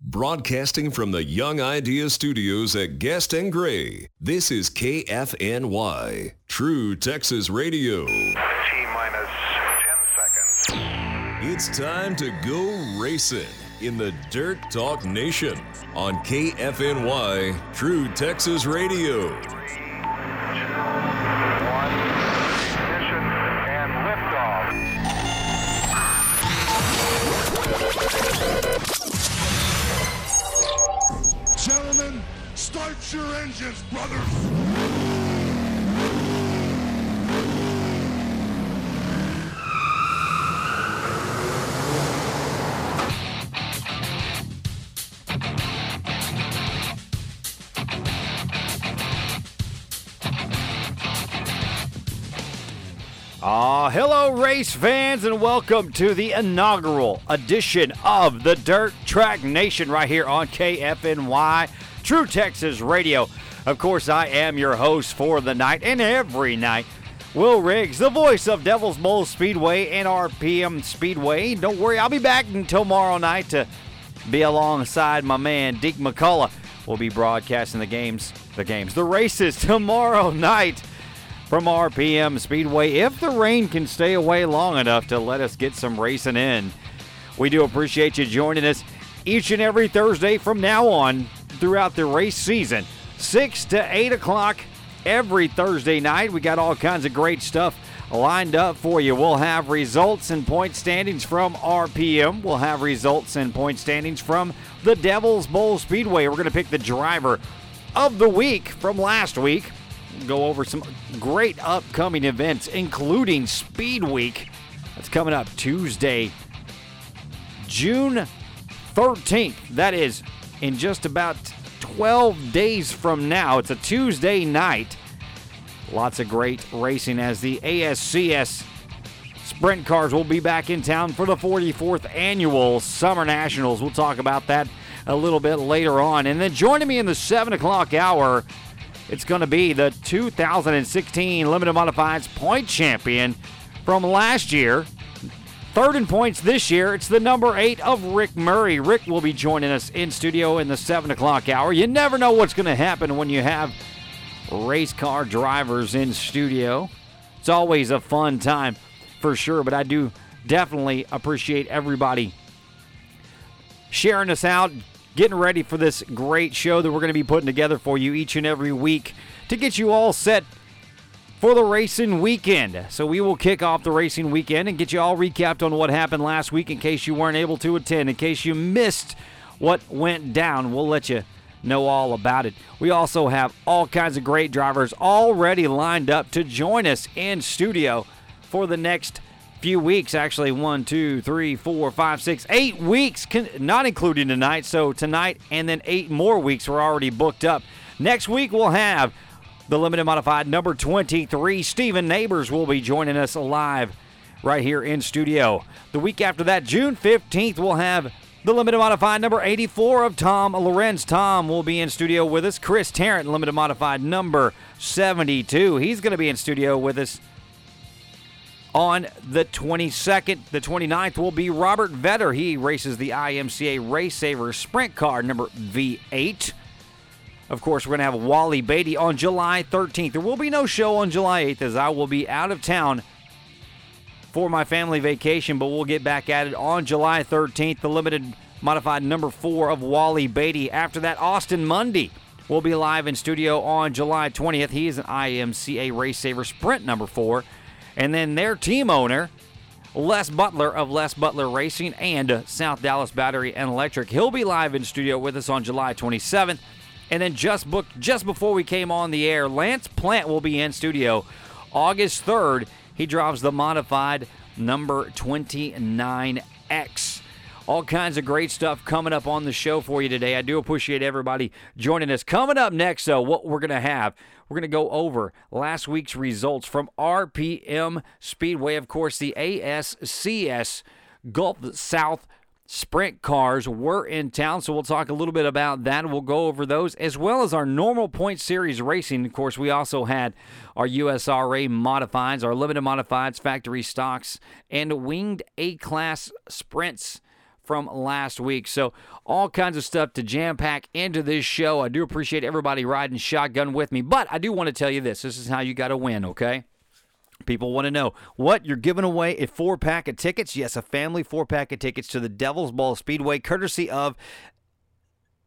Broadcasting from the Young Idea Studios at Guest and Gray, this is KFNY, True Texas Radio. T minus 10 seconds. It's time to go racing in the Dirt Talk Nation on KFNY, True Texas Radio. Engines, brothers! Ah, hello, race fans, and welcome to the inaugural edition of the Dirt Track Nation right here on KFNY, True Texas Radio. Of course, I am your host for the night and every night. Will Riggs, the voice of Devil's Bowl Speedway and RPM Speedway. Don't worry, I'll be back tomorrow night to be alongside my man Deke McCullough. We'll be broadcasting the games, the games, the races tomorrow night from RPM Speedway if the rain can stay away long enough to let us get some racing in. We do appreciate you joining us each and every Thursday from now on throughout the race season. 6 to 8 o'clock every Thursday night. We got all kinds of great stuff lined up for you. We'll have results and point standings from RPM. We'll have results and point standings from the Devil's Bowl Speedway. We're going to pick the driver of the week from last week go over some great upcoming events, including Speed Week. That's coming up Tuesday, June 13th. That is in just about 12 days from now. It's a Tuesday night. Lots of great racing as the ASCS Sprint Cars will be back in town for the 44th annual Summer Nationals. We'll talk about that a little bit later on. And then joining me in the 7 o'clock hour, it's going to be the 2016 Limited Modifieds point champion from last year. Third in points this year, it's the number eight of Rick Murray. Rick will be joining us in studio in the 7 o'clock hour. You never know what's going to happen when you have race car drivers in studio. It's always a fun time for sure, but I do definitely appreciate everybody sharing us out, getting ready for this great show that we're going to be putting together for you each and every week to get you all set for the racing weekend. So we will kick off the racing weekend and get you all recapped on what happened last week in case you weren't able to attend, in case you missed what went down. We'll let you know all about it. We also have all kinds of great drivers already lined up to join us in studio for the next few weeks. Actually, one, two, three, four, five, six, eight weeks, not including tonight. So tonight and then eight more weeks were already booked up. Next week we'll have the limited modified number 23. Stephen Neighbors will be joining us live right here in studio. The week after that, June 15th, we'll have the limited modified number 84 of Tom Lorenz. Tom will be in studio with us. Chris Tarrant, limited modified number 72. He's going to be in studio with us on the 22nd. The 29th will be Robert Vetter. He races the IMCA Race Saver Sprint Car number V8. Of course, we're going to have Wally Beatty on July 13th. There will be no show on July 8th as I will be out of town for my family vacation, but we'll get back at it on July 13th. The limited modified number four of Wally Beatty. After that, Austin Mundy will be live in studio on July 20th. He is an IMCA Race Saver Sprint number four. And then their team owner, Les Butler of Les Butler Racing and South Dallas Battery and Electric. He'll be live in studio with us on July 27th. And then just booked just before we came on the air, Lance Plant will be in studio August 3rd. He drives the modified number 29X. All kinds of great stuff coming up on the show for you today. I do appreciate everybody joining us. Coming up next, though, what we're going to have, we're going to go over last week's results from RPM Speedway. Of course, the ASCS Gulf South sprint cars were in town, so we'll talk a little bit about that. We'll go over those as well as our normal point series racing. Of course, we also had our USRA modifieds, our limited modifieds, factory stocks, and winged A class sprints from last week. So, all kinds of stuff to jam pack into this show. I do appreciate everybody riding shotgun with me, but I do want to tell you this this is how you got to win, okay? People want to know what you're giving away a four pack of tickets. Yes, a family four pack of tickets to the Devil's Bowl Speedway, courtesy of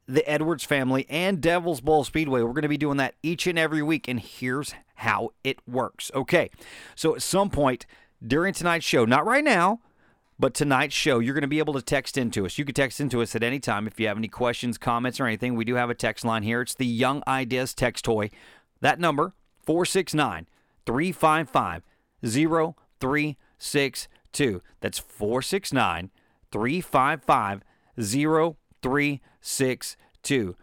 the Edwards family and Devil's Bowl Speedway. We're going to be doing that each and every week, and here's how it works. Okay, so at some point during tonight's show, not right now, but tonight's show, you're going to be able to text into us. You can text into us at any time if you have any questions, comments, or anything. We do have a text line here. It's the Young Ideas text toy. That number, 469 355 0362. That's 469 355 0362.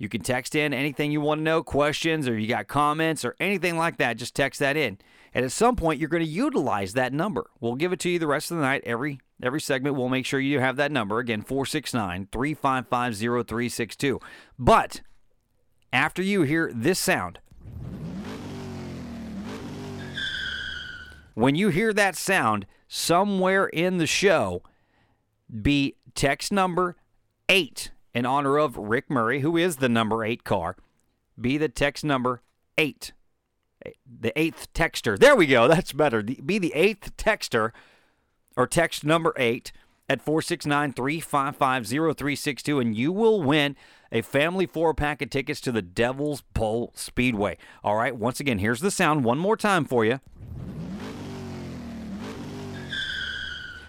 You can text in anything you want to know, questions, or you got comments, or anything like that. Just text that in. And at some point, you're going to utilize that number. We'll give it to you the rest of the night. Every every segment, we'll make sure you have that number. Again, 469 355 0362. But after you hear this sound, when you hear that sound somewhere in the show, be text number eight in honor of Rick Murray, who is the number eight car. Be the text number eight. The eighth texter. There we go. That's better. Be the eighth texter or text number eight at 469 355 0362, and you will win a family four pack of tickets to the Devil's Bowl Speedway. All right, once again, here's the sound one more time for you.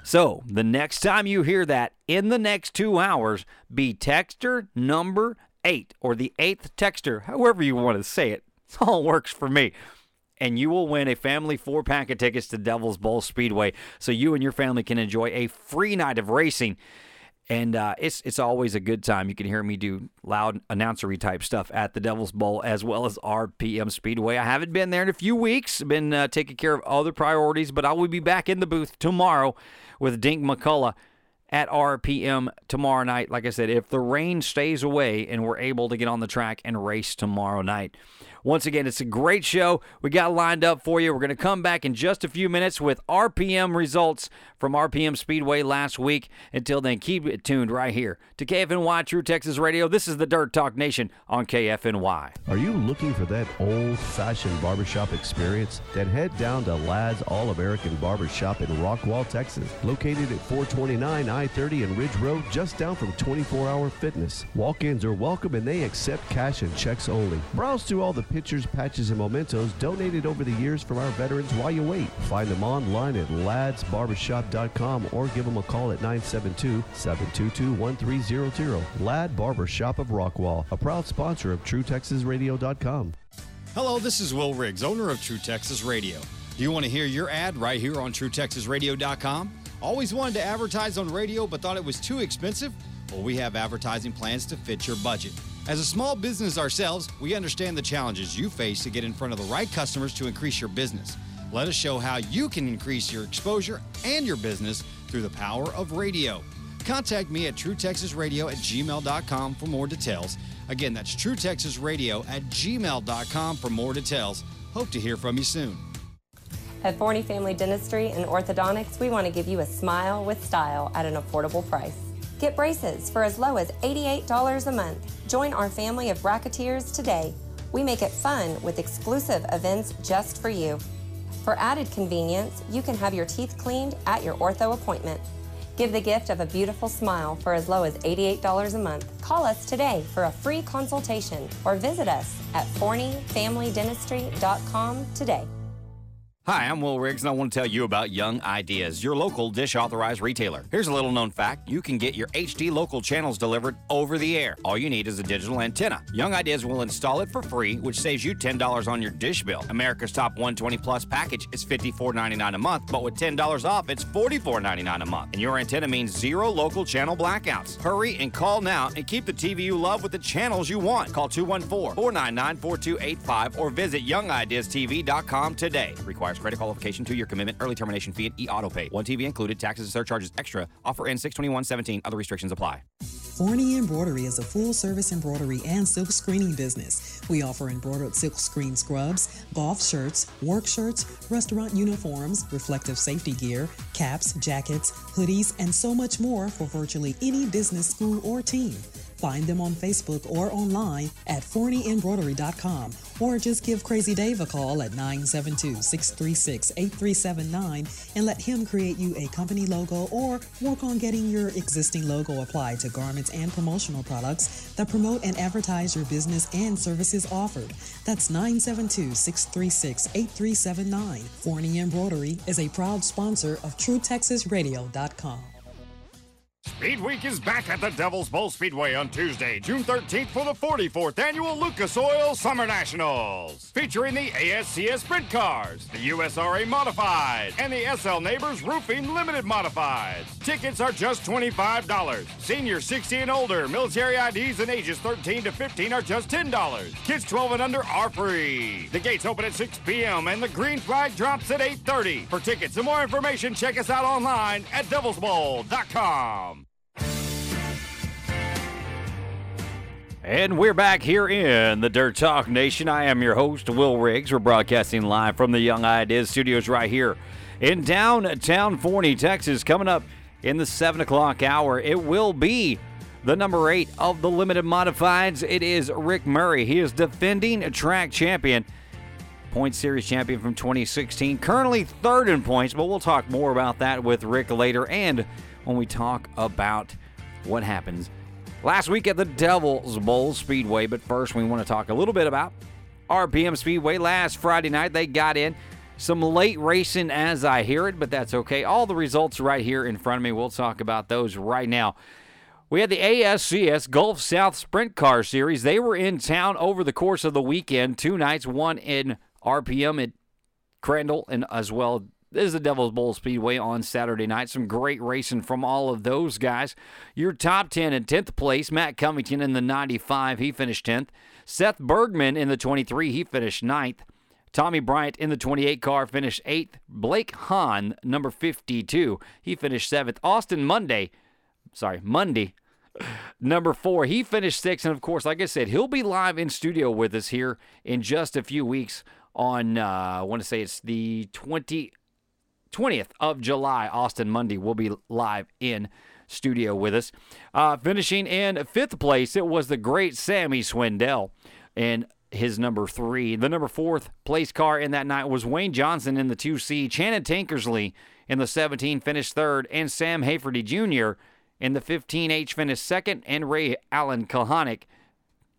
So, the next time you hear that in the next two hours, be texter number eight or the eighth texter, however you want to say it. It all works for me. And you will win a family four pack of tickets to Devil's Bowl Speedway so you and your family can enjoy a free night of racing. And uh, it's it's always a good time. You can hear me do loud announcery type stuff at the Devil's Bowl as well as RPM Speedway. I haven't been there in a few weeks. Been uh, taking care of other priorities, but I will be back in the booth tomorrow with Dink McCullough at RPM tomorrow night. Like I said, if the rain stays away and we're able to get on the track and race tomorrow night. Once again, it's a great show we got lined up for you. We're going to come back in just a few minutes with RPM results from RPM Speedway last week. Until then, keep it tuned right here to KFNY True Texas Radio. This is the Dirt Talk Nation on KFNY. Are you looking for that old fashioned barbershop experience? Then head down to Ladd's All American Barbershop in Rockwall, Texas. Located at 429 I 30 and Ridge Road, just down from 24 Hour Fitness. Walk ins are welcome and they accept cash and checks only. Browse through all the pictures, patches, and mementos donated over the years from our veterans while you wait. Find them online at ladsbarbershop.com or give them a call at 972 722 1300. Ladd Barbershop of Rockwall, a proud sponsor of TrueTexasRadio.com. Hello, this is Will Riggs, owner of True Texas Radio. Do you want to hear your ad right here on TrueTexasRadio.com? Always wanted to advertise on radio but thought it was too expensive? Well, we have advertising plans to fit your budget. As a small business ourselves, we understand the challenges you face to get in front of the right customers to increase your business. Let us show how you can increase your exposure and your business through the power of radio. Contact me at truetexasradio at gmail.com for more details. Again, that's truetexasradio at gmail.com for more details. Hope to hear from you soon. At Forney Family Dentistry and Orthodontics, we want to give you a smile with style at an affordable price. Get braces for as low as $88 a month. Join our family of bracketeers today. We make it fun with exclusive events just for you. For added convenience, you can have your teeth cleaned at your ortho appointment. Give the gift of a beautiful smile for as low as $88 a month. Call us today for a free consultation or visit us at forneyfamilydentistry.com today. Hi, I'm Will Riggs, and I want to tell you about Young Ideas, your local dish authorized retailer. Here's a little known fact you can get your HD local channels delivered over the air. All you need is a digital antenna. Young Ideas will install it for free, which saves you $10 on your dish bill. America's Top 120 Plus package is $54.99 a month, but with $10 off, it's $44.99 a month. And your antenna means zero local channel blackouts. Hurry and call now and keep the TV you love with the channels you want. Call 214 499 4285 or visit youngideastv.com today. Requires credit qualification, two year commitment, early termination fee, and e auto pay. One TV included, taxes and surcharges extra. Offer ends 62117. Other restrictions apply. Forney Embroidery is a full service embroidery and silk screening business. We offer embroidered silk screen scrubs, golf shirts, work shirts, restaurant uniforms, reflective safety gear, caps, jackets, hoodies, and so much more for virtually any business, school, or team. Find them on Facebook or online at forneyembroidery.com or just give Crazy Dave a call at 972 636 8379 and let him create you a company logo or work on getting your existing logo applied to garments and promotional products that promote and advertise your business and services offered. That's 972 636 8379. Forney Embroidery is a proud sponsor of TrueTexasRadio.com. Speed Week is back at the Devil's Bowl Speedway on Tuesday, June 13th for the 44th annual Lucas Oil Summer Nationals. Featuring the ASCS Sprint Cars, the USRA Modified, and the SL Neighbors Roofing Limited Modifieds. Tickets are just $25. Seniors 60 and older, military IDs and ages 13 to 15 are just $10. Kids 12 and under are free. The gates open at 6 p.m. and the green flag drops at 8.30. For tickets and more information, check us out online at devilsbowl.com. And we're back here in the Dirt Talk Nation. I am your host, Will Riggs. We're broadcasting live from the Young Ideas studios right here in downtown Forney, Texas. Coming up in the 7 o'clock hour, it will be the number 8 of the limited modifieds. It is Rick Murray. He is defending track champion, point series champion from 2016, currently third in points, but we'll talk more about that with Rick later and when we talk about what happens last week at the Devil's Bowl Speedway. But first, we want to talk a little bit about RPM Speedway. Last Friday night, they got in some late racing as I hear it, but that's okay. All the results right here in front of me. We'll talk about those right now. We had the ASCS Gulf South Sprint Car Series. They were in town over the course of the weekend, two nights, one in RPM at Crandall, and as well this is the Devil's Bowl Speedway on Saturday night. Some great racing from all of those guys. Your top 10 in 10th place, Matt Covington in the 95, he finished 10th. Seth Bergman in the 23, he finished 9th. Tommy Bryant in the 28 car finished 8th. Blake Hahn, number 52, he finished 7th. Austin Monday, sorry, Monday, number 4, he finished 6th. And of course, like I said, he'll be live in studio with us here in just a few weeks on, uh, I want to say it's the 20- 20th of July, Austin Monday will be live in studio with us. Uh, finishing in fifth place, it was the great Sammy Swindell and his number three. The number fourth place car in that night was Wayne Johnson in the 2C. Channin Tankersley in the 17 finished third, and Sam Hafertepe Jr. in the 15H finished second, and Ray Allen Kahanek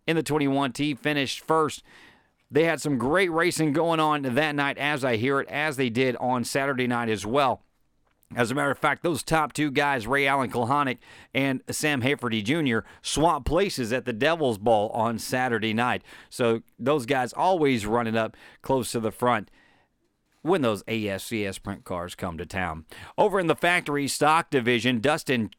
in the 21T finished first. They had some great racing going on that night, as I hear it, as they did on Saturday night as well. As a matter of fact, those top two guys, Ray Allen Kahanek and Sam Hafertepe Jr., swapped places at the Devil's Bowl on Saturday night. So those guys always running up close to the front when those ASCS sprint cars come to town. Over in the factory stock division, Dustin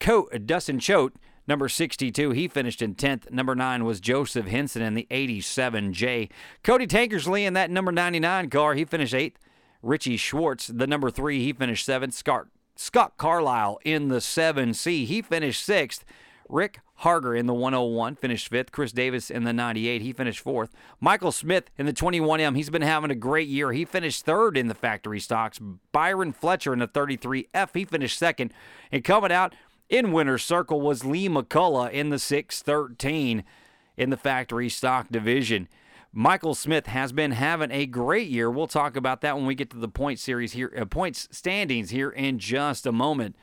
Coat, Dustin Choate Number 62, he finished in 10th. Number 9 was Joseph Henson in the 87J. Cody Tankersley in that number 99 car, he finished 8th. Richie Schwartz, the number 3, he finished 7th. Scott, Scott Carlisle in the 7C, he finished 6th. Rick Harger in the 101 finished 5th. Chris Davis in the 98, he finished 4th. Michael Smith in the 21M, he's been having a great year. He finished 3rd in the factory stocks. Byron Fletcher in the 33F, he finished 2nd. And coming out in winner's circle was Lee McCullough in the 613 in the factory stock division. Michael Smith has been having a great year. We'll talk about that when we get to the point series here, uh, points standings here in just a moment.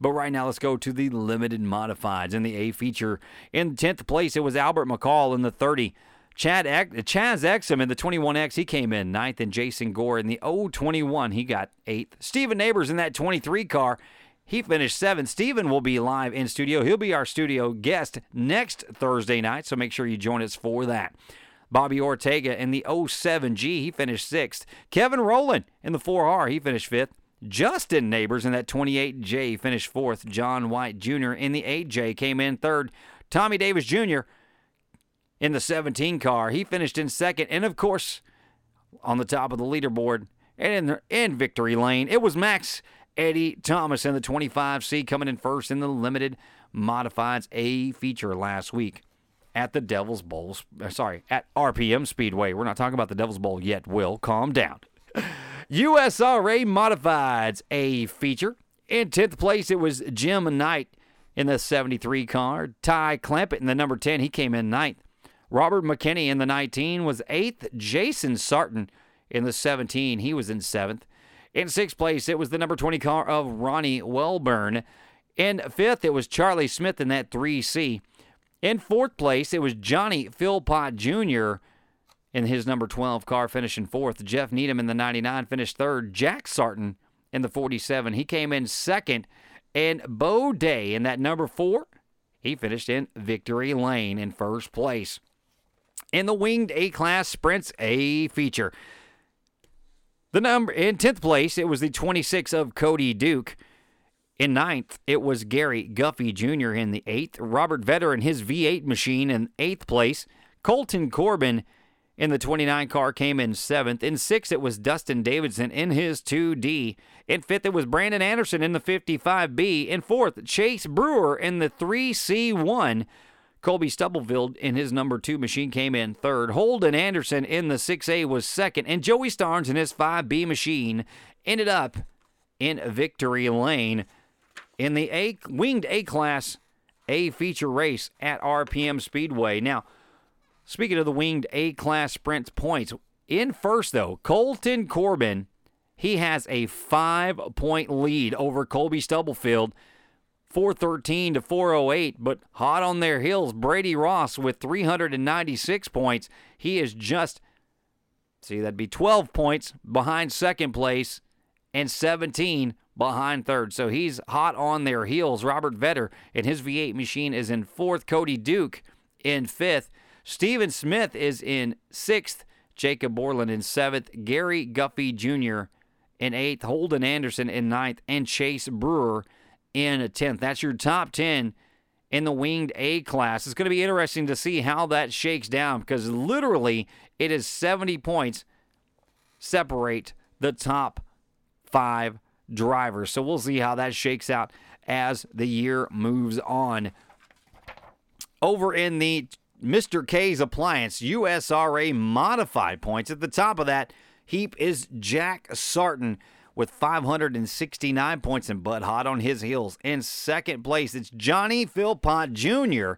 But right now, let's go to the limited modifieds. In the A feature, in 10th place, it was Albert McCall in the 30. Chad Chaz Exum in the 21X, he came in ninth, and Jason Gore in the 021, he got eighth. Steven Neighbors in that 23 car, he finished seventh. Steven will be live in studio. He'll be our studio guest next Thursday night, so make sure you join us for that. Bobby Ortega in the 07G, he finished sixth. Kevin Rowland in the 4R, he finished fifth. Justin Neighbors in that 28J finished fourth. John White Jr. in the 8J came in third. Tommy Davis Jr. in the 17 car, he finished in second. And of course, on the top of the leaderboard and in, in victory lane, it was Max Eddie Thomas in the 25C coming in first in the limited modifieds A feature last week at the Devil's Bowl. uh, Sorry, at RPM Speedway. We're not talking about the Devil's Bowl yet, Will. Calm down. USRA Modifieds A feature. In 10th place, it was Jim Knight in the 73 car. Ty Clampett in the number 10, he came in ninth. Robert McKinney in the 19 was eighth. Jason Sarton in the 17, he was in seventh. In sixth place, it was the number 20 car of Ronnie Welburn. In fifth, it was Charlie Smith in that 3C. In fourth place, it was Johnny Philpott Jr. in his number 12 car, finishing fourth. Jeff Needham in the 99 finished third. Jack Sarton in the 47, he came in second. And Bo Day in that number four, he finished in victory lane in first place. In the winged A class sprints A feature. The number in 10th place, it was the 26 of Cody Duke. In ninth, it was Gary Guffey Jr. in the eighth. Robert Vetter in his V8 machine in eighth place. Colton Corbin in the 29 car came in seventh. In sixth, it was Dustin Davidson in his 2D. In fifth, it was Brandon Anderson in the 55B. In fourth, Chase Brewer in the 3C1. Colby Stubblefield in his number two machine came in third. Holden Anderson in the 6A was second. And Joey Starnes in his 5B machine ended up in victory lane in the A winged A class A feature race at RPM Speedway. Now, speaking of the winged A class sprint points, in first though, Colton Corbin, he has a five point lead over Colby Stubblefield. 413 to 408, but hot on their heels. Brady Ross with 396 points. He is just, see, that'd be 12 points behind second place and 17 behind third. So he's hot on their heels. Robert Vetter and his V8 machine is in fourth. Cody Duke in fifth. Steven Smith is in sixth. Jacob Borland in seventh. Gary Guffey Jr. in eighth. Holden Anderson in ninth. And Chase Brewer in a 10th. That's your top 10 in the winged A class. It's going to be interesting to see how that shakes down because literally it is 70 points separate the top five drivers. So we'll see how that shakes out as the year moves on. Over in the Mr. K's Appliance USRA modified points, at the top of that heap is Jack Sarton with 569 points and Bud Hot on his heels. In second place, it's Johnny Philpott Jr.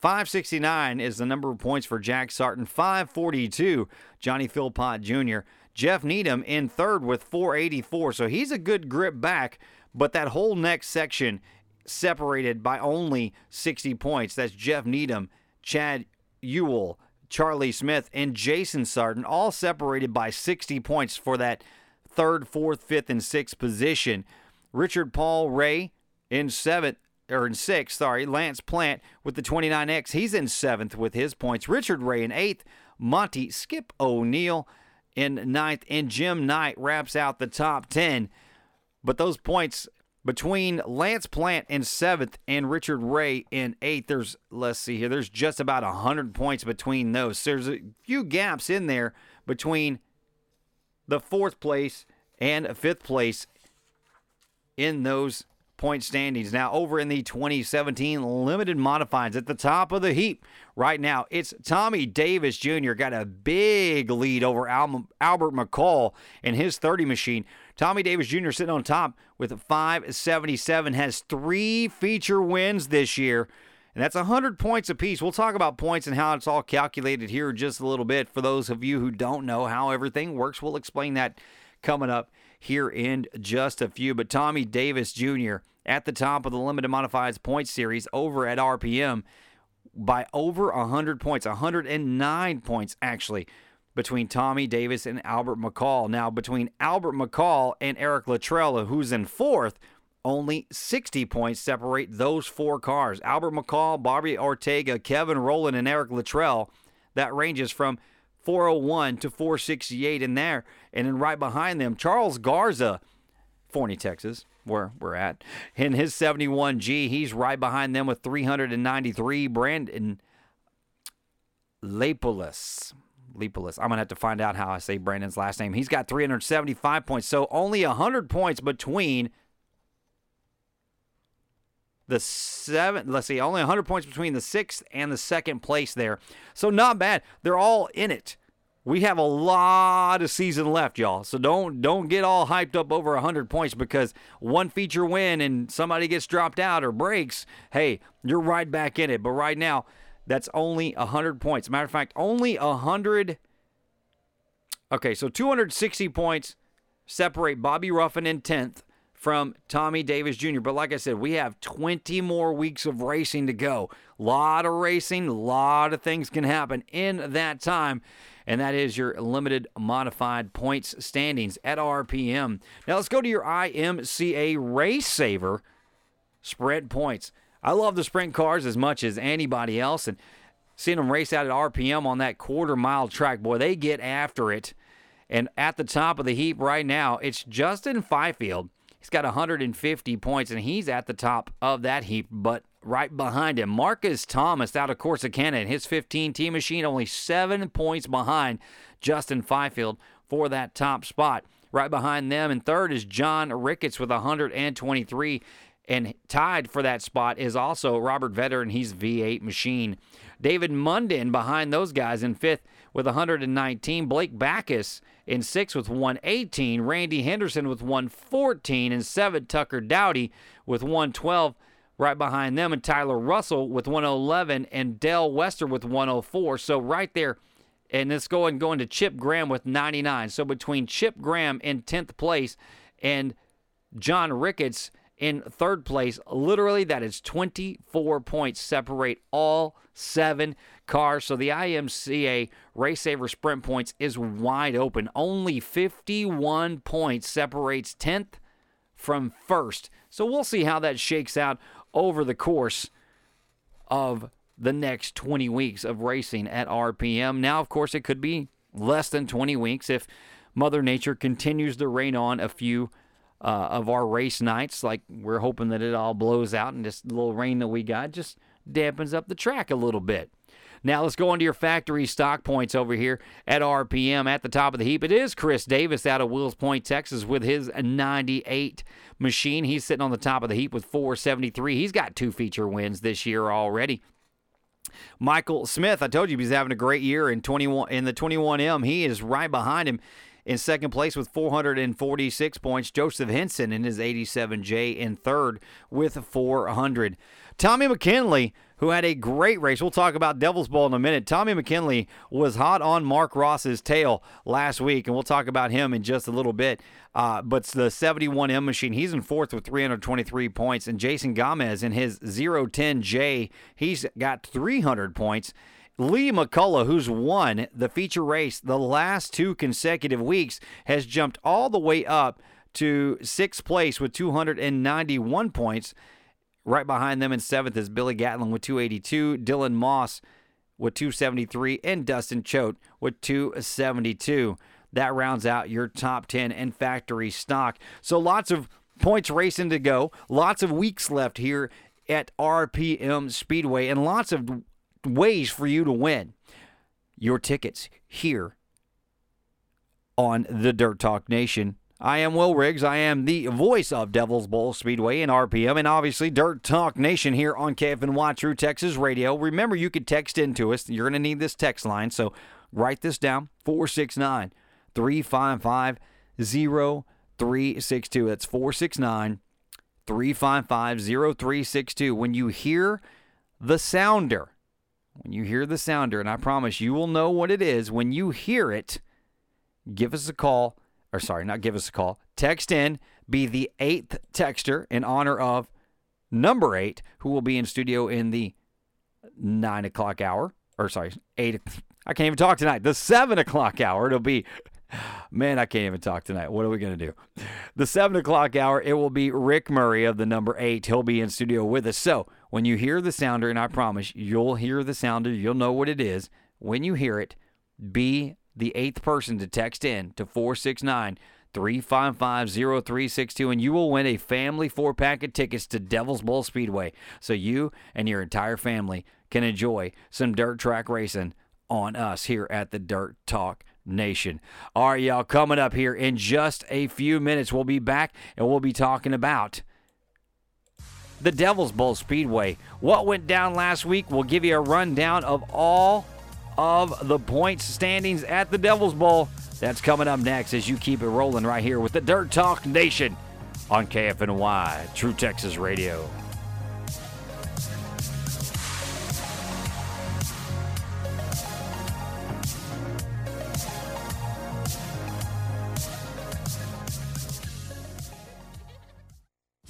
569 is the number of points for Jack Sarton. 542, Johnny Philpott Jr. Jeff Needham in third with 484. So he's a good grip back, but that whole next section separated by only 60 points. That's Jeff Needham, Chad Ewell, Charlie Smith, and Jason Sarton, all separated by 60 points for that third, fourth, fifth, and sixth position. Richard Paul Ray in seventh, or in sixth, sorry. Lance Plant with the 29X, he's in seventh with his points. Richard Ray in eighth. Monty Skip O'Neill in ninth. And Jim Knight wraps out the top 10. But those points between Lance Plant in seventh and Richard Ray in eighth, there's, let's see here, there's just about 100 points between those. So There's a few gaps in there between the fourth place and fifth place in those point standings. Now, over in the 2017 limited modifieds at the top of the heap right now, it's Tommy Davis Jr. got a big lead over Al- Albert McCall in his 30 machine. Tommy Davis Jr. sitting on top with a 577. has three feature wins this year. And that's 100 points apiece. We'll talk about points and how it's all calculated here just a little bit. For those of you who don't know how everything works, we'll explain that coming up here in just a few. But Tommy Davis Jr. at the top of the limited modifieds points series over at RPM by over 100 points, 109 points actually between Tommy Davis and Albert McCall. Now, between Albert McCall and Eric Latrella, who's in fourth, only 60 points separate those four cars. Albert McCall, Bobby Ortega, Kevin Rowland, and Eric Latrell. That ranges from 401 to 468 in there. And then right behind them, Charles Garza, Forney, Texas, where we're at. In his 71G, he's right behind them with 393. Brandon Lapolis. Lepolis. I'm gonna have to find out how I say Brandon's last name. He's got 375 points, so only 100 points between the seventh. Let's see, only 100 points between the sixth and the second place there. So not bad. They're all in it. We have a lot of season left, y'all. So don't don't get all hyped up over 100 points because one feature win and somebody gets dropped out or breaks. Hey, you're right back in it. But right now, that's only 100 points. Matter of fact, only 100. Okay, so 260 points separate Bobby Ruffin in 10th from Tommy Davis Jr. But like I said, we have 20 more weeks of racing to go. Lot of racing, a lot of things can happen in that time. And that is your limited modified points standings at RPM. Now let's go to your IMCA Race Saver sprint points. I love the sprint cars as much as anybody else. And seeing them race out at RPM on that quarter mile track, boy, they get after it. And at the top of the heap right now, it's Justin Fifield. He's got 150 points, and he's at the top of that heap. But right behind him, Marcus Thomas out of Corsicana in his 15 T machine, only seven points behind Justin Fifield for that top spot. Right behind them, and third is John Ricketts with 123. And tied for that spot is also Robert Vetter and he's V8 machine. David Munden behind those guys in fifth with 119. Blake Backus in sixth with 118. Randy Henderson with 114. And seven, Tucker Dowdy with 112 right behind them. And Tyler Russell with 111. And Dell Wester with 104. So right there. And let's go and going to Chip Graham with 99. So between Chip Graham in 10th place and John Ricketts in third place. Literally, that is 24 points separate all seven cars. So the IMCA Race Saver Sprint points is wide open. Only 51 points separates 10th from first. So we'll see how that shakes out over the course of the next 20 weeks of racing at RPM. Now, of course, it could be less than 20 weeks if Mother Nature continues to rain on a few uh, of our race nights. Like we're hoping that it all blows out and this little rain that we got just dampens up the track a little bit. Now let's go into your factory stock points over here at RPM at the top of the heap. It is Chris Davis out of Wills Point, Texas, with his 98 machine. He's sitting on the top of the heap with 473. He's got two feature wins this year already. Michael Smith, I told you he's having a great year in 21 in the 21M. He is right behind him in second place with 446 points. Joseph Henson in his 87J in third with 400. Tommy McKinley, who had a great race. We'll talk about Devil's Bowl in a minute. Tommy McKinley was hot on Mark Ross's tail last week, and we'll talk about him in just a little bit. Uh, but the 71M machine, he's in fourth with 323 points. And Jason Gomez in his 010J, he's got 300 points. Lee McCullough, who's won the feature race the last two consecutive weeks, has jumped all the way up to sixth place with 291 points. Right behind them in seventh is Billy Gatlin with 282, Dylan Moss with 273, and Dustin Choate with 272. That rounds out your top 10 and factory stock. So lots of points racing to go, lots of weeks left here at RPM Speedway, and lots of ways for you to win your tickets here on the Dirt Talk Nation. I am Will Riggs. I am the voice of Devil's Bowl Speedway and RPM, and obviously Dirt Talk Nation here on KFNY True Texas Radio. Remember, you could text into us. You're going to need this text line, so write this down 469 355 0362. That's 469 355 0362. When you hear the sounder, when you hear the sounder, and I promise you will know what it is, when you hear it, give us a call, or sorry, not give us a call, text in, be the eighth texter in honor of number eight, who will be in studio in the nine o'clock hour, or sorry, eight. I can't even talk tonight. The seven o'clock hour. It'll be, man, I can't even talk tonight. What are we going to do? The seven o'clock hour, it will be Rick Murray of the number eight. He'll be in studio with us. So when you hear the sounder, and I promise you'll hear the sounder, you'll know what it is. When you hear it, be the eighth person to text in to 469 355 0362, and you will win a family four pack of tickets to Devil's Bowl Speedway so you and your entire family can enjoy some dirt track racing on us here at the Dirt Talk Nation. All right, y'all, coming up here in just a few minutes, we'll be back and we'll be talking about the Devil's Bowl Speedway. What went down last week? We'll give you a rundown of all of the points standings at the Devil's Bowl. That's coming up next as you keep it rolling right here with the Dirt Talk Nation on KFNY, True Texas Radio.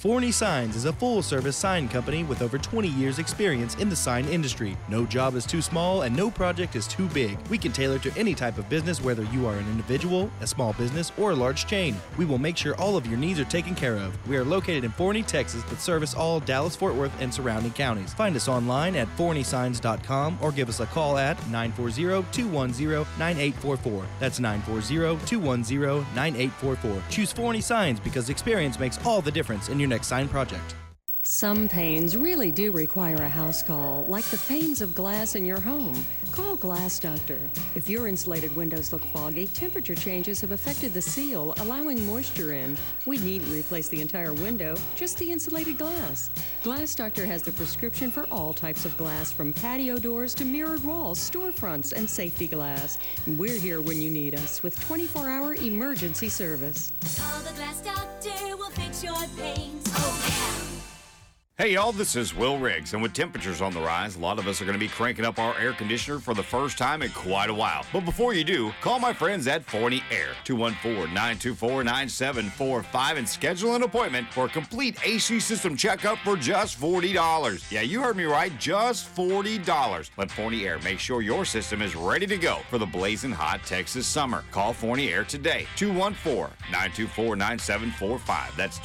Forney Signs is a full-service sign company with over 20 years experience in the sign industry. No job is too small and no project is too big. We can tailor to any type of business whether you are an individual, a small business, or a large chain. We will make sure all of your needs are taken care of. We are located in Forney, Texas, but service all Dallas, Fort Worth, and surrounding counties. Find us online at forneysigns.com or give us a call at 940-210-9844. That's 940-210-9844. Choose Forney Signs because experience makes all the difference in your next sign project. Some pains really do require a house call, like the panes of glass in your home. Call Glass Doctor. If your insulated windows look foggy, temperature changes have affected the seal, allowing moisture in. We needn't replace the entire window, just the insulated glass. Glass Doctor has the prescription for all types of glass, from patio doors to mirrored walls, storefronts, and safety glass. We're here when you need us with 24 hour emergency service. Call the Glass Doctor, we'll fix your pains. Oh, yeah. Hey y'all, this is Will Riggs, and with temperatures on the rise, a lot of us are going to be cranking up our air conditioner for the first time in quite a while. But before you do, call my friends at Forney Air, 214-924-9745, and schedule an appointment for a complete AC system checkup for just $40. Yeah, you heard me right, just $40. Let Forney Air make sure your system is ready to go for the blazing hot Texas summer. Call Forney Air today, 214-924-9745. That's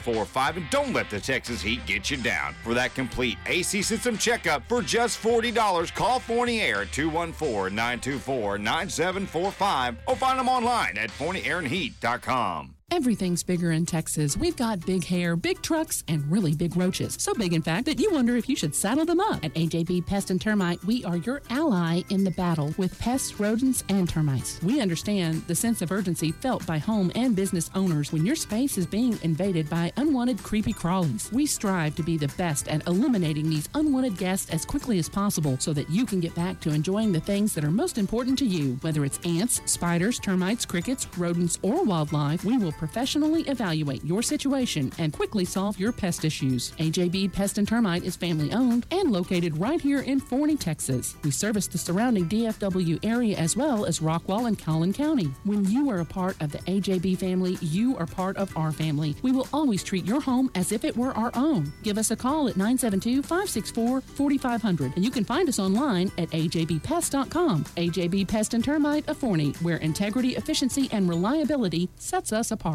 214-924-9745. And don't let the Texas heat get you down. For that complete AC system checkup for just $40, call Air at 214-924-9745 or find them online at ForneyAirandHeat.com. Everything's bigger in Texas. We've got big hair, big trucks, and really big roaches. So big, in fact, that you wonder if you should saddle them up. At AJB Pest and Termite, we are your ally in the battle with pests, rodents, and termites. We understand the sense of urgency felt by home and business owners when your space is being invaded by unwanted creepy crawlies. We strive to be the best at eliminating these unwanted guests as quickly as possible so that you can get back to enjoying the things that are most important to you. Whether it's ants, spiders, termites, crickets, rodents, or wildlife, we will professionally evaluate your situation and quickly solve your pest issues. AJB Pest and Termite is family owned and located right here in Forney, Texas. We service the surrounding DFW area as well as Rockwall and Collin County. When you are a part of the AJB family, you are part of our family. We will always treat your home as if it were our own. Give us a call at 972 564 4500 and you can find us online at ajbpest.com. AJB Pest and Termite of Forney, where integrity, efficiency, and reliability sets us apart.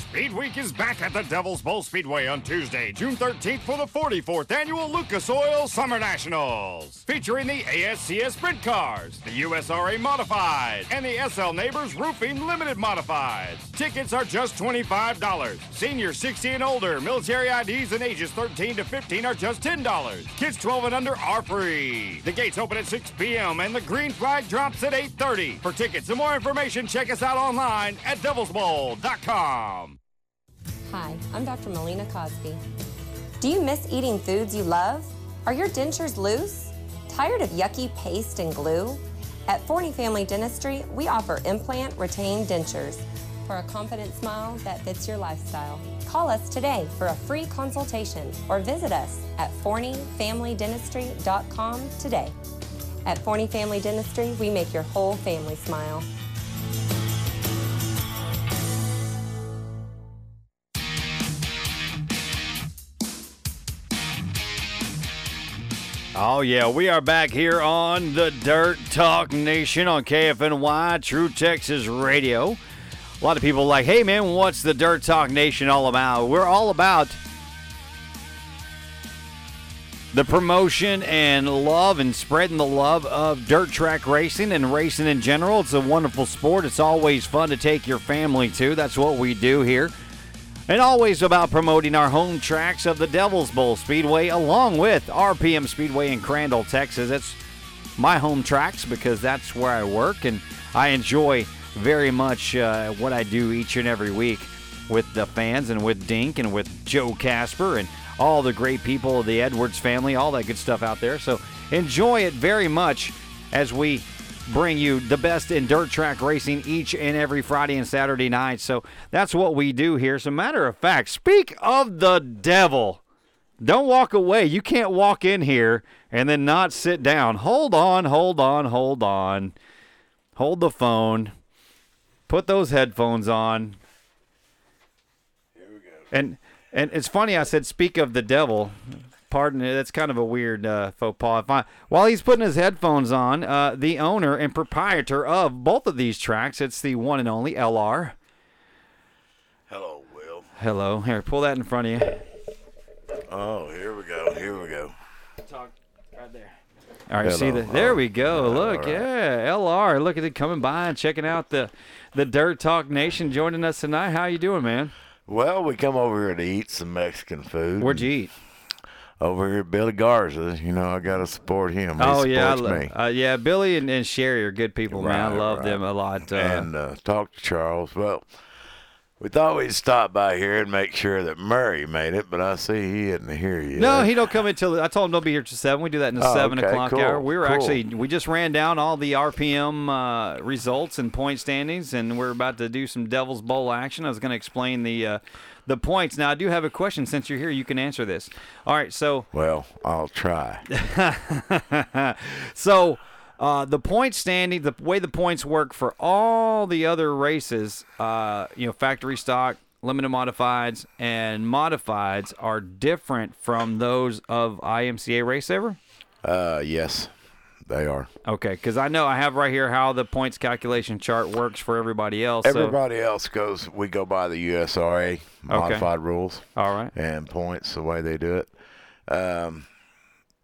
Speed Week is back at the Devil's Bowl Speedway on Tuesday, June 13th for the 44th annual Lucas Oil Summer Nationals. Featuring the ASCS Sprint Cars, the USRA Modified, and the SL Neighbors Roofing Limited Modifieds. Tickets are just $25. Seniors 60 and older, military IDs and ages 13 to 15 are just $10. Kids 12 and under are free. The gates open at 6 p.m. and the green flag drops at 8.30. For tickets and more information, check us out online at devilsbowl.com. Hi, I'm Dr. Melina Cosby. Do you miss eating foods you love? Are your dentures loose? Tired of yucky paste and glue? At Forney Family Dentistry, we offer implant retained dentures for a confident smile that fits your lifestyle. Call us today for a free consultation or visit us at forneyfamilydentistry.com today. At Forney Family Dentistry, we make your whole family smile. Oh, yeah, we are back here on the Dirt Talk Nation on KFNY, True Texas Radio. A lot of people like, hey, man, what's the Dirt Talk Nation all about? We're all about the promotion and love and spreading the love of dirt track racing and racing in general. It's a wonderful sport. It's always fun to take your family to. That's what we do here. And always about promoting our home tracks of the Devil's Bowl Speedway along with RPM Speedway in Crandall, Texas. It's my home tracks because that's where I work and I enjoy very much uh, what I do each and every week with the fans and with Dink and with Joe Casper and all the great people of the Edwards family, all that good stuff out there. So enjoy it very much as we bring you the best in dirt track racing each and every Friday and Saturday night. So that's what we do here. As a matter of fact, speak of the devil. Don't walk away. You can't walk in here and then not sit down. Hold on, hold on, hold on. Hold the phone. Put those headphones on. Here we go. And and it's funny I said speak of the devil. Pardon it. That's kind of a weird uh, faux pas. If I- while he's putting his headphones on, uh, the owner and proprietor of both of these tracks, it's the one and only LR. Hello, Will. Hello. Here, pull that in front of you. Oh, here we go. Here we go. Talk right there. All right, see the there we go. Look, all right. yeah, LR. Look at it coming by and checking out the the Dirt Talk Nation joining us tonight. How you doing, man? Well, we come over here to eat some Mexican food. Where'd you eat? Over here Billy Garza. You know, I got to support him. He oh yeah, I lo- me. uh, yeah. Billy and, and Sherry are good people, man. I love right. them a lot. Uh, and uh, talk to Charles. Well, we thought we'd stop by here and make sure that Murray made it, but I see he isn't here yet. No, he don't come until I told him don't be here till seven. We do that in the Oh, seven okay, o'clock cool, hour. We were cool. actually we just ran down all the RPM uh, results and point standings, and we're about to do some Devil's Bowl action. I was going to explain the uh, the points. Now I do have a question. Since you're here, you can answer this. All right, so Well, I'll try. so uh, the point standing, the way the points work for all the other races, uh, you know, factory stock, limited modifieds, and modifieds are different from those of IMCA Race Saver. Uh, yes, they are. Okay, because I know I have right here how the points calculation chart works for everybody else. so- Everybody else goes. We go by the USRA modified rules. All right. And points the way they do it. Um,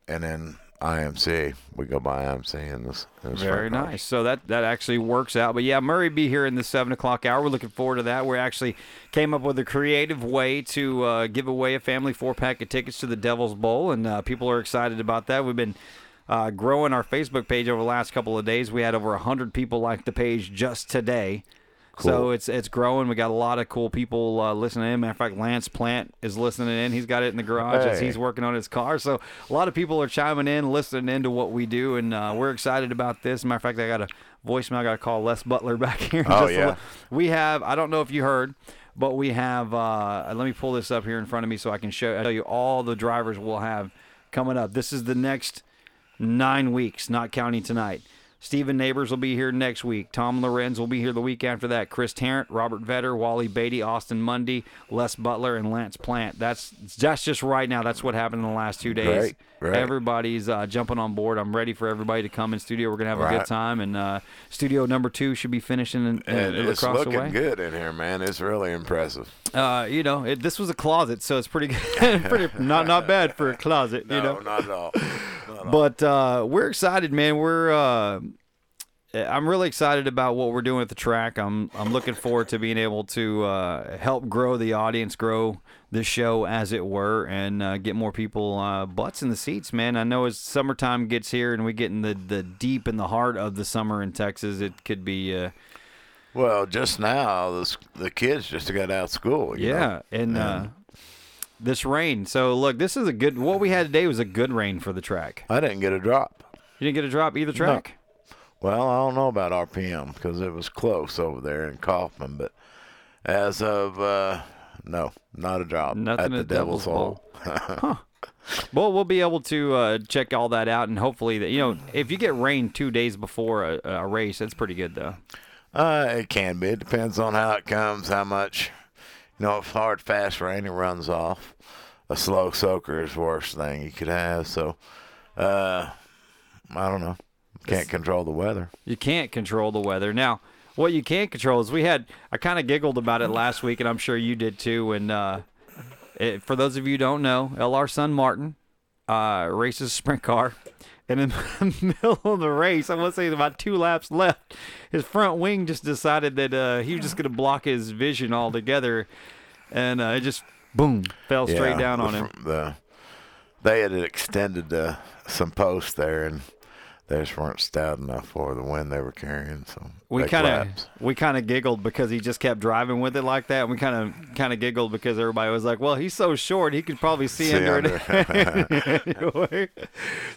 and then IMC, we go by IMC in this. In this Very nice. So that that actually works out. But yeah, Murray be here in the seven o'clock hour. We're looking forward to that. We actually came up with a creative way to uh, give away a family four pack of tickets to the Devil's Bowl, and uh, people are excited about that. We've been. Uh, growing our Facebook page over the last couple of days, we had over hundred people like the page just today. So it's it's growing. We got a lot of cool people uh, listening in. Matter of fact, Lance Plant is listening in. He's got it in the garage as he's working on his car. So a lot of people are chiming in, listening into what we do, and uh, we're excited about this. Matter of fact, I got a voicemail. I got to call Les Butler back here. Oh, yeah. we have. I don't know if you heard, but we have. Uh, let me pull this up here in front of me so I can show I tell you all the drivers we'll have coming up. This is the next nine weeks, not counting tonight. Stephen Neighbors will be here next week. Tom Lorenz will be here the week after that. Chris Tarrant, Robert Vetter, Wally Beatty, Austin Mundy, Les Butler, and Lance Plant. That's that's just right now. That's what happened in the last two days. Great, great. Everybody's uh, jumping on board. I'm ready for everybody to come in studio. We're gonna have a good time, and uh, studio number two should be finishing in, in, And it's across looking the way. good in here, man. It's really impressive. Uh, you know, it, this was a closet, so it's pretty good. pretty not not bad for a closet. No, you know, not at all. but uh, we're excited, man. We're uh, I'm really excited about what we're doing at the track. I'm I'm looking forward to being able to uh, help grow the audience, grow the show as it were, and uh, get more people uh, butts in the seats, man. I know as summertime gets here and we get in the the deep in the heart of the summer in Texas, it could be. Uh, Well, just now, the, the kids just got out of school. you yeah, know? and uh, this rain. So look, this is a good. What we had today was a good rain for the track. I didn't get a drop. You didn't get a drop either track. Well, I don't know about RPM because it was close over there in Kaufman, but as of uh, no, not a drop Nothing at the at Devil's Devil's Hole. Well, we'll be able to uh, check all that out, and hopefully, that you know, if you get rain two days before a, a race, that's pretty good, though. Uh, it can be. It depends on how it comes, how much. You know, if hard, fast rain, it runs off. A slow soaker is the worst thing you could have. So, uh, I don't know. Can't control the weather. You can't control the weather. Now, what you can't control is we had. I kind of giggled about it last week, and I'm sure you did too. And uh, it, for those of you who don't know, LR son Martin uh, races a sprint car. And in the middle of the race, I want to say about two laps left, his front wing just decided that uh, he was just going to block his vision altogether. and uh, it just boom fell straight Yeah, down on the him. The, they had extended uh, some posts there, and they just weren't stout enough for the wind they were carrying. So We kind of we kind of giggled because he just kept driving with it like that. And We kind of kind of giggled because everybody was like, "Well, he's so short, he could probably see, See under, it." anyway,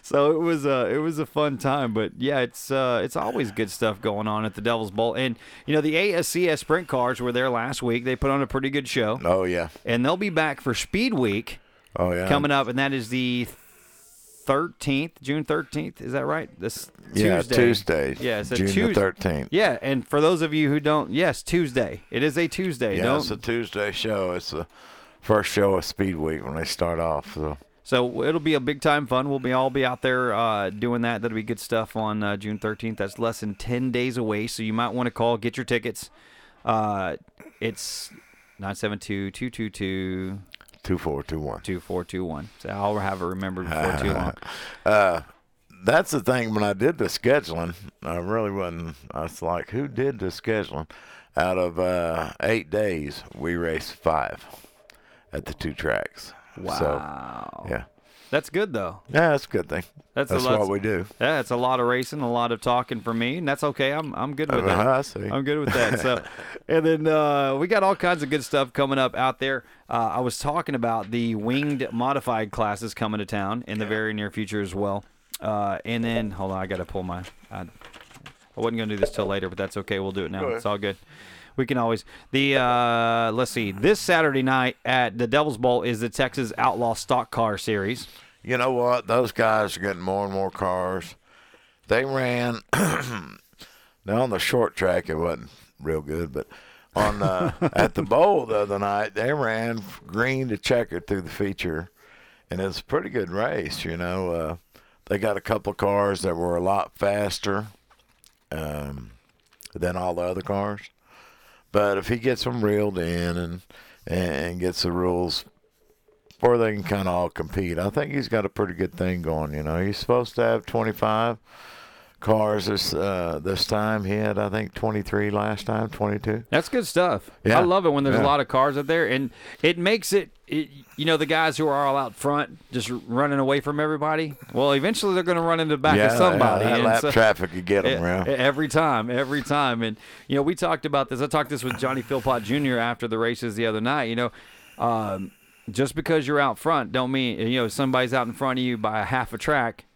so it was a it was a fun time. But yeah, it's uh, it's always good stuff going on at the Devil's Bowl. And you know, the ASCS Sprint Cars were there last week. They put on a pretty good show. Oh yeah, and they'll be back for Speed Week. Oh yeah, coming up, and that is the thirteenth, June thirteenth. Is that right? This Yeah, Tuesday. Tuesday, Yeah, it's a June the 13th. Yeah, and for those of you who don't, yes, Tuesday. It is a Tuesday. Yeah, don't, it's a Tuesday show. It's the first show of Speed Week when they start off. So So it'll be a big time fun. We'll be all be out there uh, doing that. That'll be good stuff on uh, June 13th. That's less than 10 days away. So you might want to call, get your tickets. Uh, it's 972 222 2421. 2421. So I'll have it remembered before too long. uh, that's the thing. When I did the scheduling, I really wasn't. I was like, who did the scheduling? Out of uh, eight days, we raced five at the two tracks. Wow. So, yeah. That's good though. Yeah, that's a good thing. That's, That's a what we do. Yeah, it's a lot of racing, a lot of talking for me, and that's okay. I'm I'm good with Uh, that. I see. I'm good with that. So, and then uh, we got all kinds of good stuff coming up out there. Uh, I was talking about the winged modified classes coming to town in the very near future as well. Uh, and then hold on, I got to pull my. I, I wasn't gonna do this till later, but that's okay. We'll do it now. It's all good. We can always the uh, let's see. This Saturday night at the Devil's Bowl is the Texas Outlaw Stock Car Series. You know what? Those guys are getting more and more cars. They ran now on the short track. It wasn't real good, but on uh, at the bowl the other night, they ran green to checker through the feature, and it's a pretty good race. You know, uh, they got a couple of cars that were a lot faster um, than all the other cars. But if he gets them reeled in and and gets the rules or they can kind of all compete. I think he's got a pretty good thing going. You know, he's supposed to have 25 cars this uh, this time. He had, I think, 23 last time, 22. That's good stuff. Yeah. I love it when there's a lot of cars out there, and it makes it, it. You know, the guys who are all out front, just running away from everybody. Well, eventually they're going to run into the back yeah, of somebody. Yeah, that lap so- traffic could get them. Yeah. Every time, every time. And, you know, we talked about this. I talked this with Johnny Philpott Jr. after the races the other night. You know, um, just because you're out front don't mean, you know, somebody's out in front of you by a half a track.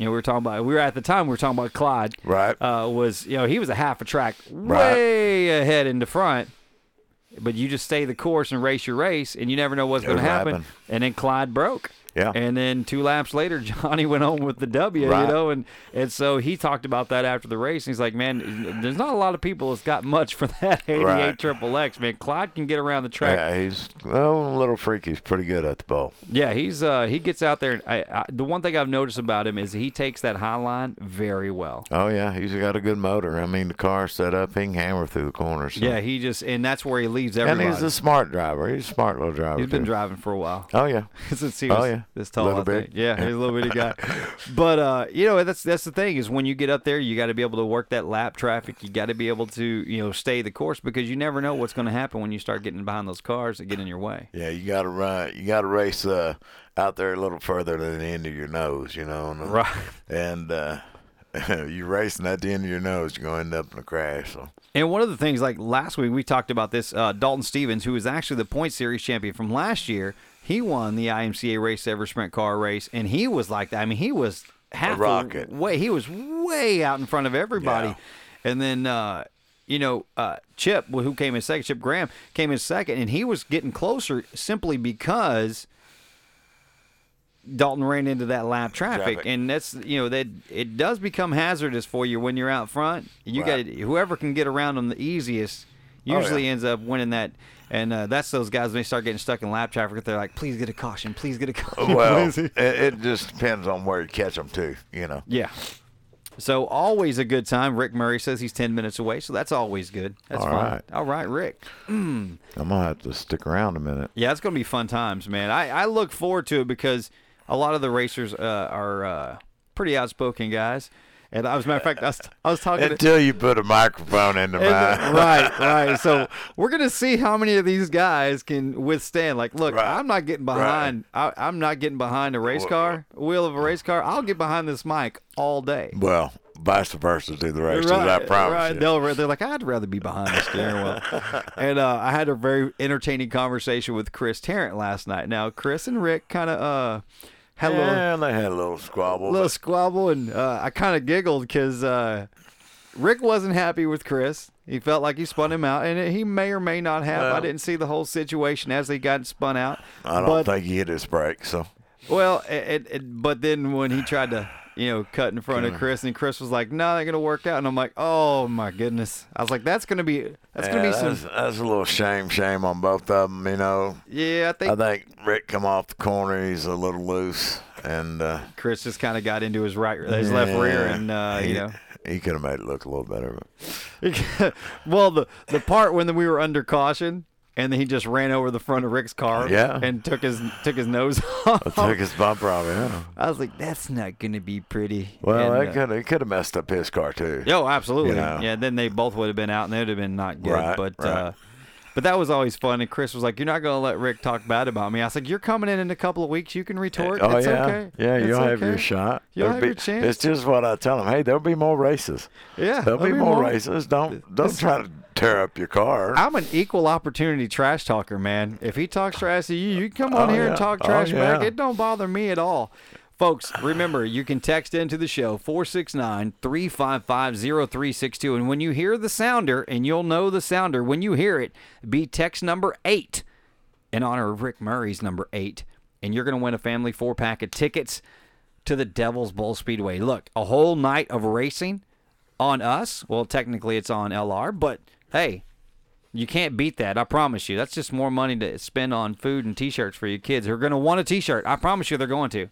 You know, we were talking about, we were at the time, we were talking about Clyde. Right. Uh, was, you know, he was a half a track Right. way ahead in the front. But you just stay the course and race your race, and you never know what's going to was happen. And then Clyde broke. Yeah. And then two laps later, Johnny went home with the W, Right. you know, and, and so he talked about that after the race. And he's like, man, there's not a lot of people that's got much for that 88 Right. Triple X, man. Clyde can get around the track. Yeah, he's well, a little freaky. He's pretty good at the bowl. Yeah, he's uh he gets out there. And I, I, the one thing I've noticed about him is he takes that high line very well. Oh yeah, he's got a good motor. I mean, the car's set up. He can hammer through the corners. so- Yeah, he just and that's where he leads and he's a smart driver. He's a smart little driver. He's been driving for a while. Oh yeah. Since he was Oh, yeah. this tall, Little bit. Yeah, he's a little bitty guy. But uh, you know, that's that's the thing is when you get up there, you got to be able to work that lap traffic. You got to be able to you know stay the course because you never know what's going to happen when you start getting behind those cars that get in your way. Yeah, you got to run. You got to race uh, out there a little further than the end of your nose, you know. And, uh, Right. And uh, you're racing at the end of your nose, you're going to end up in a crash. So. And one of the things, like last week, we talked about this. Uh, Dalton Stevens, who was actually the point series champion from last year, he won the IMCA RaceSaver sprint car race, and he was like that. I mean, he was half a rocket. way. He was way out in front of everybody. Yeah. And then, uh, you know, uh, Chip, who came in second, Chip Graham came in second, and he was getting closer simply because Dalton ran into that lap traffic, Traffic. and that's you know that it does become hazardous for you when you're out front. You Right. got whoever can get around them the easiest Oh, usually yeah. ends up winning that. And uh, that's those guys when they start getting stuck in lap traffic. They're like, "Please get a caution. Please get a caution." Well, it, it just depends on where you catch them too, you know. yeah. So always a good time. Rick Murray says he's ten minutes away, so that's always good. That's All fun. right. All right, Rick. Mm. I'm gonna have to stick around a minute. Yeah, it's going to be fun times, man. I, I look forward to it because a lot of the racers uh, are uh, pretty outspoken guys. And I was, matter of fact, I was, I was talking to, Until you put a microphone in the and mouth. right, right. So we're gonna see how many of these guys can withstand. Like, look, I'm not getting behind. I, I'm not getting behind a race car, wheel of a race car. I'll get behind this mic all day. Well, vice versa to the races, right, I promise right. you. They'll, they're like, I'd rather be behind the steering wheel. and uh, I had a very entertaining conversation with Chris Tarrant last night. Now, Chris and Rick kind of uh, had a little yeah, they had a little squabble. A little but- squabble, and uh, I kind of giggled because uh, Rick wasn't happy with Chris. He felt like he spun him out, and he may or may not have. I didn't see the whole situation as he got spun out. I don't but, think he hit his brake, so Well, it, it, but then when he tried to, you know, cut in front of. Chris, and Chris was like, "No, they're gonna work out," and I'm like, "Oh my goodness!" I was like, "That's gonna be that's yeah, gonna be that's, some." that's a little shame, shame on both of them. You know, Yeah, I think I think Rick come off the corner. He's a little loose, and uh, Chris just kind of got into his right, his left rear, and uh, he, you know. he could have made it look a little better. But well, the the part when we were under caution, and then he just ran over the front of Rick's car, Yeah. and took his took his nose off. I took his bumper off. Yeah. I was like, that's not gonna be pretty. Well, And, it uh, could it could have messed up his car too. Oh, absolutely. You know. Yeah, then they both would have been out, and they'd have been not good. Right, but right. uh, but that was always fun. And Chris was like, "You're not gonna let Rick talk bad about me." I was like, "You're coming in in a couple of weeks. You can retort. Oh it's yeah, okay. yeah. You'll have your shot. You'll There'll have be- your chance. It's just what I tell them. Hey, there'll be more races. Yeah, there'll, be, more, races. Don't don't It's- try to tear up your car. I'm an equal opportunity trash talker, man. If he talks trash to you, you can come on Oh, here and yeah. talk Oh, trash back. It don't bother me at all. Folks, remember, you can text into the show 469 355 0362. And when you hear the sounder, and you'll know the sounder when you hear it, be text number eight in honor of Rick Murray's number eight. And you're going to win a family four pack of tickets to the Devil's Bowl Speedway. Look, a whole night of racing on us. Well, technically it's on LR, but hey, you can't beat that. I promise you. That's just more money to spend on food and t-shirts for your kids who are going to want a t-shirt. I promise you they're going to.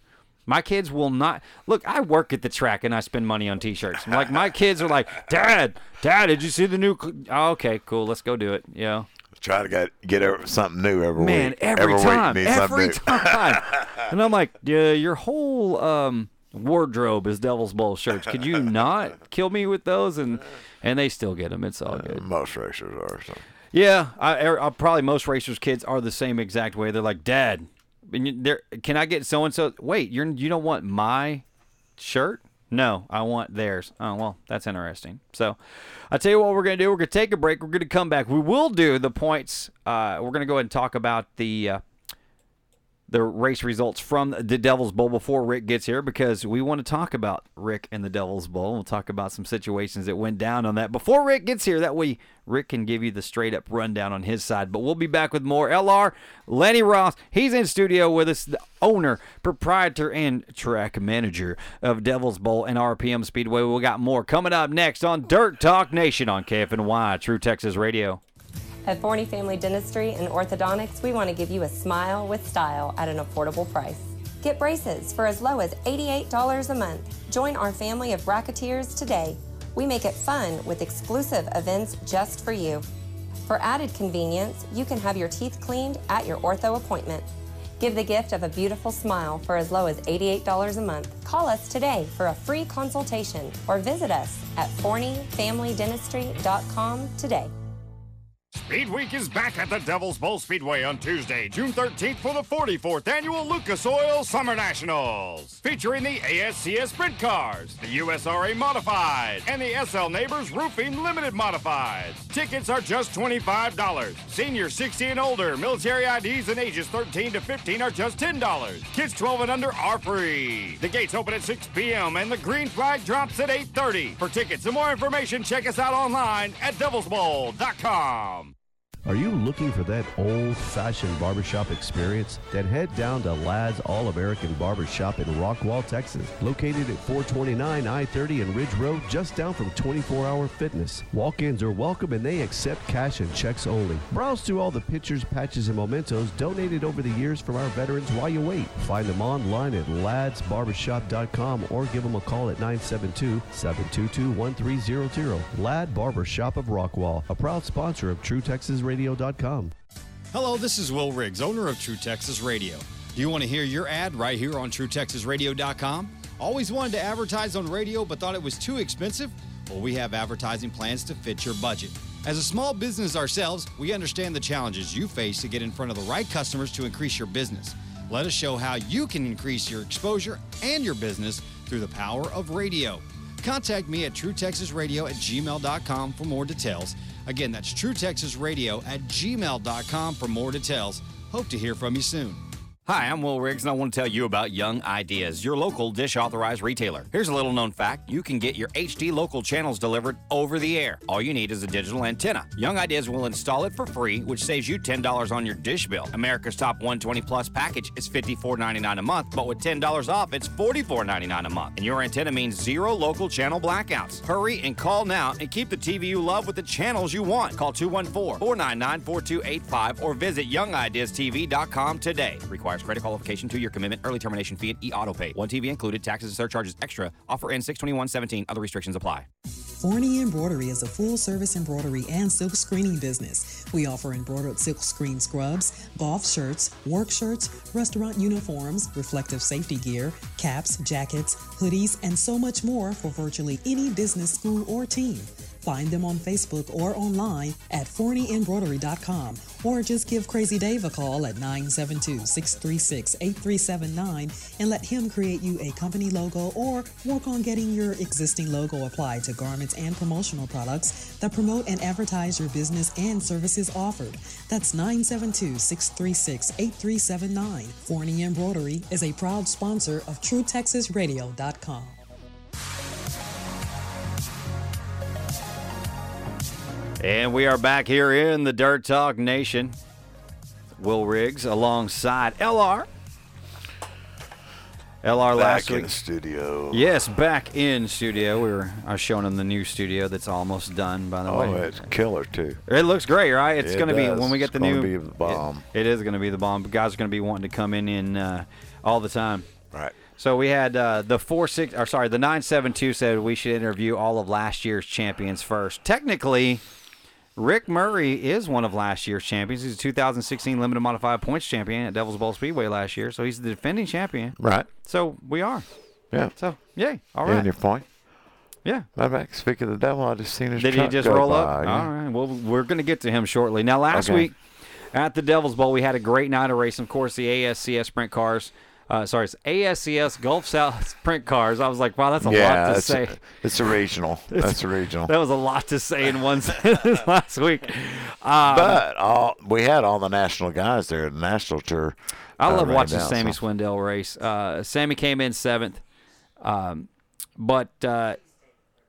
My kids will not. Look, I work at the track and I spend money on t-shirts. I'm Like my kids are like, "Dad, Dad, did you see the new cl-" oh, okay, cool. Let's go do it." You know. Try to get get something new every Man, week. every, week time, every time. and I'm like, yeah, your whole um, wardrobe is Devil's Bowl shirts. Could you not kill me with those? And and they still get them. It's all good. Most racers are. So. Yeah, I, I, I probably most racers' kids are the same exact way. They're like, Dad, there, can I get so and so? Wait, you're you don't want my shirt? No, I want theirs. Oh well, that's interesting. So, I tell you what, we're gonna do. We're gonna take a break. We're gonna come back. We will do the points. Uh, we're gonna go ahead and talk about the. Uh, the race results from the Devil's Bowl before Rick gets here because we want to talk about Rick and the Devil's Bowl. We'll talk about some situations that went down on that before Rick gets here. That way, Rick can give you the straight up rundown on his side. But we'll be back with more. LR, Lenny Ross, he's in studio with us, the owner, proprietor, and track manager of Devil's Bowl and RPM Speedway. We got more coming up next on Dirt Talk Nation on KFNY, True Texas Radio. At Forney Family Dentistry and Orthodontics, we want to give you a smile with style at an affordable price. Get braces for as low as $88 a month. Join our family of bracketeers today. We make it fun with exclusive events just for you. For added convenience, you can have your teeth cleaned at your ortho appointment. Give the gift of a beautiful smile for as low as $88 a month. Call us today for a free consultation or visit us at forneyfamilydentistry.com today. Speed Week is back at the Devil's Bowl Speedway on Tuesday, June 13th for the 44th annual Lucas Oil Summer Nationals. Featuring the ASCS Sprint Cars, the USRA Modified, and the SL Neighbors Roofing Limited Modifieds. Tickets are just $25. Seniors 60 and older, military IDs and ages 13 to 15 are just $10. Kids 12 and under are free. The gates open at 6 p.m. and the green flag drops at 8.30. For tickets and more information, check us out online at devilsbowl.com. Are you looking for that old fashioned barbershop experience? Then head down to Ladd's All American Barbershop in Rockwall, Texas. Located at 429 I 30 and Ridge Road, just down from 24 Hour Fitness. Walk ins are welcome and they accept cash and checks only. Browse through all the pictures, patches, and mementos donated over the years from our veterans while you wait. Find them online at ladsbarbershop.com or give them a call at 972 722 1300. Ladd Barbershop of Rockwall, a proud sponsor of TrueTexasRadio.com. Hello, this is Will Riggs, owner of True Texas Radio. Do you want to hear your ad right here on TrueTexasRadio.com? Always wanted to advertise on radio but thought it was too expensive? Well, we have advertising plans to fit your budget. As a small business ourselves, we understand the challenges you face to get in front of the right customers to increase your business. Let us show how you can increase your exposure and your business through the power of radio. Contact me at truetexasradio at gmail.com for more details. Again, that's truetexasradio at gmail.com for more details. Hope to hear from you soon. Hi, I'm Will Riggs, and I want to tell you about Young Ideas, your local dish authorized retailer. Here's a little known fact you can get your HD local channels delivered over the air. All you need is a digital antenna. Young Ideas will install it for free, which saves you $10 on your dish bill. America's top 120 plus package is $54.99 a month, but with $10 off, it's $44.99 a month. And your antenna means zero local channel blackouts. Hurry and call now and keep the TV you love with the channels you want. Call 214 499 4285 or visit youngideastv.com today. Requires credit qualification, two year commitment, early termination fee, and e auto pay. One TV included, taxes and surcharges extra. Offer ends 62117. Other restrictions apply. Forney Embroidery is a full service embroidery and silk screening business. We offer embroidered silk screen scrubs, golf shirts, work shirts, restaurant uniforms, reflective safety gear, caps, jackets, hoodies, and so much more for virtually any business, school, or team. Find them on Facebook or online at forneyembroidery.com or just give Crazy Dave a call at 972 636 8379 and let him create you a company logo or work on getting your existing logo applied to garments and promotional products that promote and advertise your business and services offered. That's 972 636 8379. Forney Embroidery is a proud sponsor of TrueTexasRadio.com. And we are back here in the Dirt Talk Nation. Will Riggs alongside LR. LR Back last in week. the studio. Yes, back in studio. We were I was showing them the new studio that's almost done. By the Oh, way, oh, it's killer too. It looks great, right? It's It going to be when we get It's the gonna new. be the bomb. It, it is going to be the bomb. Guys are going to be wanting to come in in uh, all the time. Right. So we had uh, the four six, or sorry, the nine seven two said we should interview all of last year's champions first. Technically, Rick Murray is one of last year's champions. He's a 2016 limited modified points champion at Devil's Bowl Speedway last year, so he's the defending champion. Right. So we are. Yeah. So yay! All right. And your point. Yeah. Matter of fact, speak of the devil, I just seen his Did he just roll by, up? yeah. All right. Well, we're going to get to him shortly. Now, last Okay. week at the Devil's Bowl, we had a great night of racing. Of course, the ASCS sprint cars. Uh, sorry, it's ASCS Gulf South sprint cars. I was like, wow, that's a yeah, lot to say. A, it's a regional. It's- That's a regional. That was a lot to say in one sentence last week. Um, but all we had all the national guys there at the national tour. I uh, love ran watching down, Sammy so- Swindell race. Uh, Sammy came in seventh, um, but uh,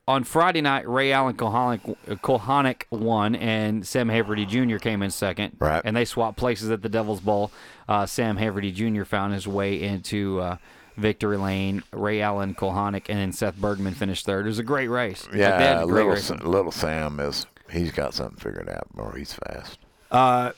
on Friday night, Ray Allen Kahanek, Kahanek won, and Sam Hafertepe Jr. came in second. Right. And they swapped places at the Devil's Bowl. Uh, Sam Hafertepe Jr. found his way into uh, victory lane. Ray Allen Kahanek and then Seth Bergman finished third. It was a great race. Like, they had Yeah, a great little, race. Little Sam is he's got something figured out, or he's fast. Uh,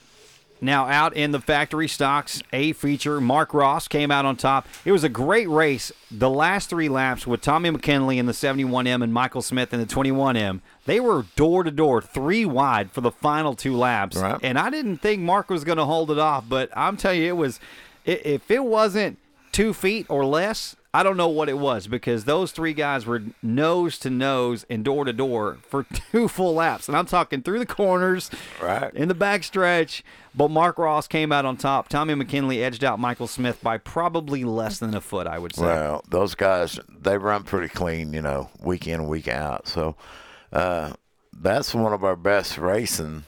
now out in the factory stocks, a feature. Mark Ross came out on top. It was a great race. The last three laps with Tommy McKinley in the 71M and Michael Smith in the 21M, they were door to door, three wide for the final two laps. Right. And I didn't think Mark was going to hold it off, but I'm telling you, it was. If it wasn't two feet or less, I don't know what it was because those three guys were nose to nose and door to door for two full laps. And I'm talking through the corners, Right. in the backstretch. But Mark Ross came out on top. Tommy McKinley edged out Michael Smith by probably less than a foot, I would say. Well, those guys they run pretty clean, you know, week in week out. So uh, that's one of our best racing,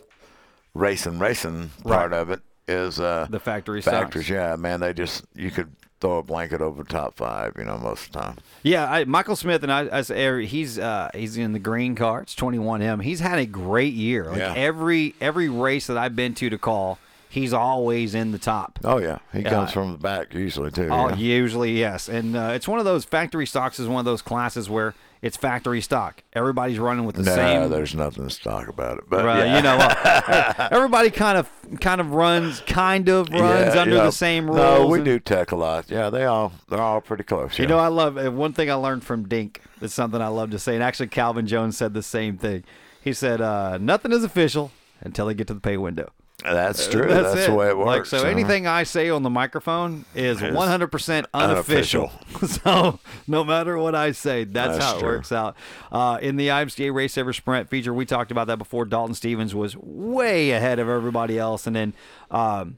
racing, racing part of it is uh, The factory stocks. factors. Yeah, man, they just you could throw a blanket over top five, you know, most of the time. Yeah, I, Michael Smith and I, I say he's uh, he's in the green car. It's 21M. He's had a great year. Like Yeah. every every race that I've been to to call, he's always in the top. Oh yeah, he comes from the back usually too. Oh, yeah. usually yes, and uh, it's one of those factory stocks is one of those classes where it's factory stock. Everybody's running with the no, same. there's nothing to talk about it, but Right, yeah. you know, uh, everybody kind of kind of runs, kind of runs Yeah, under yeah. the same rules. No, we and- do tech a lot. Yeah, they all they're all pretty close. You know, I love uh, one thing I learned from Dink. It's something I love to say, and actually, Calvin Jones said the same thing. He said, uh, "Nothing is official until they get to the pay window." That's true. That's, the way it works. Like so, uh-huh. anything I say on the microphone is Is 100% unofficial. so no matter what I say, that's, That's how it true. works out. Uh, in the IMCA Race Saver Sprint feature, we talked about that before. Dalton Stevens was way ahead of everybody else, and then um,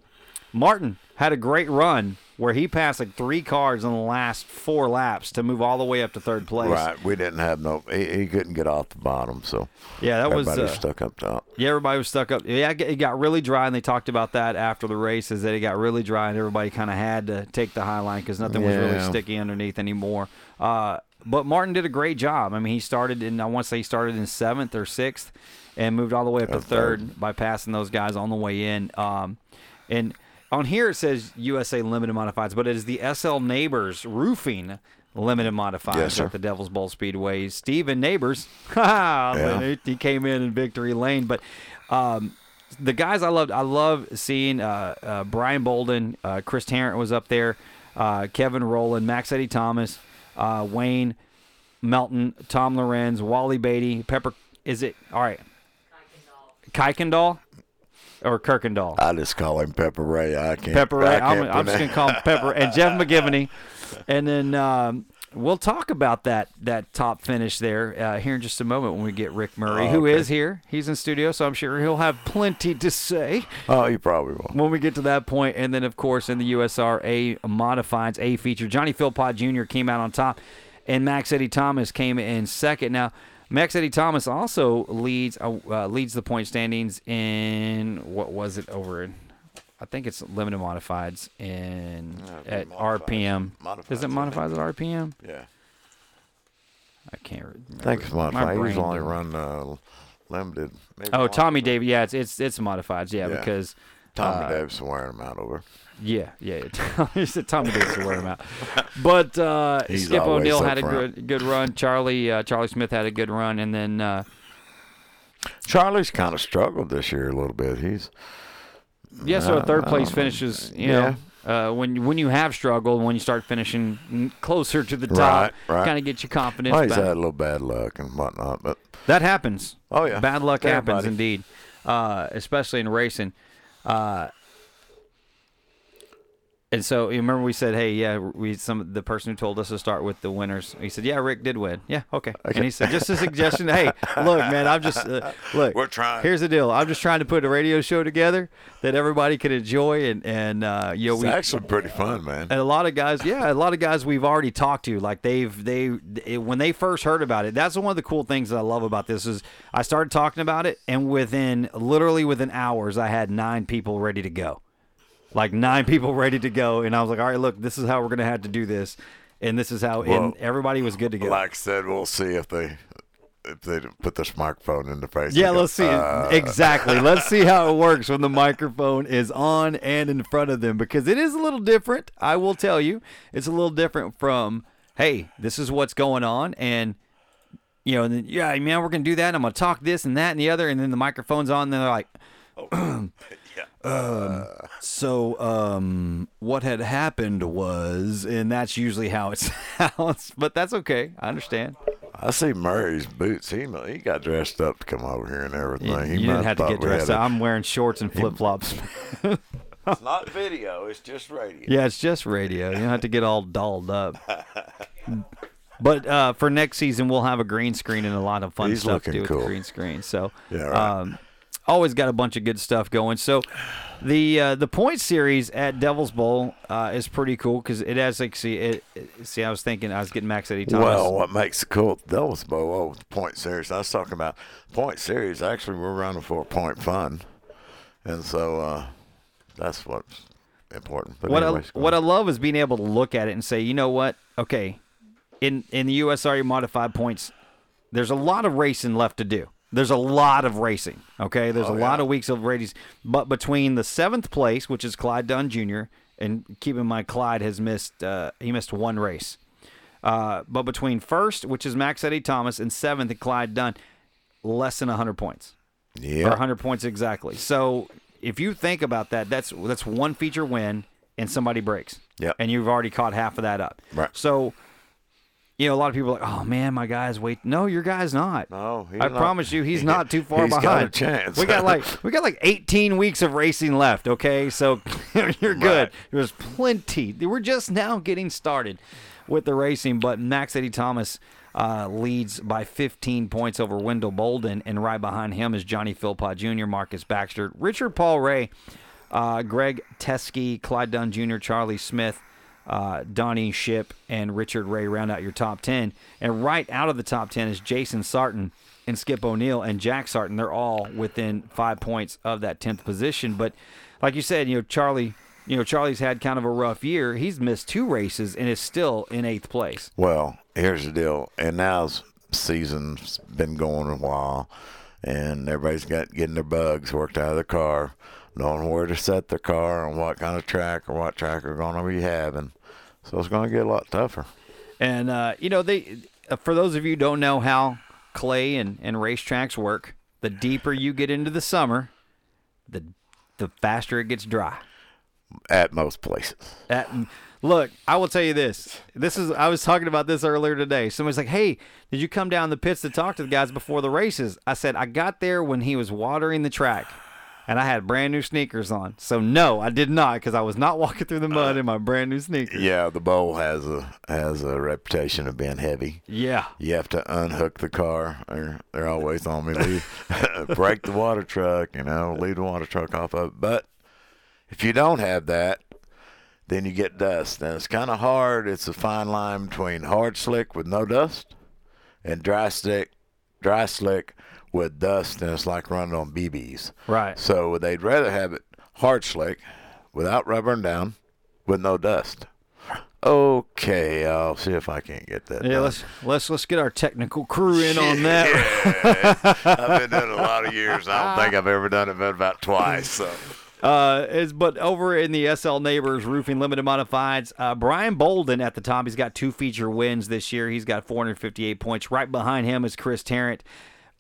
Martin had a great run where he passed like three cars in the last four laps to move all the way up to third place. Right. We didn't have no. He, he couldn't get off the bottom, so Yeah, that was, everybody uh, stuck up top. Yeah, everybody was stuck up. Yeah, it got really dry, and they talked about that after the race. Is that it got really dry, and everybody kind of had to take the high line because nothing was really sticky underneath anymore. Uh, but Martin did a great job. I mean, he started in I want to say he started in seventh or sixth, and moved all the way up to third, third. by passing those guys on the way in. Um, and on here it says USA Limited Modifieds, but it is the SL Neighbors Roofing Limited Modifieds Yes, at the Devil's Bowl Speedway. Steven Neighbors, Yeah. he came in in victory lane, but. Um, the guys I loved, I love seeing uh, uh, Brian Bolden, uh, Chris Tarrant was up there, uh, Kevin Rowland, Max Eddie Thomas, uh, Wayne Melton, Tom Lorenz, Wally Beatty, Pepper. Is it all right? Kuykendall or Kirkendall? I just call him Pepper Ray. I can't. Pepper I Ray. I'm, can't I'm just gonna call him Pepper and Jeff McGivney, and then um, we'll talk about that that top finish there uh, here in just a moment when we get Rick Murray, Oh, who is here. He's in studio, so I'm sure he'll have plenty to say Oh, you probably will. when we get to that. And then, of course, in the USRA modifieds A feature, Johnny Philpott Jr. came out on top, and Max Eddie Thomas came in second. Now, Max Eddie Thomas also leads uh, uh, leads the point standings in what was it over in? I think it's limited modifieds in at RPM. Is it modifieds at RPM? Yeah. I can't remember. I think it's My modified. He's brain only run uh, limited. Maybe Oh, one. Tommy Davis. Yeah, it's it's it's modifieds. Yeah, Yeah. because Tommy uh, Davis wearing them out over. Yeah, yeah. yeah. said Tommy Davis will wear him out. But uh, Skip O'Neill had a front. good good run. Charlie uh, Charlie Smith had a good run, and then uh, Charlie's kind of struggled this year a little bit. He's yeah. So Uh, a third place finishes. You Yeah. know, uh, when when you have struggled, when you start finishing closer to the top, Right, right. kind of get your confidence well, he's back. had a little bad luck and whatnot, but That happens. Oh, yeah. bad luck happens indeed, uh, especially in racing. And so you remember we said, "Hey, yeah, we some the person who told us to start with the winners." He said, "Yeah, Rick did win." Yeah, okay. And he said, "Just a suggestion. hey, look, man, I'm just uh, look. We're trying. Here's the deal. I'm just trying to put a radio show together that everybody can enjoy, and and uh, you know, it's we actually pretty fun, man. and a lot of guys, yeah, a lot of guys we've already talked to, like they've they it- when they first heard about it. That's one of the cool things that I love about this is I started talking about it, and within literally within hours, I had nine people ready to go, like nine people ready to go, and I was like, all right, look, this is how we're gonna have to do this, and this is how, and everybody was good to go. Like I said, we'll see if they if they put this microphone in the face. Yeah, go, let's see. uh, exactly. Let's see how it works when the microphone is on and in front of them because it is a little different. I will tell you, it's a little different from, hey, this is what's going on. And, you know, and then, yeah, man, we're going to do that. I'm going to talk this and that and the other. And then the microphone's on. And they're like, um, so um, what had happened was, and that's usually how it sounds, but that's okay. I understand. I see Murray's boots. He he got dressed up to come over here and everything. You, he you might didn't have to get dressed up. I'm wearing shorts and flip flops. It's not video. It's just radio. yeah, it's just radio. You don't have to get all dolled up. But uh, for next season, we'll have a green screen and a lot of fun He's stuff to do looking with cool. the green screen. So, Yeah, right. um, always got a bunch of good stuff going. So, the uh, the point series at Devil's Bowl uh, is pretty cool because it has like see it, it- See, I was thinking I was getting Max Eddie Thomas. Well, what makes it cool? That was Bo. Oh, the point series. I was talking about point series. Actually, we're running for a point fun, and so uh, that's what's important. But what anyways, I what I love is being able to look at it and say, you know what? Okay, in in the USRA modified points, there's a lot of racing left to do. There's a lot of racing. Okay, there's Oh, a lot of weeks of races, but between the seventh place, which is Clyde Dunn Jr., and keep in mind Clyde has missed uh, he missed one race. Uh, but between first, which is Max Eddie Thomas, and seventh, and Clyde Dunn, less than 100 points. Yeah. Or 100 points exactly. So if you think about that, that's that's one feature win and somebody breaks. Yeah, And you've already caught half of that up. Right. So you know, a lot of people are like, oh man, my guy's wait. No, your guy's not. No, I not. promise you, he's He- not too far he's got behind. a chance. we got like we got like 18 weeks of racing left. Okay, so you're good. Right. There's plenty. We're just now getting started with the racing, but Max Eddie Thomas. Uh, leads by 15 points over Wendell Bolden, and right behind him is Johnny Philpott Jr., Marcus Baxter, Richard Paul Ray, uh, Greg Teskey, Clyde Dunn Jr., Charlie Smith, uh, Donnie Ship, and Richard Ray round out your top 10. And right out of the top 10 is Jason Sarton and Skip O'Neill and Jack Sarton. They're all within five points of that 10th position. But like you said, you know, Charlie. You know, Charlie's had kind of a rough year. He's missed two races and is still in eighth place. Well, here's the deal. And now's season's been going a while, and everybody's got getting their bugs worked out of the car, knowing where to set the car and what kind of track or what track they're going to be having. So it's going to get a lot tougher. And uh, you know, they uh, for those of you who don't know how clay and, and racetracks work, the deeper you get into the summer, the the faster it gets dry. At most places. At, look, I will tell you this. This is I was talking about this earlier today. Somebody's like, "Hey, did you come down the pits to talk to the guys before the races?" I said, "I got there when he was watering the track." And I had brand new sneakers on. So no, I did not because I was not walking through the mud uh, in my brand new sneakers. Yeah, the bowl has a has a reputation of being heavy. Yeah. You have to unhook the car. They're, they're always on me. Leave, break the water truck, you know, leave the water truck off of it. But if you don't have that, then you get dust. And it's kind of hard. It's a fine line between hard slick with no dust and dry slick, dry slick with dust, and it's like running on BBs. Right. So they'd rather have it hard slick without rubbering down with no dust. Okay, I'll see if I can't get that. Yeah, done. let's let's let's get our technical crew in on that. I've been doing it a lot of years. I don't think I've ever done it but about twice. So. Uh, is but over in the SL Neighbors Roofing Limited Modifieds, uh, Brian Bolden at the top. He's got two feature wins this year. He's got 458 points. Right behind him is Chris Tarrant,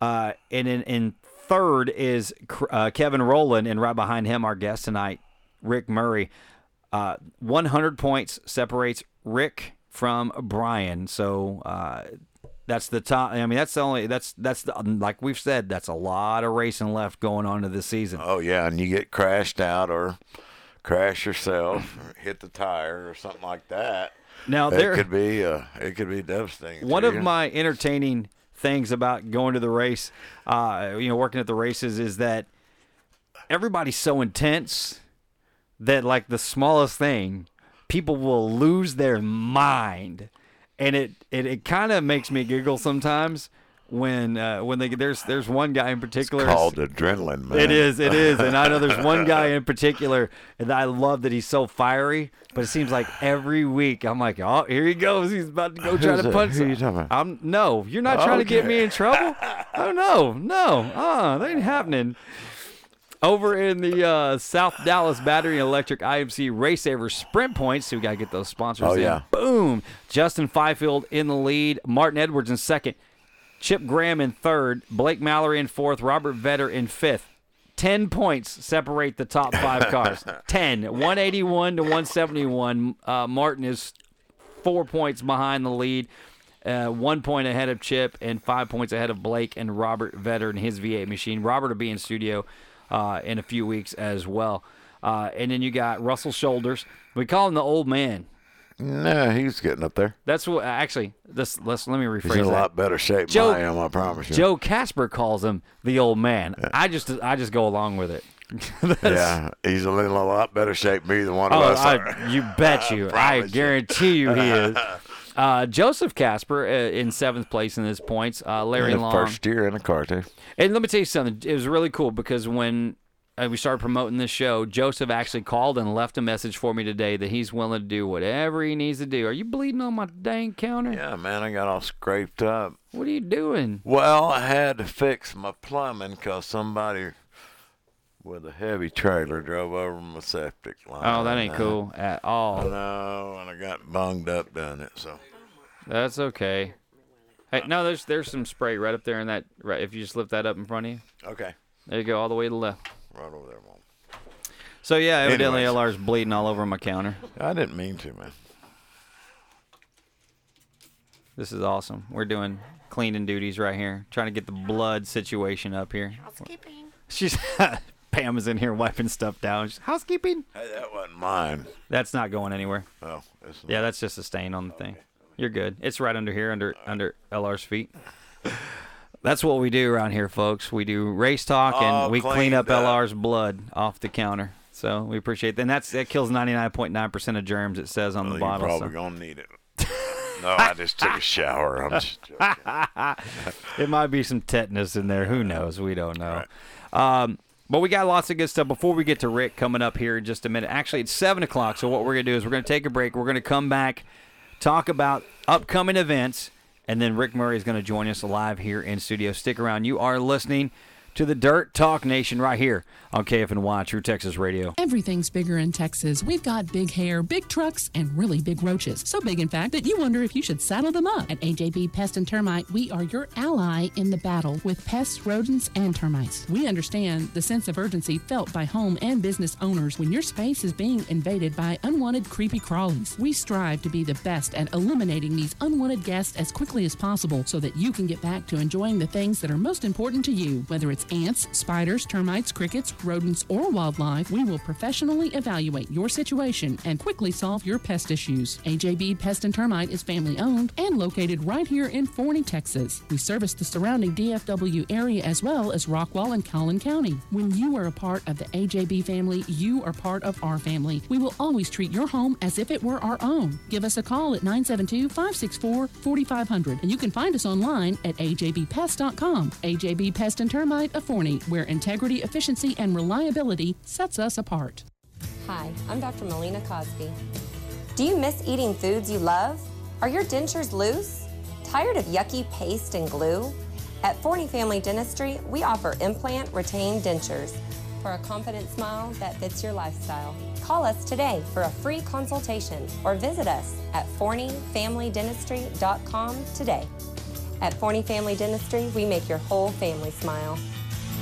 uh, and in, in third is uh, Kevin Rowland, and right behind him, our guest tonight, Rick Murray. Uh, 100 points separates Rick from Brian. So uh, that's the top. I mean, that's the only. That's that's the, like we've said. That's a lot of racing left going on to this season. Oh yeah, and you get crashed out or crash yourself or hit the tire or something like that. Now, it there- could be uh, it could be devastating. One of you. my entertaining things about going to the race, uh, you know, working at the races, is that everybody's so intense that like the smallest thing, people will lose their mind, and it it, it kind of makes me giggle sometimes when uh, when they there's there's one guy in particular called adrenaline, man. It is, it is, and I know there's one guy in particular, and I love that he's so fiery. But it seems like every week I'm like, oh, here he goes. He's about to go try Who's to that? punch. Who you talking about? I'm no, you're not trying to get me in trouble. oh no, no, uh, that ain't happening. Over in the uh, South Dallas Battery Electric IMC Race Saver Sprint Points, so we got to get those sponsors Oh, in. yeah. Boom. Justin Fifield in the lead. Martin Edwards in second. Chip Graham in third. Blake Mallory in fourth. Robert Vetter in fifth. 10 points separate the top five cars. 10. 181 to 171. Uh, Martin is four points behind the lead. Uh, one point ahead of Chip and five points ahead of Blake and Robert Vetter in his V8 machine. Robert will be in studio uh, in a few weeks as well. Uh, and then you got Russell Shoulders. We call him the old man. No, he's getting up there. That's what actually. This let's let me rephrase He's in a that. lot better shape Joe- than I am. I promise you. Joe Casper calls him the old man. I just I just go along with it. Yeah, he's in a lot better shape than me than one of Oh, us. I, you bet you. I you. guarantee you he is. Uh, Joseph Casper uh, in seventh place in his points. Uh, Larry Yeah, Long. First year in the car too. And let me tell you something. It was really cool because when uh, we started promoting this show, Joseph actually called and left a message for me today that he's willing to do whatever he needs to do. Are you bleeding on my dang counter? Yeah, man, I got all scraped up. What are you doing? Well, I had to fix my plumbing because somebody with a heavy trailer drove over my septic line. Oh, that ain't Uh, cool at all. No, and I got bunged up doing it. So That's okay. Hey, no, there's there's some spray right up there in that. Right, if you just lift that up in front of you. Okay. There you go, all the way to the left. Right over there, mom. So yeah, evidently Anyways. LR's bleeding all over my counter. I didn't mean to, man. This is awesome. We're doing cleaning duties right here, trying to get the blood situation up here. Housekeeping. She's Pam is in here wiping stuff down. She's, Housekeeping. Hey, that wasn't mine. That's not going anywhere. Oh, it's Yeah, that's just a stain on the thing. You're good. It's right under here, under under LR's feet. That's what we do around here, folks. We do race talk and All we clean up up. LR's blood off the counter. So we appreciate that. And that's that kills 99.9% of germs. It says on Well, the you're bottle. probably so. gonna need it. no, I just took a shower. I'm just joking. it might be some tetanus in there. Who knows? We don't know. Um, but we got lots of good stuff. Before we get to Rick coming up here in just a minute, actually, it's 7 o'clock. So, what we're going to do is we're going to take a break. We're going to come back, talk about upcoming events, and then Rick Murray is going to join us live here in studio. Stick around. You are listening to the Dirt Talk Nation right here on KFNY True Texas Radio. Everything's bigger in Texas. We've got big hair, big trucks, and really big roaches. So big, in fact, that you wonder if you should saddle them up. At AJB Pest and Termite, we are your ally in the battle with pests, rodents, and termites. We understand the sense of urgency felt by home and business owners when your space is being invaded by unwanted creepy crawlies. We strive to be the best at eliminating these unwanted guests as quickly as possible so that you can get back to enjoying the things that are most important to you, whether it's ants, spiders, termites, crickets, rodents, or wildlife, we will professionally evaluate your situation and quickly solve your pest issues. AJB Pest and Termite is family owned and located right here in Forney, Texas. We service the surrounding DFW area as well as Rockwall and Collin County. When you are a part of the AJB family, you are part of our family. We will always treat your home as if it were our own. Give us a call at 972 564 4500 and you can find us online at ajbpest.com. AJB Pest and Termite of Forney, where integrity, efficiency, and reliability sets us apart. Hi, I'm Dr. Melina Cosby. Do you miss eating foods you love? Are your dentures loose? Tired of yucky paste and glue? At Forney Family Dentistry, we offer implant retained dentures for a confident smile that fits your lifestyle. Call us today for a free consultation or visit us at forneyfamilydentistry.com today. At Forney Family Dentistry, we make your whole family smile.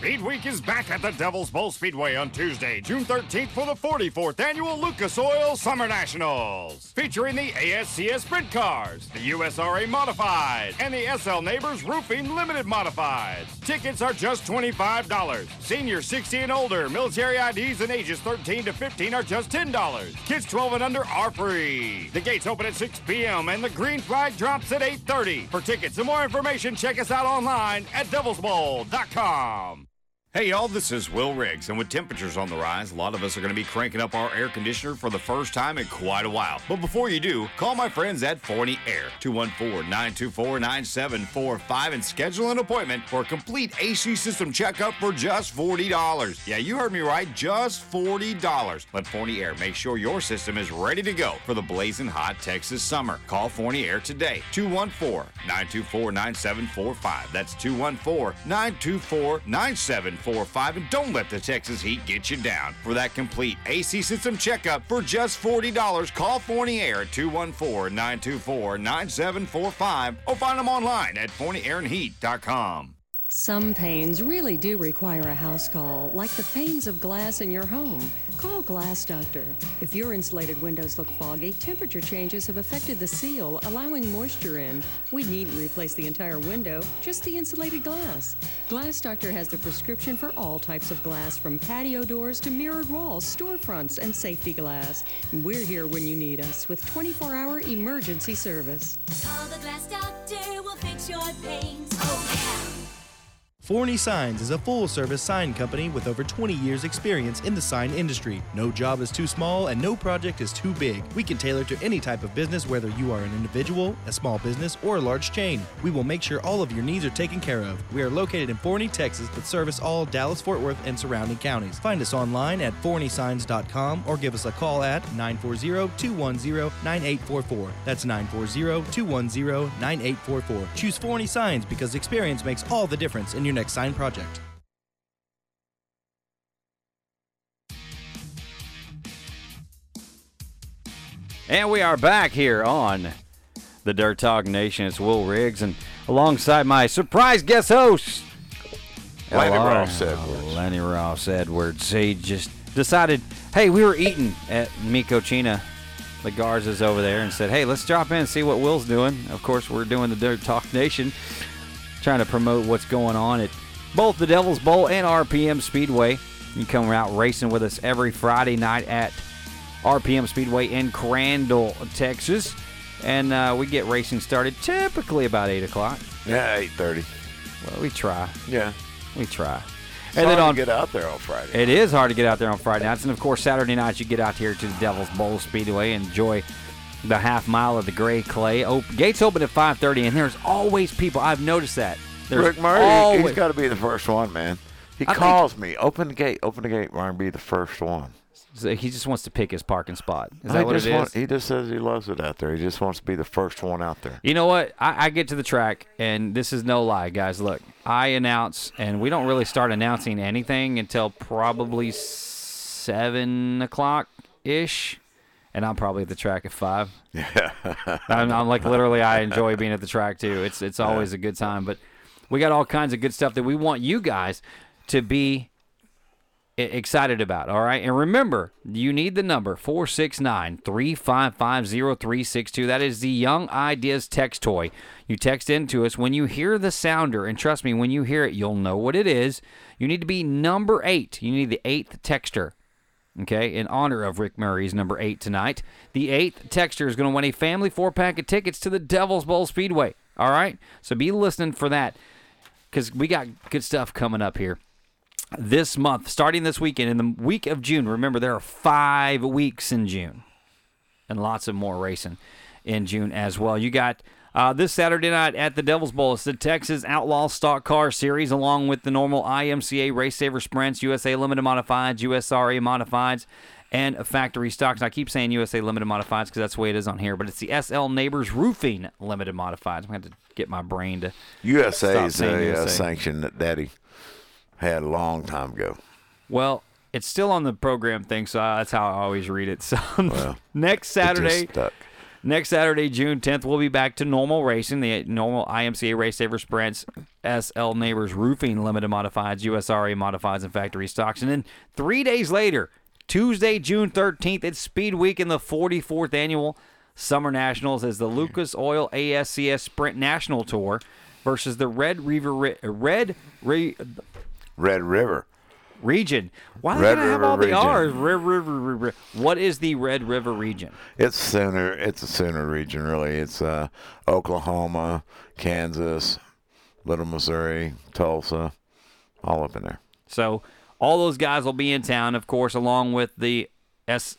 Speed Week is back at the Devil's Bowl Speedway on Tuesday, June 13th for the 44th annual Lucas Oil Summer Nationals. Featuring the ASCS Sprint Cars, the USRA Modified, and the SL Neighbors Roofing Limited Modified. Tickets are just $25. Seniors 60 and older, military IDs and ages 13 to 15 are just $10. Kids 12 and under are free. The gates open at 6 p.m. and the green flag drops at 8.30. For tickets and more information, check us out online at devilsbowl.com. Hey y'all, this is Will Riggs, and with temperatures on the rise, a lot of us are going to be cranking up our air conditioner for the first time in quite a while. But before you do, call my friends at Forney Air, 214-924-9745, and schedule an appointment for a complete AC system checkup for just $40. Yeah, you heard me right, just $40. Let Forney Air make sure your system is ready to go for the blazing hot Texas summer. Call Forney Air today, 214-924-9745. That's 214-924-9745. And don't let the Texas heat get you down. For that complete AC system checkup for just $40, call Air at 214-924-9745 or find them online at ForneyAirandHeat.com. Some pains really do require a house call, like the panes of glass in your home. Call Glass Doctor. If your insulated windows look foggy, temperature changes have affected the seal, allowing moisture in. We needn't replace the entire window, just the insulated glass. Glass Doctor has the prescription for all types of glass, from patio doors to mirrored walls, storefronts, and safety glass. We're here when you need us with 24 hour emergency service. Call the glass doctor, we'll fix your pains. Oh, yeah. Forney Signs is a full service sign company with over 20 years' experience in the sign industry. No job is too small and no project is too big. We can tailor to any type of business, whether you are an individual, a small business, or a large chain. We will make sure all of your needs are taken care of. We are located in Forney, Texas, but service all Dallas, Fort Worth, and surrounding counties. Find us online at forneysigns.com or give us a call at 940 210 9844. That's 940 210 9844. Choose Forney Signs because experience makes all the difference in your next sign project. And we are back here on the Dirt Talk Nation. It's Will Riggs, and alongside my surprise guest host, Lenny LR, Ross Edwards. Lenny Ross Edwards. He just decided, hey, we were eating at Mi Cocina the Garzas over there and said, "Hey, let's drop in and see what Will's doing." Of course, we're doing the Dirt Talk Nation, trying to promote what's going on at both the Devil's Bowl and RPM Speedway. You can come out racing with us every Friday night at RPM Speedway in Crandall, Texas, and uh, we get racing started typically about eight o'clock. Yeah, eight thirty. Well, we try. Yeah, we try. It's and hard then on to get out there on Friday. it is hard to get out there on Friday nights, and of course Saturday nights you get out here to the Devil's Bowl Speedway and enjoy the half mile of the gray clay. Op- gates open at 5:30, and there's always people. I've noticed that. There's Rick Murray, always- he's got to be the first one, man. He I think- calls me, open the gate, open the gate, Ryan, be the first one. So he just wants to pick his parking spot. Is that what it is? want- he just says he loves it out there. He just wants to be the first one out there. You know what? I, I get to the track, and this is no lie, guys. Look, I announce, and we don't really start announcing anything until probably seven o'clock ish, and I'm probably at the track at five. Yeah, I'm, I'm like literally, I enjoy being at the track too. It's it's always a good time, but we got all kinds of good stuff that we want you guys to be excited about. All right. And remember, you need the number 469 355 0362. That is the Young Ideas text toy. You text into us when you hear the sounder, and trust me, when you hear it, you'll know what it is. You need to be number eight. You need the eighth texter. Okay, in honor of Rick Murray's number eight tonight, the eighth texture is going to win a family four pack of tickets to the Devil's Bowl Speedway. All right, so be listening for that because we got good stuff coming up here this month, starting this weekend in the week of June. Remember, there are five weeks in June, and lots of more racing in June as well. You got uh, this Saturday night at the Devil's Bowl. It's the Texas Outlaw Stock Car Series, along with the normal IMCA Race Saver Sprints, USA Limited Modifieds, USRA Modifieds, and factory stocks. And I keep saying USA Limited Modifieds because that's the way it is on here, but it's the SL Neighbors Roofing Limited Modifieds. I'm going to get my brain to USA is a uh, USA. sanction that Daddy had a long time ago. Well, it's still on the program thing, so that's how I always read it. So next it just Saturday, stuck. Next Saturday, June 10th, we'll be back to normal racing, the normal IMCA Race Saver Sprints, SL Neighbors Roofing Limited Modifieds, USRA Modifieds, and Factory Stocks. And then three days later, Tuesday, June 13th, it's Speed Week in the 44th annual Summer Nationals as the Lucas Oil ASCS Sprint National Tour versus the Red River Ri- Red Re, Red River. Region. Why do Red they have River all the region. R's? Red River, River. What is the Red River region? It's sooner. It's a sooner region, really. It's uh, Oklahoma, Kansas, Little Missouri, Tulsa, all up in there. So all those guys will be in town, of course, along with the S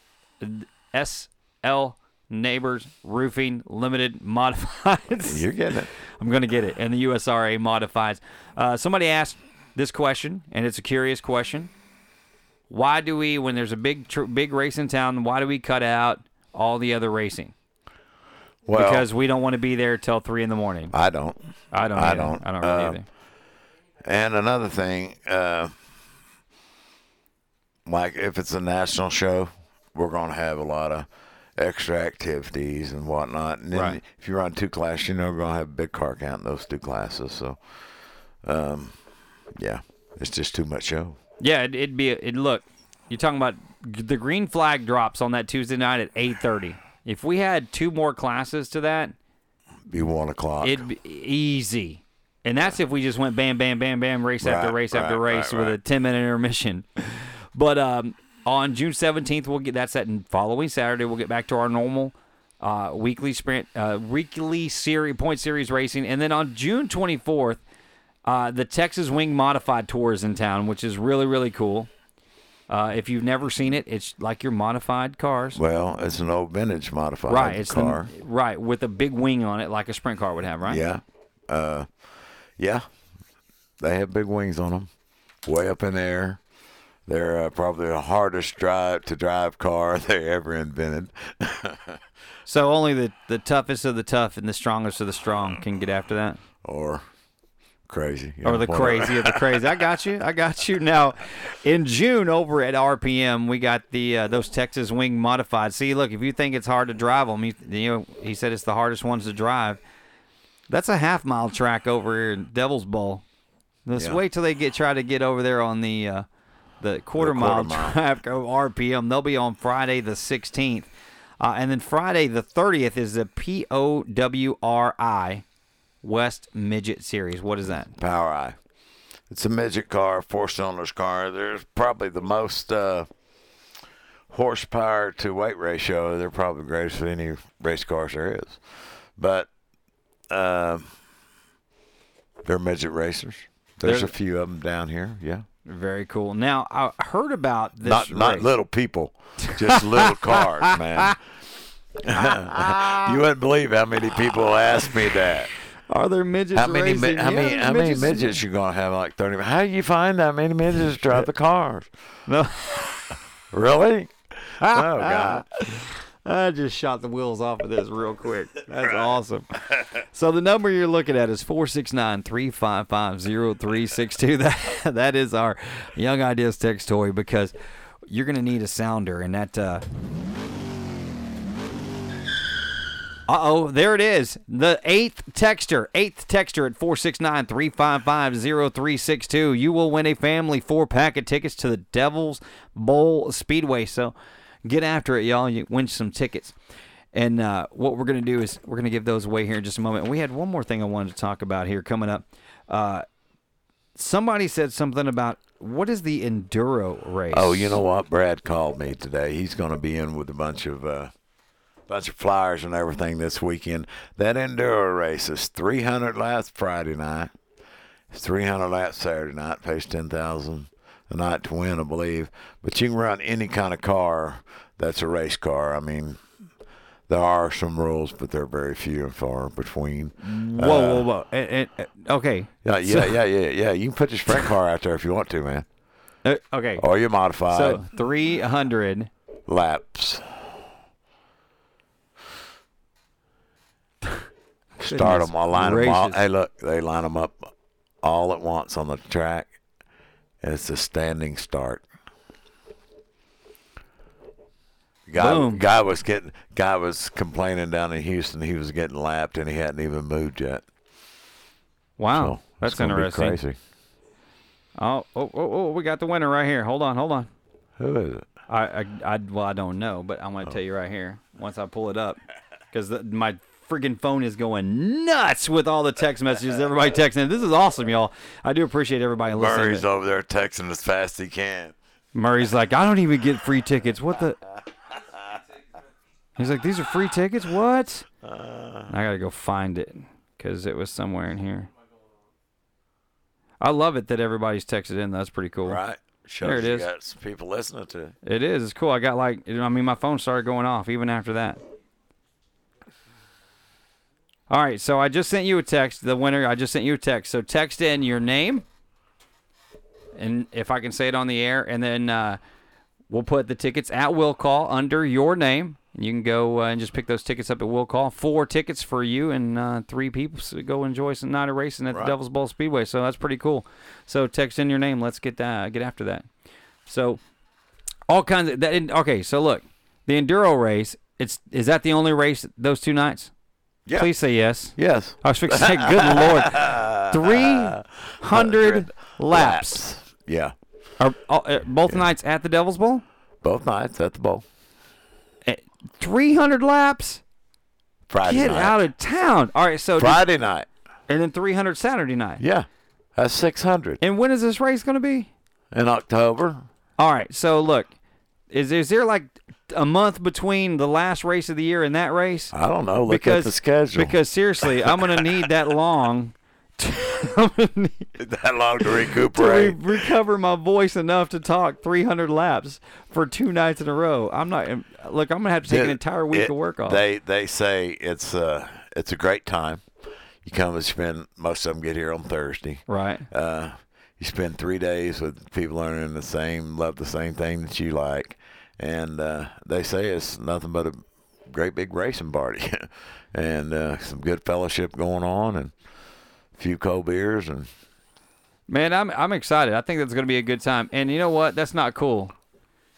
S L Neighbors Roofing Limited Modifieds. You're getting it. I'm going to get it. And the USRA Modifieds. Uh, somebody asked this question, and it's a curious question. Why do we, when there's a big tr- big race in town, why do we cut out all the other racing? Well, because we don't want to be there till three in the morning. I don't. I don't. I either. don't. I don't really Uh, either. And another thing, uh, like if it's a national show, we're going to have a lot of extra activities and whatnot. And then Right. if you run two classes, you know we're going to have a big car count in those two classes. So, um, yeah, it's just too much show. Yeah, it, it'd be. It look. You're talking about the green flag drops on that Tuesday night at 8:30. If we had two more classes to that, Be one o'clock. it'd be easy. And that's if we just went bam, bam, bam, bam, race after Right, race after right, race right, with a 10 minute intermission. But um, on June 17th, we'll get that's that and following Saturday. We'll get back to our normal uh, weekly sprint, uh, weekly series point series racing, and then on June 24th, uh, the Texas Wing Modified Tour is in town, which is really really cool. Uh, if you've never seen it, it's like your modified cars. Well, it's an old vintage modified right, it's the- car. right with a big wing on it, like a sprint car would have. Right. Yeah. Uh, yeah. They have big wings on them, way up in the air. They're uh, probably the hardest drive to drive car they ever invented. So only the, the toughest of the tough and the strongest of the strong can get after that. or crazy. you or the crazy of the crazy. I got you. I got you. Now, in June over at RPM, we got the uh, those Texas Wing modified. See, look, if you think it's hard to drive them, you, you know, he said it's the hardest ones to drive. That's a half mile track over here in Devil's Bowl. Let's Yeah. wait till they get try to get over there on the uh, the quarter, mile, quarter mile. drive go RPM. They'll be on Friday the 16th. Uh, and then Friday the 30th is the POWRI West Midget Series. What is that? POWRI. It's a midget car, four cylinders car. There's probably the most uh, horsepower to weight ratio. They're probably the greatest of any race cars there is. But um they're midget racers. There's They're- a few of them down here. Yeah. Very cool. Now I heard about this. not not little people, just little cars, man. you wouldn't believe how many people ask me that. Are there midgets How many racing? how many how many midgets. midgets you gonna have? Like thirty. How do you find that many midgets to drive the cars? No. really? Oh God. I just shot the wheels off of this real quick. That's awesome. So the number you're looking at is 469-355-0362. That that is our Young Ideas text toy because you're gonna need a sounder and that uh uh-oh, there it is. The eighth texter, eighth texter at 469-355-0362. You will win a family four-pack of tickets to the Devil's Bowl Speedway. So get after it, y'all. You win some tickets. And uh, what we're going to do is we're going to give those away here in just a moment. And we had one more thing I wanted to talk about here coming up. Uh, somebody said something about what is the enduro race? Oh, you know what? Brad called me today. He's going to be in with a bunch of uh, bunch of flyers and everything this weekend. That enduro race is 300 laps Friday night. It's 300 laps Saturday night. Pays 10,000 a night to win, I believe. But you can run any kind of car that's a race car. I mean, there are some rules, but they're very few and far between. Whoa, whoa, whoa. And, and, uh, okay. Yeah, yeah, So- yeah, yeah, yeah. You can put your sprint car out there if you want to, man. Uh, okay. Or your modified So 300 laps. Start them. I'll line them all. Hey, look, they line them up all at once on the track. It's a standing start. Guy, Boom. guy was getting guy was complaining down in Houston. He was getting lapped and he hadn't even moved yet. Wow, So, that's it's gonna be interesting. crazy. Oh, oh, oh, oh, oh we got the winner right here. Hold on, hold on. Who is it? I, I, I well, I don't know, but I'm going to tell you right here once I pull it up, because my freaking phone is going nuts with all the text messages. Everybody texting. This is awesome, y'all. I do appreciate everybody listening. Murray's over there texting as fast as he can. Murray's like, I don't even get free tickets. What the? He's like, these are free tickets. What? I gotta go find it because it was somewhere in here. I love it that everybody's texted in. That's pretty cool. Right. Shows there it you is. got some people listening to it. It is. It's cool. I got like, I mean, my phone started going off even after that. All right, so I just sent you a text. The winner, I just sent you a text. So text in your name, and if I can say it on the air, and then uh, we'll put the tickets at will call under your name. And you can go uh, and just pick those tickets up at will call. Four tickets for you and uh, three people to go enjoy some night of racing at Right. the Devil's Bowl Speedway. So that's pretty cool. So text in your name. Let's get uh, get after that. So all kinds of that. Okay, so look, the enduro race. It's is that the only race those two nights? Yeah. Please say yes. Yes. I was fixing to say, good lord, three hundred laps. Yeah. Are uh, both nights at the Devil's Bowl? Both nights at the bowl. Three hundred laps. Friday Get night. out of town. All right, so did- Friday night. and then three hundred Saturday night. Yeah. That's 600 And when is this race going to be? in October. All right, so look, is is there like a month between the last race of the year and that race? I don't know. Look because, at the schedule. Because seriously, I'm gonna need that long. To, that long to to re- recuperate. recover my voice enough to talk 300 laps for two nights in a row. I'm not. Look, I'm gonna have to take an entire week it- of work off. They they say it's uh it's a great time. You come and spend most of them get here on Thursday. Right. Uh, you spend three days with people learning the same, love the same thing that you like, and uh, they say it's nothing but a great big racing party, and uh, some good fellowship going on, and a few cold beers, and Man, I'm I'm excited. I think that's going to be a good time. And you know what? That's not cool.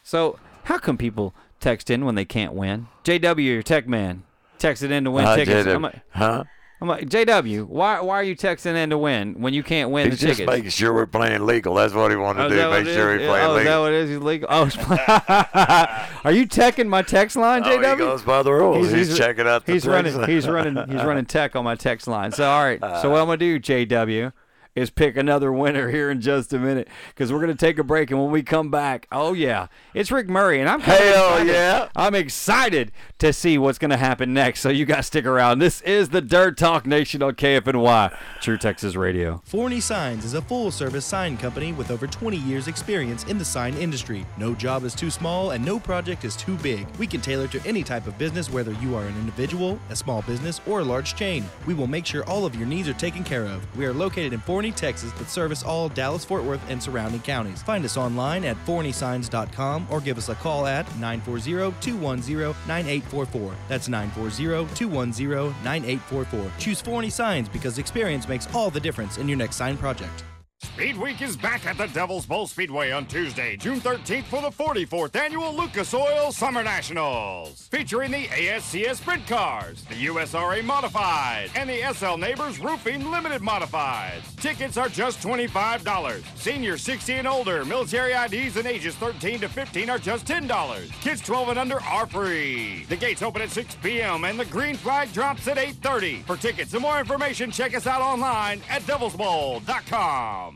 So how come people text in when they can't win? JW, your tech man, texted in to win Uh, tickets. JW, huh? I'm like, JW, why why are you texting in to win when you can't win He's the just tickets? making sure we're playing legal. That's what he wanted Oh, to do. Make sure is? we play oh, is that legal. what it is? He's legal. Oh, it's Are you teching my text line, Oh, JW? he goes by the rules. He's checking out the he's running. He's running. He's running tech on my text line. So all right. Uh, so what I'm gonna do, JW, is pick another winner here in just a minute because we're gonna take a break and when we come back, oh yeah, it's Rick Murray and I'm kinda Hell excited. yeah. I'm excited to see what's gonna happen next. So you guys stick around. This is the Dirt Talk Nation on KFNY, True Texas Radio. Forney Signs is a full service sign company with over 20 years' experience in the sign industry. No job is too small and no project is too big. We can tailor to any type of business, whether you are an individual, a small business, or a large chain. We will make sure all of your needs are taken care of. We are located in Forney, Texas, that service all Dallas, Fort Worth, and surrounding counties. Find us online at forneysigns.com or give us a call at 940 210 9844. That's 940 210 9844. Choose Forney Signs because experience makes all the difference in your next sign project. Speed Week is back at the Devil's Bowl Speedway on Tuesday, June 13th for the 44th annual Lucas Oil Summer Nationals. Featuring the ASCS Sprint Cars, the USRA Modified, and the SL Neighbors Roofing Limited Modifieds. Tickets are just $25. Seniors 60 and older, military IDs and ages 13 to 15 are just $10. Kids 12 and under are free. The gates open at 6 p.m. and the green flag drops at 8.30. For tickets and more information, check us out online at devilsbowl.com.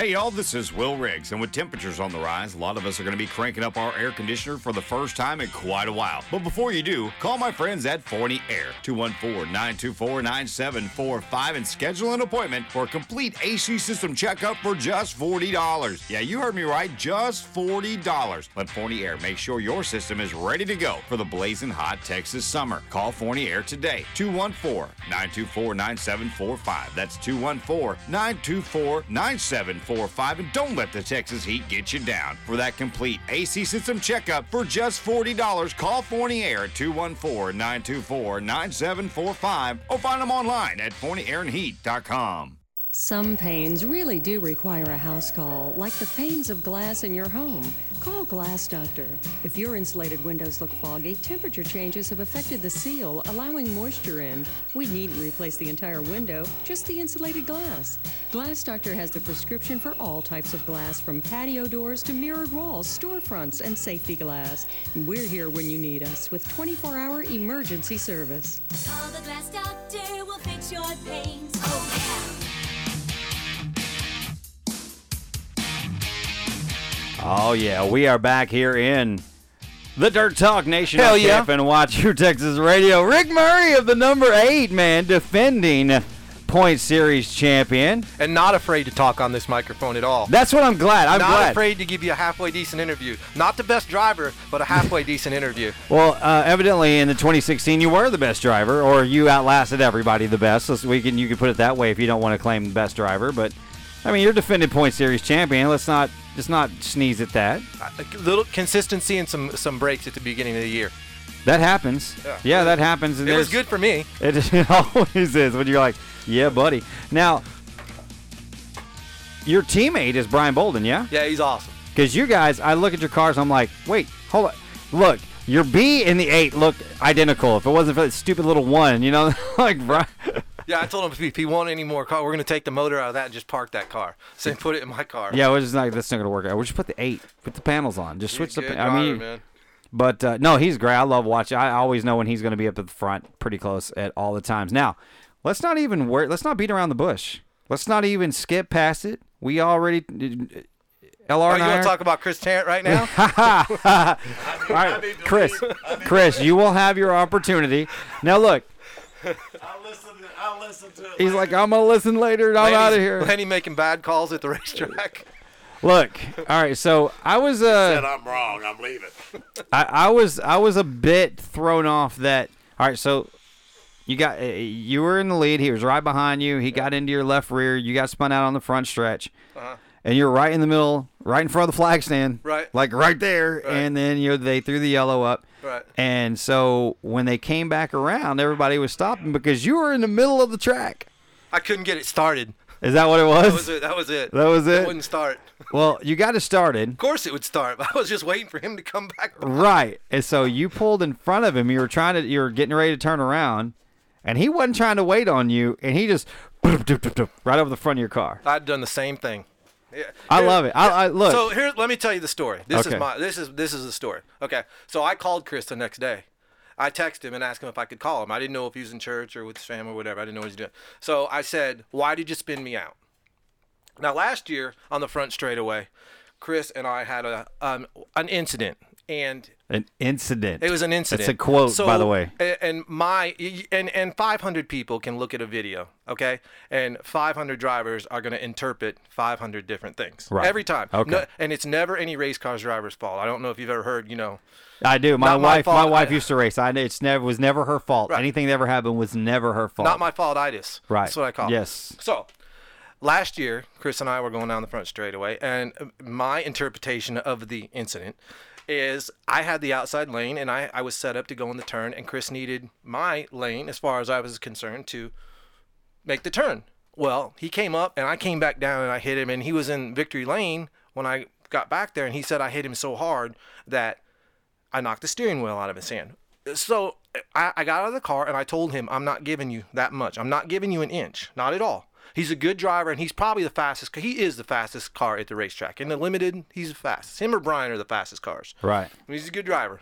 Hey y'all, this is Will Riggs, and with temperatures on the rise, a lot of us are going to be cranking up our air conditioner for the first time in quite a while. But before you do, call my friends at Forney Air, 214-924-9745 and schedule an appointment for a complete AC system checkup for just $40. Yeah, you heard me right, just $40. Let Forney Air make sure your system is ready to go for the blazing hot Texas summer. Call Forney Air today, 214-924-9745. That's 214-924-9745. And don't let the Texas heat get you down. For that complete AC system checkup for just $40, call Air at 214-924-9745 or find them online at ForneyAirandHeat.com. Some pains really do require a house call, like the panes of glass in your home. Call Glass Doctor. If your insulated windows look foggy, temperature changes have affected the seal, allowing moisture in. We needn't replace the entire window, just the insulated glass. Glass Doctor has the prescription for all types of glass, from patio doors to mirrored walls, storefronts, and safety glass. We're here when you need us with 24 hour emergency service. Call the glass doctor, we'll fix your pains. Oh yeah. Oh yeah, we are back here in the Dirt Talk Nation Hell yeah. and Watch Your Texas Radio. Rick Murray of the number eight man defending point series champion. And not afraid to talk on this microphone at all. That's what I'm glad. I'm not glad. afraid to give you a halfway decent interview. Not the best driver, but a halfway decent interview. Well, uh, evidently in the 2016 you were the best driver, or you outlasted everybody the best. So we can you can put it that way if you don't want to claim the best driver. But I mean, you're defending point series champion. Let's not just not sneeze at that. A little consistency and some some breaks at the beginning of the year. That happens. Yeah. that happens. And It was good for me. It, it always is when you're like, yeah, buddy. Now, your teammate is Brian Bolden, yeah? Yeah, he's awesome. Because you guys, I look at your cars, I'm like, wait, hold on. Look, your B and the 8 look identical. If it wasn't for that stupid little one, you know, like, Brian. Yeah, I told him if he want any more car, we're gonna take the motor out of that and just park that car. So put it in my car. Yeah, we're just not, that's not going to work out. We'll just put the 8, put the panels on. Just switch the good pa- I mean, man. But uh, no, he's great. I love watching. I always know when he's going to be up at the front, pretty close at all the times. Now, let's not even work. Let's not beat around the bush. Let's not even skip past it. We already. LR Oh, and you I want are- to talk about Chris Tarrant right now? All right, Chris. Chris, you will have your opportunity. Now look. I'll listen to it. he's like, I'm gonna listen later. and I'm out of here. Lenny making bad calls at the racetrack. Look, all right. So I was Uh, said I'm wrong. I'm leaving. I, I was I was a bit thrown off that. All right, so you got uh, you were in the lead. He was right behind you. He got into your left rear. You got spun out on the front stretch, Uh-huh. and you're right in the middle, right in front of the flag stand, Right. like right there. And then you know they threw the yellow up. Right. And so when they came back around, everybody was stopping because you were in the middle of the track. I couldn't get it started. Is that what it was? That was it. That was it. That was it? It wouldn't start. Well, you got it started. Of course it would start. But I was just waiting for him to come back. Right. And so you pulled in front of him. You were trying to, you were getting ready to turn around, and he wasn't trying to wait on you, and he just right over the front of your car. I'd done the same thing. Yeah. I love it. I, I look. So here, let me tell you the story. This Okay. is my this is this is the story. Okay, so I called Chris the next day. I texted him and asked him if I could call him. I didn't know if he was in church or with his family or whatever. I didn't know what he was doing. So I said, "Why did you spin me out?" Now last year on the front straightaway, Chris and I had a um, an incident, and an incident. it was an incident. It's a quote, So- by the way. And my and and 500 people can look at a video, okay? And 500 drivers are going to interpret 500 different things Right. every time. Okay. No- and it's never any race car's driver's fault. I don't know if you've ever heard, you know. I do. My Not my wife. My, wife used to race. I. It's never was never her fault. Anything that ever happened was never her fault. Not my fault, itis. Right. That's what I call it. Yes. So, last year, Chris and I were going down the front straightaway, and my interpretation of the incident is I had the outside lane, and I, I was set up to go in the turn, and Chris needed my lane, as far as I was concerned, to make the turn. Well, he came up, and I came back down, and I hit him, and he was in victory lane when I got back there, and he said I hit him so hard that I knocked the steering wheel out of his hand. So I, I got out of the car and I told him, I'm not giving you that much. I'm not giving you an inch. Not at all. He's a good driver and he's probably the fastest. He is the fastest car at the racetrack. In the limited, he's the fastest. Him or Brian are the fastest cars. Right. He's a good driver.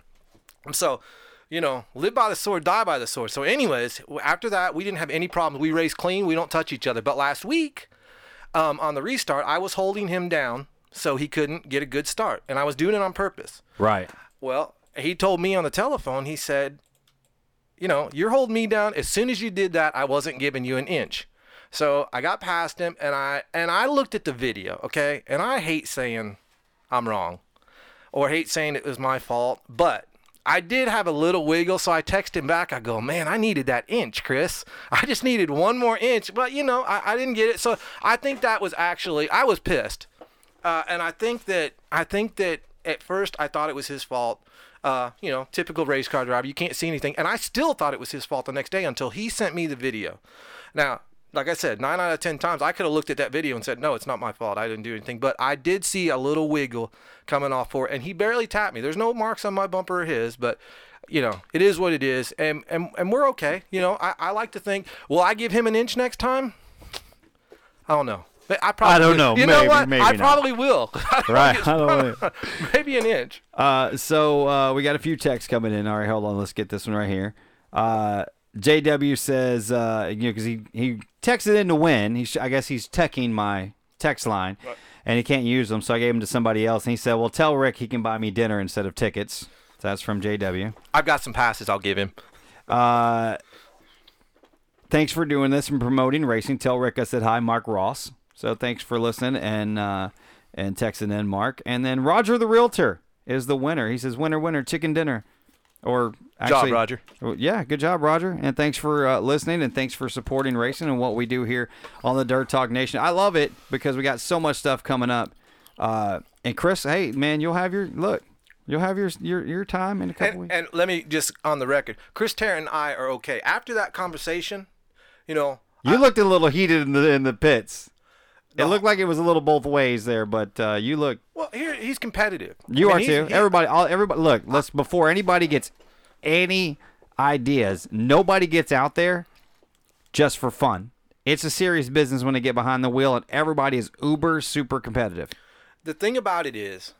And so, you know, live by the sword, die by the sword. So, anyways, after that, we didn't have any problems. We race clean. We don't touch each other. But last week, um, on the restart, I was holding him down so he couldn't get a good start, and I was doing it on purpose. Right. Well, he told me on the telephone, he said, you know, you're holding me down. As soon as you did that, I wasn't giving you an inch. So I got past him and I and I looked at the video, okay? And I hate saying I'm wrong or hate saying it was my fault, but I did have a little wiggle, so I texted him back. I go, man, I needed that inch, Chris. I just needed one more inch, but you know, I, I didn't get it. So I think that was actually I was pissed, uh, and I think that I think that at first I thought it was his fault. Uh, you know, typical race car driver. You can't see anything, and I still thought it was his fault the next day until he sent me the video. Now, like I said, nine out of ten times I could have looked at that video and said, "No, it's not my fault. I didn't do anything." But I did see a little wiggle coming off for it, and he barely tapped me. There's no marks on my bumper or his, but you know, it is what it is, and and, and we're okay. You know, I, I like to think, will I give him an inch next time? I don't know. But I probably I don't know. You Maybe, know what? maybe I not. probably will. I Right. I don't probably- maybe an inch. Uh, so uh, we got a few texts coming in. All right, hold on. Let's get this one right here. Uh, JW says, uh, you know, because he he texted in to win. He sh- I guess he's teching my text line, and he can't use them, so I gave them to somebody else. And he said, "Well, tell Rick he can buy me dinner instead of tickets." So that's from JW. I've got some passes. I'll give him. Uh, thanks for doing this and promoting racing. Tell Rick I said hi, Mark Ross. So thanks for listening and uh, and texting in, Mark. And then Roger the Realtor is the winner. He says, "Winner, winner, chicken dinner." Or Job, actually, Roger. Yeah, good job, Roger. And thanks for uh, listening and thanks for supporting racing and what we do here on the Dirt Talk Nation. I love it because we got so much stuff coming up. Uh, and Chris, hey man, you'll have your look. You'll have your your your time in a couple And, weeks. and let me just on the record, Chris Tarrant and I are okay. After that conversation, you know, You looked a little heated in the in the pits. It looked like it was a little both ways there, but uh, you look well, here he's competitive. you I are mean, he's- too. he- everybody, all everybody. Look, let's before anybody gets any ideas. Nobody gets out there just for fun. It's a serious business when they get behind the wheel, and everybody is uber super competitive. the thing about it is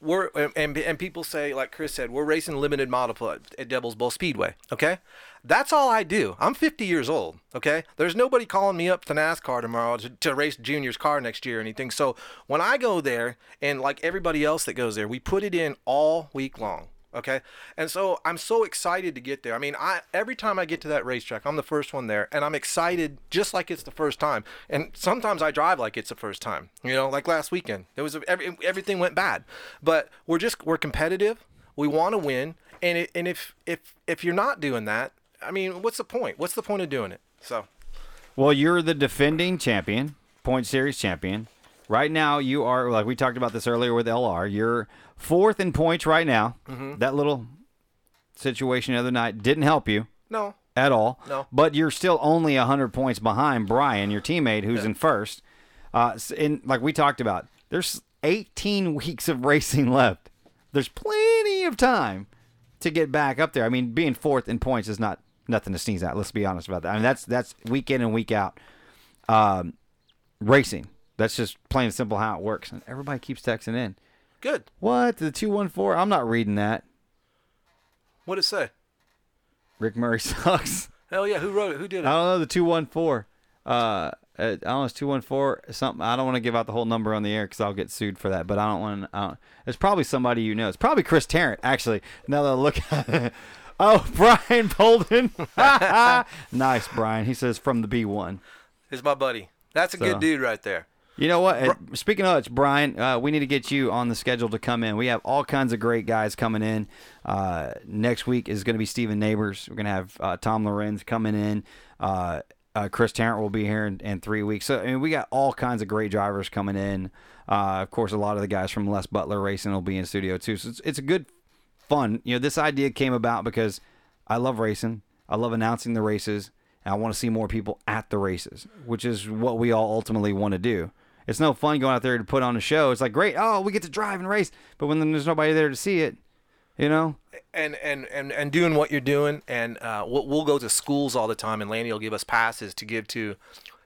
we're and, and people say like Chris said we're racing limited model at Devil's Bowl Speedway okay that's all I do. I'm 50 years old okay? There's nobody calling me up to NASCAR tomorrow to, to race Junior's car next year or anything. So when I go there and like everybody else that goes there we put it in all week long okay? And so i'm so excited to get there. I mean i every time i get to that racetrack i'm the first one there and i'm excited just like it's the first time. And sometimes i drive like it's the first time you know like last weekend. There was every, everything went bad. But we're just we're competitive. We want to win. And it, and if if if you're not doing that i mean what's the point what's the point of doing it so Well, you're the defending champion, point series champion. Right now, you are like we talked about this earlier with LR. You're fourth in points right now. Mhm. That little situation the other night didn't help you no at all. No. But you're still only 100 points behind Brian, your teammate, who's in first. Uh, and like we talked about, there's 18 weeks of racing left. There's plenty of time to get back up there. I mean, being fourth in points is not nothing to sneeze at. Let's be honest about that. I mean, that's that's week in and week out um, racing. That's just plain and simple how it works. And everybody keeps texting in. Good. What the two one four? I'm not reading that. What did it say? Rick Murray sucks. Hell yeah! Who wrote it? Who did it? I don't know the two one four. Uh, I don't know. It's two one four something. I don't want to give out the whole number on the air because I'll get sued for that. But I don't want to. It's probably somebody you know. It's probably Chris Tarrant. Actually, now that I look at it. Oh, Brian Bolden. nice, Brian. He says from the B one. Is my buddy. That's a So- good dude right there. You know what? Speaking of, it's Brian. Uh, we need to get you on the schedule to come in. We have all kinds of great guys coming in. Uh, next week is going to be Stephen Neighbors. We're going to have uh, Tom Lorenz coming in. Uh, uh, Chris Tarrant will be here in, in three weeks. So I mean, we got all kinds of great drivers coming in. Uh, of course, a lot of the guys from Les Butler Racing will be in studio too. So it's, it's a good fun. You know, this idea came about because I love racing. I love announcing the races. I want to see more people at the races, which is what we all ultimately want to do. It's no fun going out there to put on a show. It's like great, oh, we get to drive and race, but when there's nobody there to see it, you know. and and and and doing what you're doing and uh, we'll, we'll go to schools all the time and lanny will give us passes to give to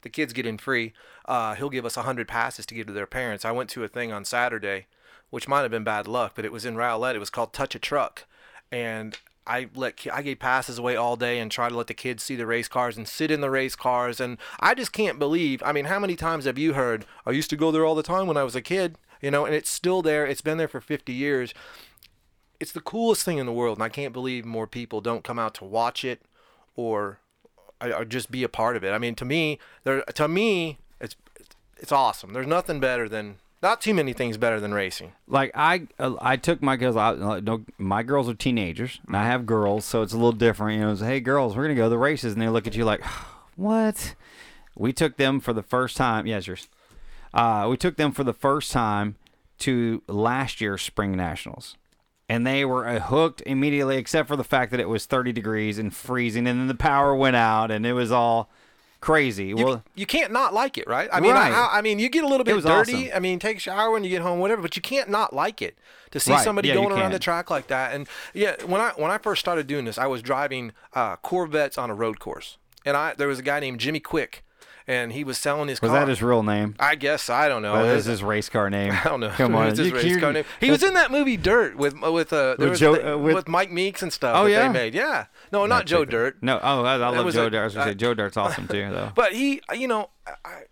the kids get in free uh, he'll give us 100 passes to give to their parents i went to a thing on saturday which might have been bad luck but it was in rowlett it was called touch a truck and I let I gave passes away all day and try to let the kids see the race cars and sit in the race cars and I just can't believe. I mean, how many times have you heard? I used to go there all the time when I was a kid, you know, and it's still there. It's been there for 50 years it's the coolest thing in the world, and I can't believe more people don't come out to watch it or or just be a part of it. I mean, to me, there to me, it's it's awesome. There's nothing better than not too many things better than racing. Like I, uh, I took my girls no, My girls are teenagers, and I have girls, so it's a little different. You know, it's, hey girls, we're gonna go to the races, and they look at you like, what? We took them for the first time. Yes, yours. Uh, we took them for the first time to last year's spring nationals. And they were uh, hooked immediately, except for the fact that it was 30 degrees and freezing, and then the power went out, and it was all crazy. well, You can't not like it, right? I mean, Right. I, I mean, you get a little bit dirty. awesome. I mean, take a shower when you get home, whatever. But you can't not like it to see Right. somebody Yeah, going around the track like that. And yeah, when I when I first started doing this, I was driving uh, Corvettes on a road course, and I there was a guy named Jimmy Quick, and he was selling his was car. that his real name? I guess I don't know. That is his race car name. I don't know. Come on, his You- race car name. He was in that movie Dirt with with uh there With was Joe- the- uh, with, with- Mike Meeks and stuff. Oh, that yeah? they made. Yeah. No, not Joe Dirt. No, oh, I, I love was Joe a- Dirt. I was gonna say Joe Dirt's awesome too, though. But he, you know, I, I-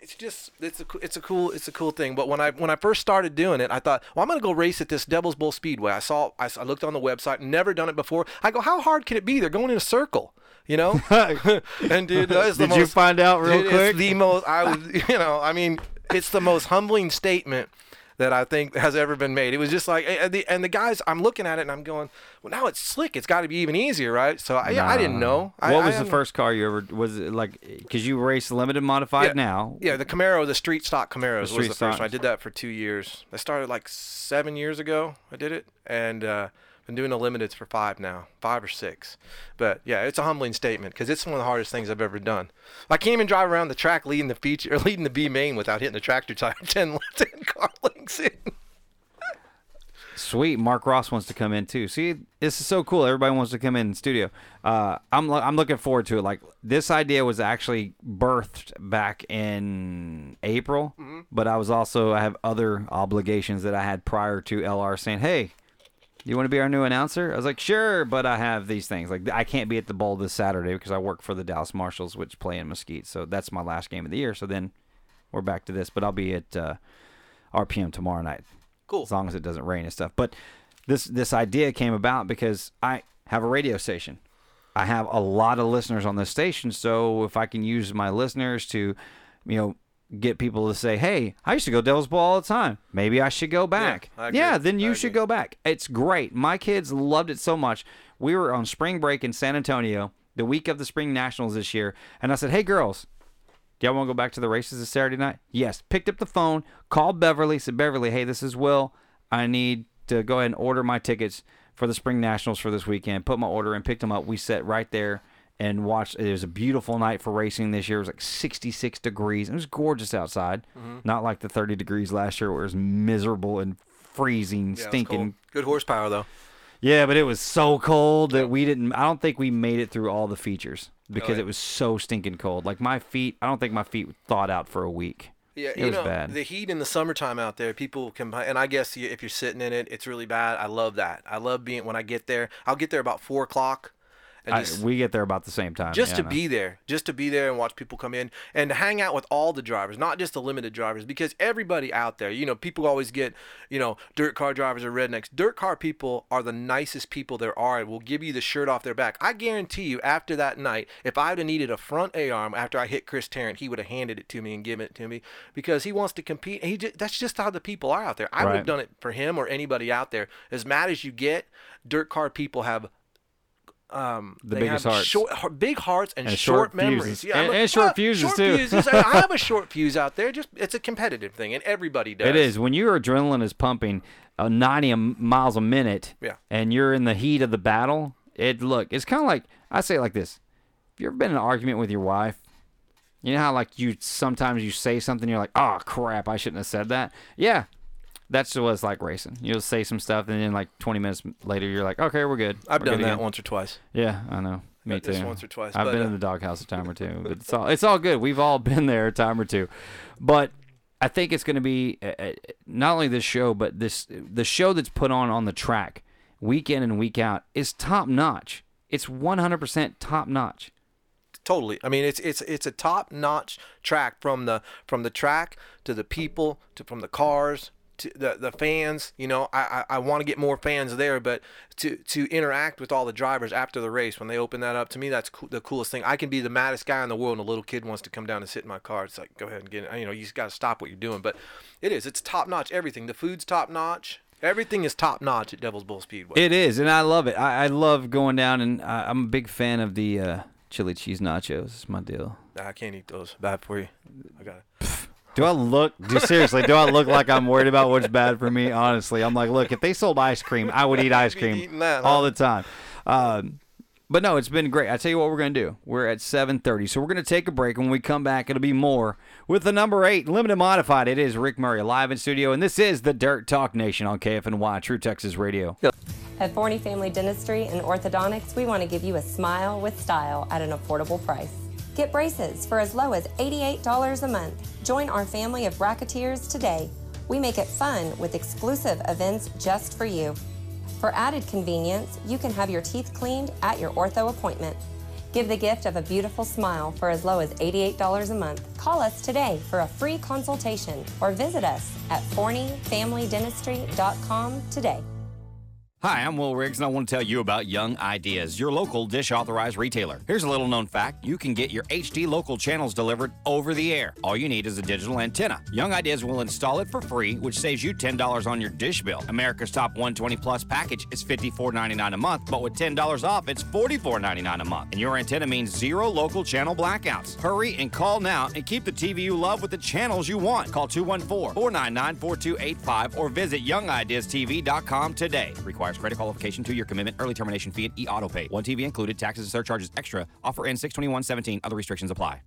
it's just it's a it's a cool it's a cool thing. But when I when I first started doing it, I thought, well, I'm gonna go race at this Devil's Bowl Speedway. I saw I, I looked on the website, never done it before. I go, how hard can it be? They're going in a circle. You know, and dude, that is the Did you most- find out real dude, quick? It's the most. I was, you know, I mean, it's the most humbling statement that I think has ever been made. It was just like, and the, and the guys, I'm looking at it and I'm going, well, now it's slick. It's got to be even easier, right? So I, I didn't know. I, What I was the first car you ever? Was it like because you race limited modified Yeah. now? Yeah, the Camaro, the street stock Camaros was the first one. I did that for two years. I started like seven years ago. I did it, and uh, been doing the limiteds for five now, five or six. But yeah, it's a humbling statement because it's one of the hardest things I've ever done. I can't even drive around the track leading the feature or leading the B main without hitting the tractor tire 10, 10 car lengths in. Sweet. Mark Ross wants to come in too. See, this is so cool. Everybody wants to come in studio. Uh, I'm lo- I'm looking forward to it. Like this idea was actually birthed back in April, Mm-hmm. but I was also I have other obligations that I had prior to LR saying, "Hey, you want to be our new announcer?" I was like, "Sure," but I have these things. Like I can't be at the bowl this Saturday because I work for the Dallas Marshals, which play in Mesquite. So that's my last game of the year. So then we're back to this, but I'll be at uh, RPM tomorrow night. Cool. As long as it doesn't rain and stuff. But this this idea came about because I have a radio station. I have a lot of listeners on this station, so if I can use my listeners to, you know, get people to say, "Hey, I used to go Devil's Bowl all the time. Maybe I should go back." Agree. Yeah, then you should go back. It's great. My kids loved it so much. We were on spring break in San Antonio the week of the spring nationals this year, and I said, "Hey, girls, do y'all want to go back to the races this Saturday night? Yes. Picked up the phone, called Beverly, said, Beverly, hey, this is Will. I need to go ahead and order my tickets for the Spring Nationals for this weekend. Put my order in, picked them up. We sat right there and watched. It was a beautiful night for racing this year. It was like 66 degrees. It was gorgeous outside. Mhm. Not like the 30 degrees last year where it was miserable and freezing, Yeah, stinking. Good horsepower though. Yeah, but it was so cold that we didn't. I don't think we made it through all the features because yeah. it was so stinking cold. Like my feet, I don't think my feet thawed out for a week. Yeah, it you was know bad. the heat in the summertime out there. People can, and I guess if you're sitting in it, it's really bad. I love that. I love being when I get there. I'll get there about four o'clock, I- just we get there about the same time. just yeah, to know. be there, just to be there and watch people come in and to hang out with all the drivers, not just the limited drivers, because everybody out there, you know, people always get, you know, dirt car drivers or rednecks. Dirt car people are the nicest people there are and will give you the shirt off their back. I guarantee you, after that night, if I would have needed a front A arm after I hit Chris Tarrant, he would have handed it to me and given it to me because he wants to compete. And he just, that's just how the people are out there. I would have done it for him or anybody out there. As mad as you get, dirt car people have um, The they biggest have hearts. short, big hearts and, And short, short memories. Yeah, And- a- and short well, fuses, short too. Fuses. I, have a short fuse out there. Just it's a competitive thing, and everybody does. It is when your adrenaline is pumping uh, 90 miles a minute, Yeah. and you're in the heat of the battle. It look, it's kind of like I say it like this: Have you ever been in an argument with your wife? You know how like you sometimes you say something, you're like, "Oh crap, I shouldn't have said that." Yeah, that's what it's like racing. You'll say some stuff, and then like 20 minutes later, you're like, "Okay, we're good." I've We're done good that again." once or twice. Yeah, I know. Me too. once or twice, I've been uh, in the doghouse a time or two, but it's all it's all good. We've all been there a time or two, but I think it's going to be uh, uh, not only this show, but this the show that's put on on the track week in and week out is top notch. It's 100% top notch. Totally. I mean, it's it's it's a top notch track from the from the track to the people to from the cars the the fans. You know, I I, I want to get more fans there, but to to interact with all the drivers after the race when they open that up to me, that's cool, the coolest thing. I can be the maddest guy in the world, and a little kid wants to come down and sit in my car. It's like, go ahead and get it. You know, you just got to stop what you're doing. But it is. It's top notch. Everything. The food's top notch. Everything is top notch at Devil's Bowl Speedway. It is, and I love it. I, I love going down, and I, I'm a big fan of the uh, chili cheese nachos. It's my deal. Nah, I can't eat those. Bad for you. I got it. Do I look? Do seriously? Do I look like I'm worried about what's bad for me? Honestly, I'm like, look, if they sold ice cream, I would eat ice cream eating that, all huh? the time. Um, but no, it's been great. I tell you what, we're gonna do. We're at 7:30, so we're gonna take a break. And when we come back, it'll be more with the number eight limited modified. It is Rick Murray live in studio, and this is the Dirt Talk Nation on KFNY True Texas Radio. At Forney Family Dentistry and Orthodontics, we want to give you a smile with style at an affordable price. Get braces for as low as $88 a month. Join our family of bracketeers today. We make it fun with exclusive events just for you. For added convenience, you can have your teeth cleaned at your ortho appointment. Give the gift of a beautiful smile for as low as $88 a month. Call us today for a free consultation or visit us at forneyfamilydentistry.com today. Hi, I'm Will Riggs, and I want to tell you about Young Ideas, your local dish authorized retailer. Here's a little known fact you can get your HD local channels delivered over the air. All you need is a digital antenna. Young Ideas will install it for free, which saves you $10 on your dish bill. America's top 120 plus package is $54.99 a month, but with $10 off, it's $44.99 a month. And your antenna means zero local channel blackouts. Hurry and call now and keep the TV you love with the channels you want. Call 214 499 4285 or visit youngideastv.com today. Requires credit qualification, two year commitment, early termination fee, and e auto pay. One TV included, taxes and surcharges extra. Offer ends 62117. Other restrictions apply.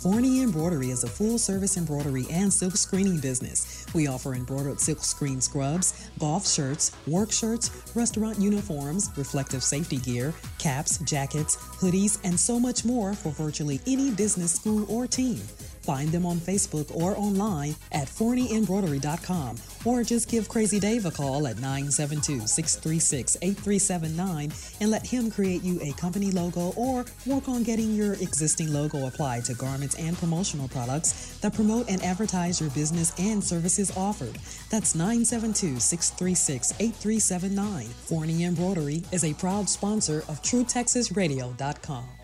Forney Embroidery is a full service embroidery and silk screening business. We offer embroidered silk screen scrubs, golf shirts, work shirts, restaurant uniforms, reflective safety gear, caps, jackets, hoodies, and so much more for virtually any business, school, or team. Find them on Facebook or online at forneyembroidery.com or just give Crazy Dave a call at 972 636 8379 and let him create you a company logo or work on getting your existing logo applied to garments and promotional products that promote and advertise your business and services offered. That's 972 636 8379. Forney Embroidery is a proud sponsor of TrueTexasRadio.com.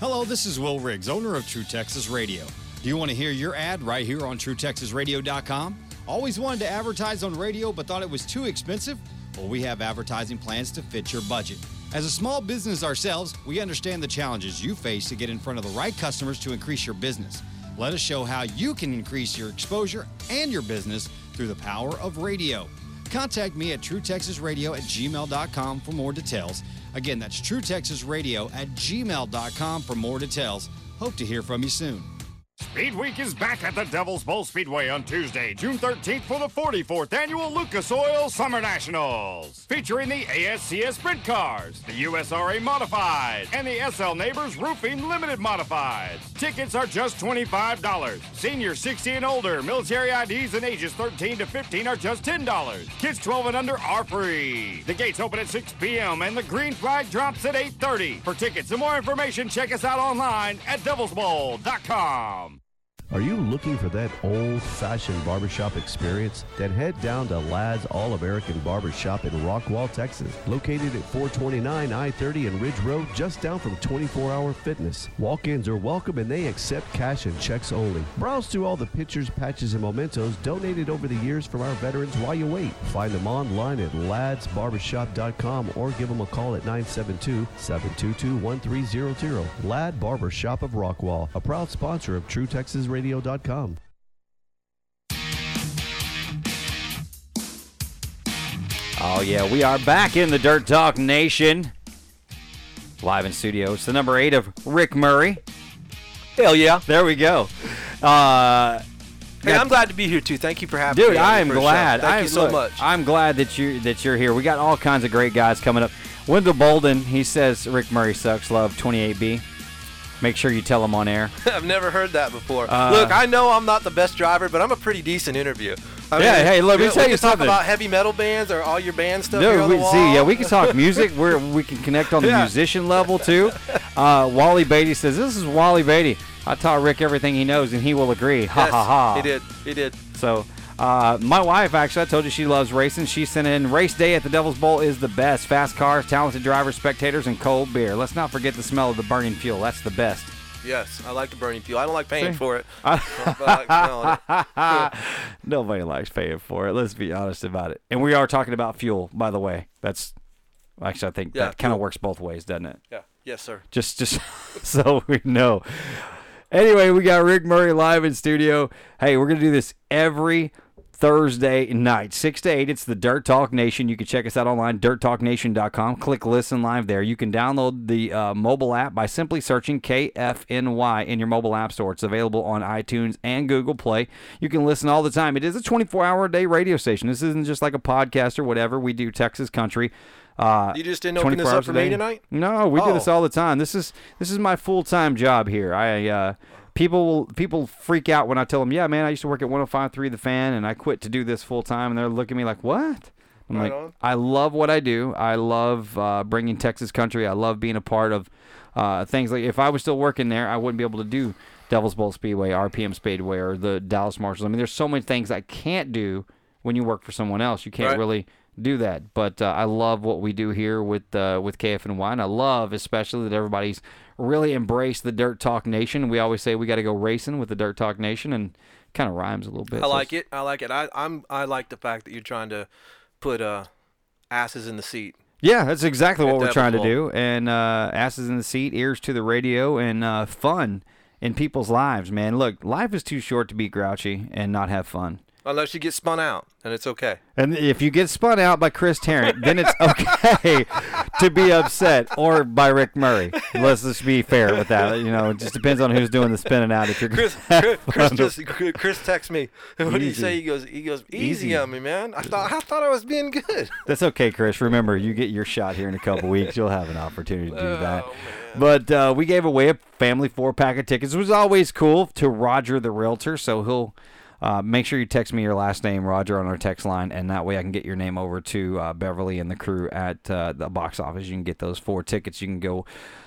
Hello, this is Will Riggs, owner of True Texas Radio. Do you want to hear your ad right here on TrueTexasRadio.com? Always wanted to advertise on radio but thought it was too expensive? Well, we have advertising plans to fit your budget. As a small business ourselves, we understand the challenges you face to get in front of the right customers to increase your business. Let us show how you can increase your exposure and your business through the power of radio. Contact me at truetexasradio at gmail.com for more details. Again, that's truetexasradio at gmail.com for more details. Hope to hear from you soon. Speed Week is back at the Devil's Bowl Speedway on Tuesday, June 13th for the 44th annual Lucas Oil Summer Nationals. Featuring the ASCS Sprint Cars, the USRA Modified, and the SL Neighbors Roofing Limited Modifieds. Tickets are just $25. Seniors 60 and older, military IDs and ages 13 to 15 are just $10. Kids 12 and under are free. The gates open at 6 p.m. and the green flag drops at 8.30. For tickets and more information, check us out online at devilsbowl.com. Are you looking for that old fashioned barbershop experience? Then head down to Lad's All American Barbershop in Rockwall, Texas. Located at 429 I 30 and Ridge Road, just down from 24 Hour Fitness. Walk ins are welcome and they accept cash and checks only. Browse through all the pictures, patches, and mementos donated over the years from our veterans while you wait. Find them online at ladsbarbershop.com or give them a call at 972 722 1300. Lad Barbershop of Rockwall, a proud sponsor of TrueTexasRadio.com. Oh, yeah, we are back in the Dirt Talk Nation. Live in studio. It's the number eight of Rick Murray. Hell yeah. There we go. Uh, Hey, I'm glad to be here too. Thank you for having Dude, me. on I am glad. Thank I am you so look, much. I'm glad that you that you're here. We got all kinds of great guys coming up. Wendell Bolden, he says Rick Murray sucks. Love 28B. Make sure you tell him on air. I've never heard that before. Uh, look, I know I'm not the best driver, but I'm a pretty decent interview. I Yeah, hey, look, me we, tell we you can talk something. about heavy metal bands or all your band stuff No, we see. Yeah, we can talk music. We're we can connect on the Yeah. musician level too. Uh, Wally Beatty says this is Wally Beatty. I taught Rick everything he knows, and he will agree. Ha Yes, ha ha. He did. He did. So, uh, my wife actually, I told you she loves racing. She sent in race day at the Devil's Bowl is the best. Fast cars, talented drivers, spectators, and cold beer. Let's not forget the smell of the burning fuel. That's the best. Yes, I like the burning fuel. I don't like paying See? for it. I like it. Nobody likes paying for it. Let's be honest about it. And we are talking about fuel, by the way. That's actually I think Yeah, that kind of works both ways, doesn't it? Yeah. Yes, sir. Just just so we know. Anyway, we got Rick Murray live in studio. Hey, we're gonna do this every Thursday night, six to eight. It's the Dirt Talk Nation. You can check us out online, dirttalknation.com. Click listen live there. You can download the uh, mobile app by simply searching KFNY in your mobile app store. It's available on iTunes and Google Play. You can listen all the time. It is a 24 hour a day radio station. This isn't just like a podcast or whatever. We do Texas country. Uh, You just didn't open this up for me tonight? No, we do Oh. this all the time. This is this is my full time job here. I uh, people will people freak out when I tell them, yeah, man, I used to work at 105.3 The Fan, and I quit to do this full time, and they're looking at me like, what? I'm Right like, on. I love what I do. I love uh, bringing Texas country. I love being a part of uh, things like if I was still working there, I wouldn't be able to do Devil's Bowl Speedway, RPM Speedway, or the Dallas Marshals. I mean, there's so many things I can't do when you work for someone else. You can't Right. really do that. But uh, I love what we do here with uh, with KFNY, and I love especially that everybody's really embrace the Dirt Talk Nation. We always say we got to go racing with the Dirt Talk Nation, and kind of rhymes a little bit. I like it. I like it. I, I'm. I like the fact that you're trying to put uh, asses in the seat. Yeah, that's exactly what we're trying to do. And uh, asses in the seat, ears to the radio, and uh, fun in people's lives, man. Look, life is too short to be grouchy and not have fun. Unless you get spun out, and it's okay. And if you get spun out by Chris Tarrant, then it's okay to be upset, or by Rick Murray. Let's just be fair with that. You know, it just depends on who's doing the spinning out. If you're Chris, Chris, just Chris texts me. What he Easy. say? He goes, he goes, easy, Easy. on me, man. I thought, I thought I was being good. That's okay, Chris. Remember, you get your shot here in a couple weeks. You'll have an opportunity to do Oh, that. But uh, we gave away a family four pack of tickets. It was always cool to Roger the realtor, so he'll uh, make sure you text me your last name, Roger, on our text line, and that way I can get your name over to uh, Beverly and the crew at uh, the box office. You can get those four tickets. You can go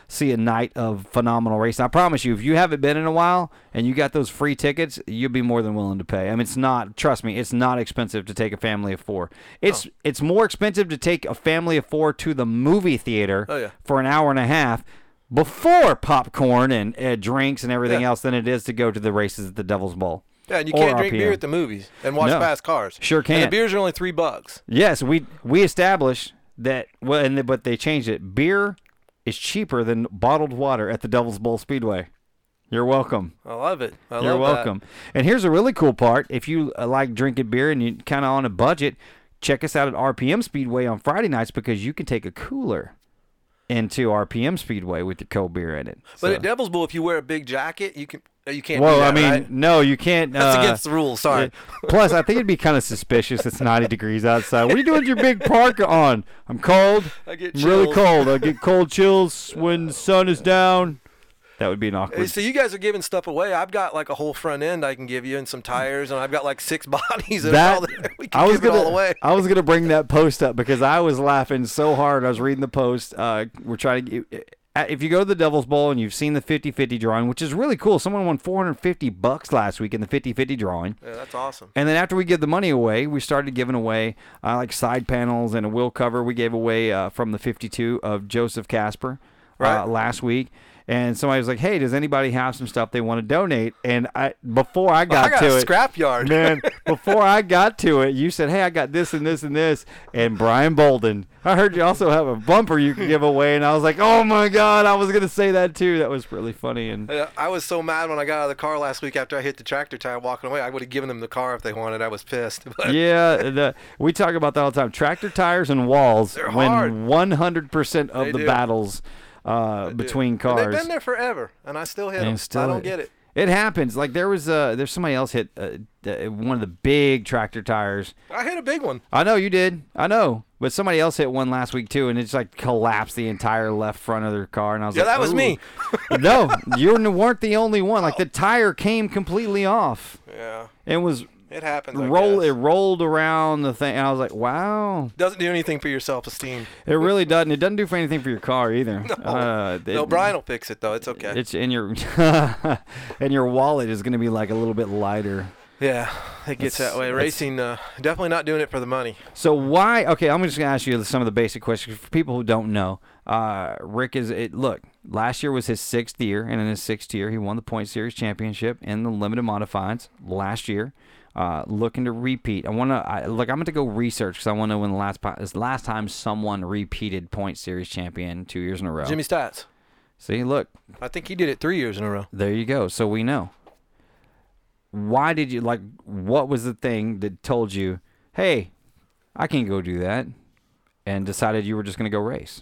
see a night of phenomenal racing. I promise you, if you haven't been in a while and you got those free tickets, you'll be more than willing to pay. I mean, it's not. Trust me, it's not expensive to take a family of four. It's it's more expensive to take a family of four to the movie theater Oh, yeah. for an hour and a half before popcorn and uh, drinks and everything Yeah. else than it is to go to the races at the Devil's Bowl. Yeah, and you can't drink RPM. beer at the movies and watch No. fast cars. Sure can't. the beers are only three bucks. Yes, we we established that. Well, and but they changed it. Beer is cheaper than bottled water at the Devil's Bowl Speedway. You're welcome. I love it. I You're love that. welcome. And here's a really cool part. If you uh, like drinking beer and you're kind of on a budget, check us out at RPM Speedway on Friday nights because you can take a cooler into RPM Speedway with your cold beer in it. But So- at Devil's Bowl, if you wear a big jacket, you can You can't. Well, I mean, right? no, you can't. That's uh, against the rules. Sorry. it- plus, I think it'd be kind of suspicious. It's 90 degrees outside. What are you doing with your big parka on? I'm cold. I get I'm really cold. I get cold chills when the sun is down. That would be an awkward. So you guys are giving stuff away. I've got like a whole front end I can give you and some tires, and I've got like six bodies. And that all the, we can I was give gonna it all away. I was gonna bring that post up because I was laughing so hard. I was reading the post. Uh, we're trying to. get- If you go to the Devil's Bowl and you've seen the 50-50 drawing, which is really cool, someone won 450 bucks last week in the 50-50 drawing. Yeah, that's awesome. And then after we give the money away, we started giving away uh, like side panels and a wheel cover. We gave away uh, from the 52 of Joseph Casper Right. uh, last week. And somebody was like, "Hey, does anybody have some stuff they want to donate?" And I, before I got, I got to a it, scrapyard. man, before I got to it, you said, "Hey, I got this and this and this." And Brian Bolden, I heard you also have a bumper you can give away, and I was like, "Oh my god!" I was gonna say that too. That was really funny. And I was so mad when I got out of the car last week after I hit the tractor tire walking away. I would have given them the car if they wanted. I was pissed. But yeah, the, we talk about that all the time. Tractor tires and walls They're win 100% of They the do. battles uh, between And cars. they've been there forever, and I still hit And them. still I don't get it. It happens. Like there was uh, there's somebody else hit uh, one of the big tractor tires. I hit a big one. I know you did. I know. But somebody else hit one last week too, and it just like collapsed the entire left front of their car. And I was like, Yeah, like, that was "Ooh." me. no, you weren't the only one. Like the tire came completely off. Yeah. It was It happens. I roll. guess. It rolled around the thing. And I was like, wow. Doesn't do anything for your self-esteem. It really doesn't. It doesn't do for anything for your car either. No. Uh, no, Brian will fix it though. It's okay. It's in your and your wallet is going to be like a little bit lighter. yeah, it gets That's- that way. Racing, uh, definitely not doing it for the money. So why? Okay, I'm just gonna ask you some of the basic questions for people who don't know. Uh, Rick is it. Look, last year was his sixth year, and in his sixth year, he won the Point Series championship in the limited modifieds last year. Uh, looking to repeat. I want to I, look. I'm going to go research because I want to know when the last po- last time someone repeated Point Series champion two years in a row. Jimmy Stats. See, look, I think he did it three years in a row. there you go. So we know. Why did you like? What was the thing that told you, "Hey, I can't go do that," and decided you were just going to go race?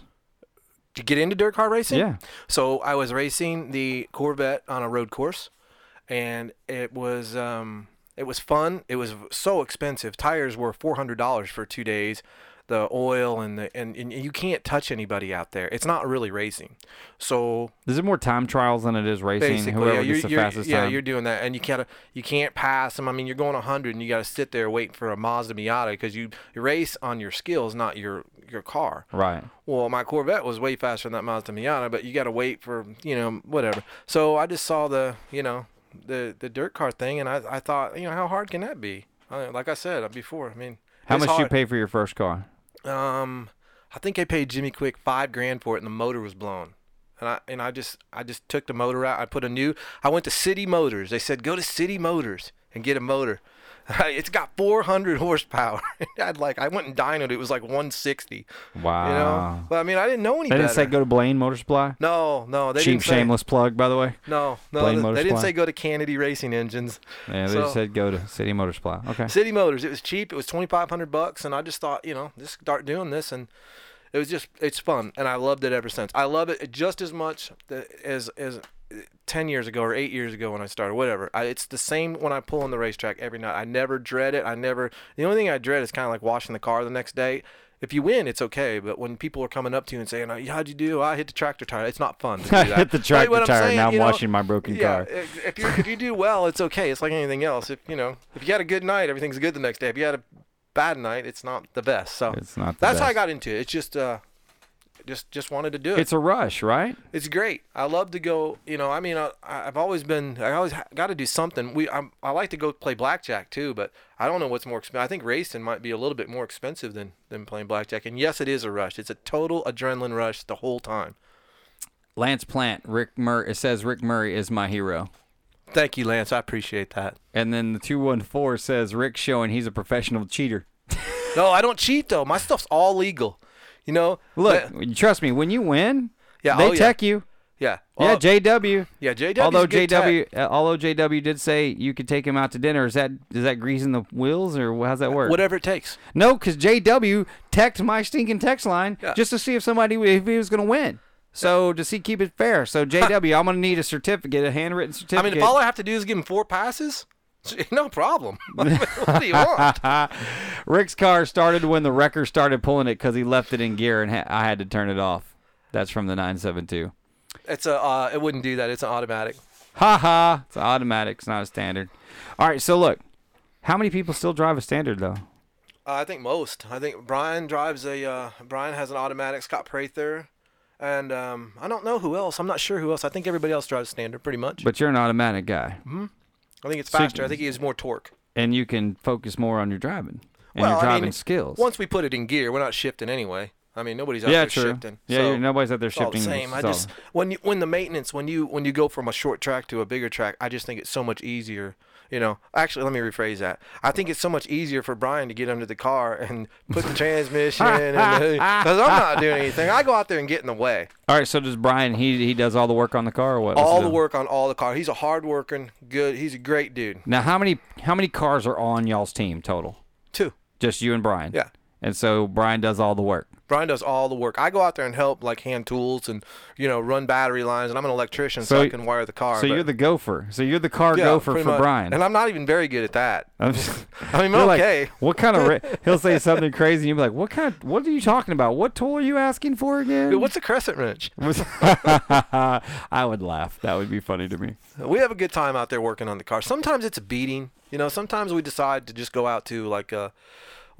to get into dirt car racing. Yeah. So I was racing the Corvette on a road course, and it was um, it was fun. It was so expensive. Tires were four hundred dollars for two days. The oil and the and, and you can't touch anybody out there. It's not really racing. So Is it more time trials than it is racing? basically, Whoever yeah, you're, gets the you're- fastest yeah, time. you're doing that, and you can't you can't pass them. I mean, you're going 100, and you got to sit there waiting for a Mazda Miata because you, you race on your skills, not your your car. Right. Well, my Corvette was way faster than that Mazda Miata, but you got to wait for you know whatever. So I just saw the you know the the dirt car thing, and I I thought you know how hard can that be? I, like I said before, I mean How much do you pay for your first car? Um, I think I paid Jimmy Quick five grand for it, and the motor was blown. And I and I just I just took the motor out. I put a new. I went to City Motors. They said go to City Motors and get a motor. It's got 400 horsepower. I'd like I went and dynoed. It It was like 160. Wow. You know, but I mean I didn't know any They better. didn't say go to Blaine Motor Supply. No, no, they Cheap, didn't say, shameless plug, by the way. No, no, Blaine th- Motor they didn't say go to Kennedy Racing Engines. Yeah, they So- just said go to City Motor Supply. Okay. City Motors. It was cheap. It was twenty five hundred bucks, and I just thought, you know, just start doing this, and it was just it's fun, and I loved it ever since. I love it just as much as as ten years ago or eight years ago when I started. Whatever. I, it's the same when I pull on the racetrack every night. I never dread it. I never. The only thing I dread is kind of like washing the car the next day. If you win, it's okay. But when people are coming up to you and saying, "Oh, "How'd you do?" I hit the tractor tire. It's not fun. To do I hit the tractor I'm tire, saying, now I'm know, washing my broken yeah, car. if you if you do well, it's okay. It's like anything else. If you know, if you had a good night, everything's good the next day. If you had a bad night, it's not the best. So It's not that's how I got into it. It's just uh, just just wanted to do it. It's a rush, right? It's great. I love to go. You know, I mean, I, I've always been. I always ha- got to do something. We, I'm, I like to go play blackjack too, but I don't know what's more expensive. I think racing might be a little bit more expensive than than playing blackjack. And yes, it is a rush. It's a total adrenaline rush the whole time. Lance Plant, Rick Murray. It says Rick Murray is my hero. Thank you, Lance. I appreciate that. And then the 214 says Rick showing he's a professional cheater. No, I don't cheat though. My stuff's all legal. You know. Look, but- trust me, when you win, Yeah, they oh, yeah. tech you. Yeah. Yeah, JW. Yeah, JW. Although JW, uh, although JW did say you could take him out to dinner, is that is that greasing the wheels or how's that work? Whatever it takes. No, because JW teched my stinking text line Yeah. just to see if somebody if he was going to win. So does he keep it fair? So JW, I'm gonna need a certificate, a handwritten certificate. I mean, if all I have to do is give him four passes, no problem. What do you want? Rick's car started when the wrecker started pulling it because he left it in gear and ha- I had to turn it off. That's from the 972. It's a. Uh, it wouldn't do that. It's an automatic. Ha ha! It's automatic. It's not a standard. All right. So look, how many people still drive a standard though? Uh, I think most. I think Brian drives a. Uh, Brian has an automatic. Scott Prather, and um, I don't know who else. I'm not sure who else. I think everybody else drives standard pretty much. But you're an automatic guy, hmm I think it's So faster. I think he has more torque. and you can focus more on your driving and well, your I driving mean, skills. Once we put it in gear, we're not shifting anyway. I mean, nobody's out Yeah, there true. shifting. Yeah, so nobody's out there it's all the shifting, same. I so- just when you when the maintenance when you when you go from a short track to a bigger track, I just think it's so much easier. You know, actually, let me rephrase that. I think it's so much easier for Brian to get under the car and put the transmission in, because I'm not doing anything. I go out there and get in the way. All right. So does Brian? He he does all the work on the car or what? What's all the deal? work on all the car. He's a hard working, good. He's a great dude. Now, how many how many cars are on y'all's team total? Two. Just you and Brian. Yeah. And so Brian does all the work. Brian does all the work. I go out there and help, like hand tools and you know run battery lines. And I'm an electrician, so, So I can wire the car. So but- you're the gopher. So you're the car Yeah, gopher for much. Brian. And I'm not even very good at that. I'm just- I mean, like, okay. what kind of? Ra- he'll say something crazy, and you'll be like, "What kind? Of, what are you talking about? What tool are you asking for again?" Dude, what's a crescent wrench? I would laugh. That would be funny to me. We have a good time out there working on the car. Sometimes it's a beating. You know, sometimes we decide to just go out to like uh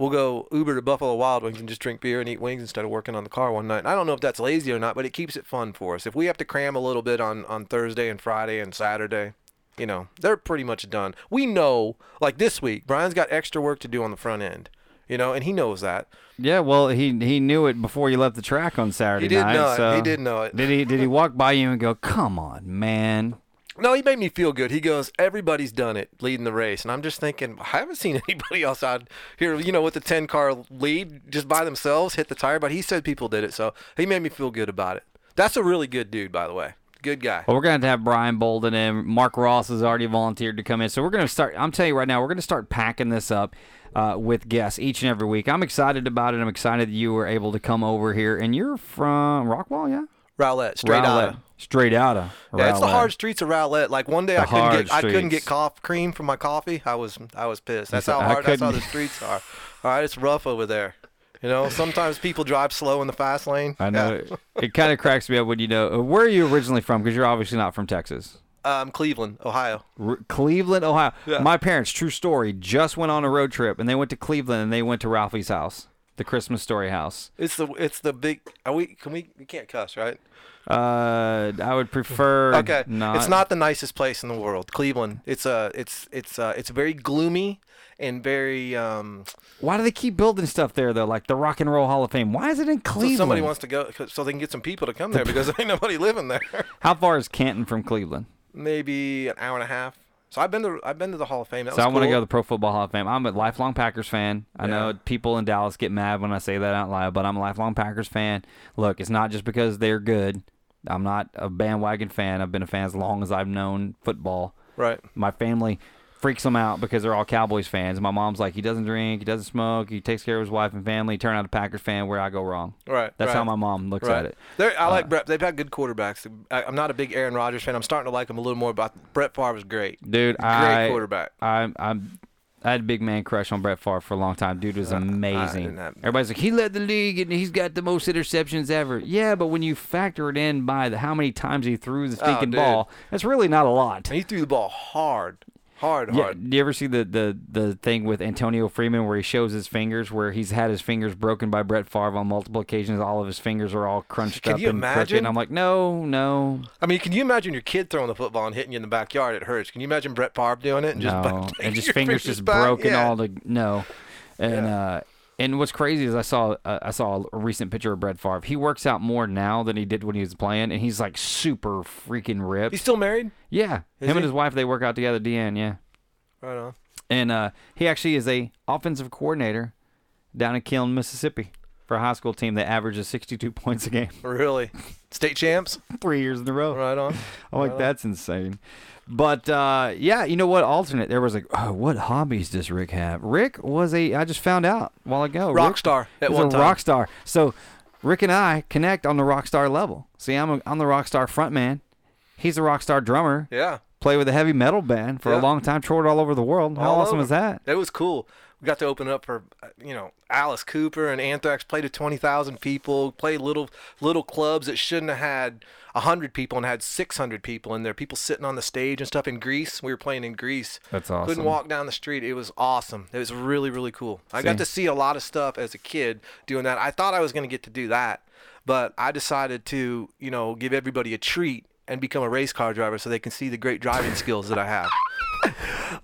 we'll go Uber to Buffalo Wild Wings and just drink beer and eat wings instead of working on the car one night. And I don't know if that's lazy or not, but it keeps it fun for us. If we have to cram a little bit on on Thursday and Friday and Saturday, you know, they're pretty much done. We know like this week, Brian's got extra work to do on the front end. You know, and he knows that. Yeah, well, he he knew it before you left the track on Saturday He did night. know it. so He did know it. Did he? Did he walk by you and go, "Come on, man"? No, he made me feel good. He goes, everybody's done it, leading the race, and I'm just thinking, I haven't seen anybody else out here, you know, with the 10 car lead just by themselves hit the tire. But he said people did it, so he made me feel good about it. That's a really good dude, by the way. Good guy. Well, we're gonna have to have Brian Bolden in. Mark Ross has already volunteered to come in, so we're gonna start. I'm telling you right now, we're gonna start packing this up uh, with guests each and every week. I'm excited about it. I'm excited that you were able to come over here, and you're from Rockwall, yeah? Rowlett, straight Rowlett. out. Straight outta Yeah, it's the hard streets of Rowlett. Like one day The I couldn't hard get I couldn't get streets. coffee cream for my coffee. I was I was pissed. That's said, how "I hard that's how the couldn't-" streets are. All right, it's rough over there. You know, sometimes people drive slow in the fast lane. I know. Yeah. it kind of cracks me up when you know. uh, Where are you originally from? Because you're obviously not from Texas. Um, Cleveland, Ohio. R- Cleveland, Ohio. Yeah. My parents, true story, just went on a road trip and they went to Cleveland and they went to Ralphie's house, the Christmas Story house. It's the it's the big. Are we? Can we? We can't cuss, right? Uh, I would prefer. Okay, not. it's not the nicest place in the world, Cleveland. It's uh, it's it's uh, it's very gloomy and very um. Why do they keep building stuff there though? Like the Rock and Roll Hall of Fame. Why is it in So Cleveland? somebody wants to go, so they can get some people to come there because there ain't nobody living there. How far is Canton from Cleveland? Maybe an hour and a half. So I've been to I've been to the Hall of Fame. That so I want to go to the Pro Football Hall of Fame. I'm a lifelong Packers fan. I know people in Dallas get mad when I say that out loud, but I'm a lifelong Packers fan. Look, it's not just because they're good. I'm not a bandwagon fan. I've been a fan as long as I've known football. Right. My family freaks them out because they're all Cowboys fans. My mom's like, he doesn't drink, he doesn't smoke, he takes care of his wife and family. Turn out a Packers fan where I go wrong. Right. That's right. how my mom looks right. at it. They're, I Uh, like Brett. They've had good quarterbacks. I, I'm not a big Aaron Rodgers fan. I'm starting to like him a little more. But Brett Favre was great. Dude, Great I, quarterback. I'm. I'm, I had a big man crush on Brett Favre for a long time. Dude was amazing. didn't Everybody's like, he led the league and he's got the most interceptions ever. Yeah, but when you factor it in by the, how many times he threw the Oh, stinking dude. ball, that's really not a lot. And he threw the ball hard, hard, Yeah, hard. do you ever see the, the, the thing with Antonio Freeman where he shows his fingers, where he's had his fingers broken by Brett Favre on multiple occasions? All of his fingers are all crunched Can up you and crooked. imagine? I'm like, no, no, I mean, can you imagine your kid throwing the football and hitting you in the backyard? It hurts. Can you imagine Brett Favre doing it and just no, taking and just your fingers just broken Yeah. all the no, and uh, and what's crazy is I saw uh, I saw a recent picture of Brett Favre. He works out more now than he did when he was playing, and he's like super freaking ripped. He's still married. yeah, Is him he? and his wife they work out together. Deanne, yeah, Right on. and uh, he actually is a offensive coordinator down in Kiln, Mississippi. For a high school team that averages 62 points a game Really, state champs. three years in a row. Right on. I'm like, on. that's insane. But uh, yeah, you know what? Alternate. There was like, oh, what hobbies does Rick have? Rick was a. I just found out a while ago. Rock Rick star at one a time. rock star. So Rick and I connect on the rock star level. See, I'm a, I'm the rock star front man. He's a rock star drummer. Yeah. Play with a heavy metal band for Yeah. a long time, toured all over the world. How All awesome over. is that? It was cool. We got to open up for uh, you know Alice Cooper and Anthrax. Played to twenty thousand people. Played little little clubs that shouldn't have had hundred people and had six hundred people in there. People sitting on the stage and stuff in Greece. We were playing in Greece. That's awesome. Couldn't walk down the street. It was awesome. It was really really cool. I got to see a lot of stuff as a kid doing that. I thought I was going to get to do that, but I decided to you know give everybody a treat and become a race car driver so they can see the great driving skills that I have.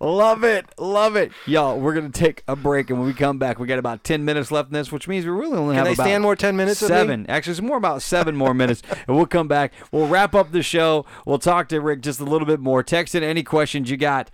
Love it. Love it. Y'all, we're going to take a break, and when we come back, we got about 10 minutes left in this, which means we really only Can have they about stand more 10 minutes? Seven. Actually, it's more about seven more minutes, and we'll come back. We'll wrap up the show. We'll talk to Rick just a little bit more. Text in any questions you got.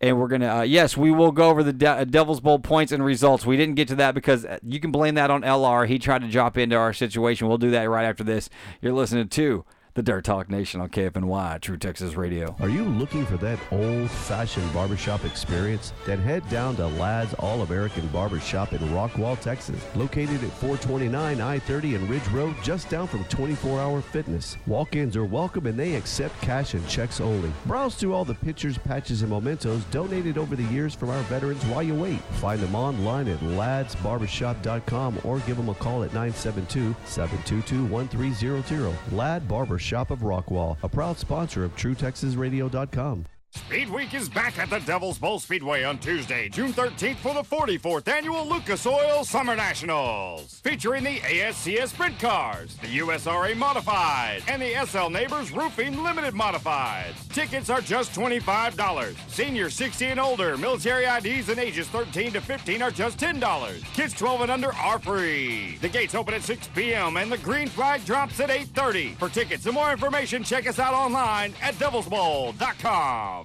And we're gonna, uh, yes, we will go over the De- uh, Devil's Bowl points and results. We didn't get to that because uh, you can blame that on LR. He tried to drop into our situation. We'll do that right after this. You're listening to the Dirt Talk Nation on KFNY, True Texas Radio. Are you looking for that old fashioned barbershop experience? Then head down to Ladd's All American Barbershop in Rockwall, Texas. Located at 429 I 30 and Ridge Road, just down from 24 Hour Fitness. Walk ins are welcome and they accept cash and checks only. Browse through all the pictures, patches, and mementos donated over the years from our veterans while you wait. Find them online at laddsbarbershop.com or give them a call at 972 722 1300. Ladd Barbershop of Rockwall, a proud sponsor of TrueTexasRadio.com. Speed Week is back at the Devil's Bowl Speedway on Tuesday, June 13th for the 44th annual Lucas Oil Summer Nationals. Featuring the ASCS Sprint Cars, the USRA Modified, and the SL Neighbors Roofing Limited Modifieds. Tickets are just $25. Seniors 60 and older, military IDs and ages 13 to 15 are just $10. Kids 12 and under are free. The gates open at 6 p.m. and the green flag drops at 8.30. For tickets and more information, check us out online at devilsbowl.com.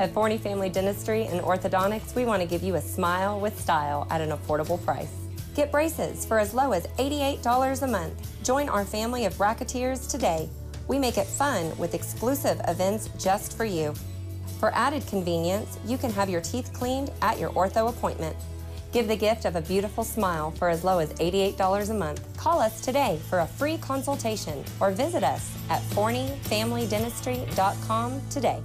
At Forney Family Dentistry and Orthodontics, we want to give you a smile with style at an affordable price. Get braces for as low as $88 a month. Join our family of bracketeers today. We make it fun with exclusive events just for you. For added convenience, you can have your teeth cleaned at your ortho appointment. Give the gift of a beautiful smile for as low as $88 a month. Call us today for a free consultation or visit us at forneyfamilydentistry.com today.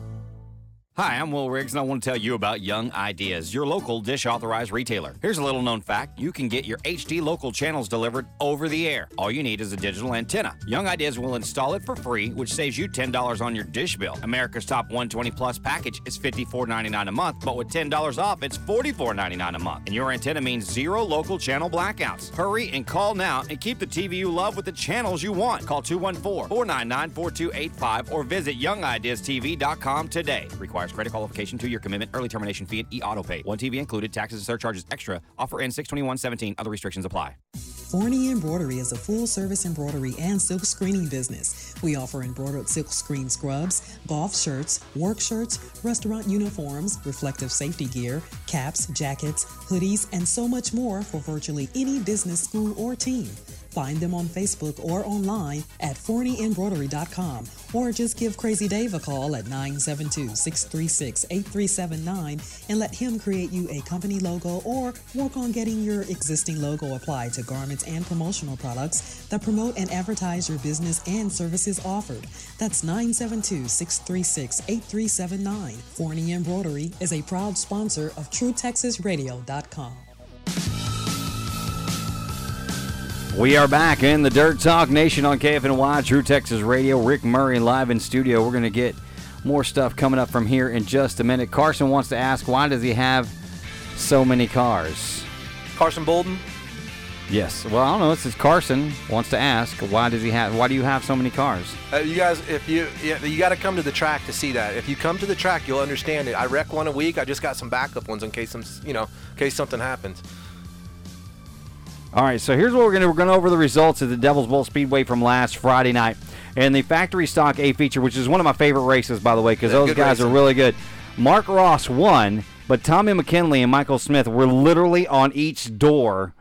Hi, I'm Will Riggs, and I want to tell you about Young Ideas, your local dish authorized retailer. Here's a little known fact you can get your HD local channels delivered over the air. All you need is a digital antenna. Young Ideas will install it for free, which saves you $10 on your dish bill. America's top 120 plus package is $54.99 a month, but with $10 off, it's $44.99 a month. And your antenna means zero local channel blackouts. Hurry and call now and keep the TV you love with the channels you want. Call 214 499 4285 or visit youngideastv.com today. Requires credit qualification, two year commitment, early termination fee, and e auto pay. One TV included, taxes and surcharges extra. Offer ends 62117. Other restrictions apply. Forney Embroidery is a full service embroidery and silk screening business. We offer embroidered silk screen scrubs, golf shirts, work shirts, restaurant uniforms, reflective safety gear, caps, jackets, hoodies, and so much more for virtually any business, school, or team. Find them on Facebook or online at forneyembroidery.com or just give Crazy Dave a call at 972 636 8379 and let him create you a company logo or work on getting your existing logo applied to garments and promotional products that promote and advertise your business and services offered. That's 972 636 8379. Forney Embroidery is a proud sponsor of TrueTexasRadio.com. We are back in the Dirt Talk Nation on KFNY, True Texas Radio. Rick Murray live in studio. We're going to get more stuff coming up from here in just a minute. Carson wants to ask, why does he have so many cars? Carson Bolden. Yes. Well, I don't know. This is Carson wants to ask, why does he have? Why do you have so many cars? Uh, you guys, if you yeah, you got to come to the track to see that. If you come to the track, you'll understand it. I wreck one a week. I just got some backup ones in case some, you know, in case something happens. All right, so here's what we're going to we're going over the results of the Devil's Bowl Speedway from last Friday night, and the factory stock A feature, which is one of my favorite races, by the way, because those guys are really good. Mark Ross won, but Tommy McKinley and Michael Smith were literally on each door,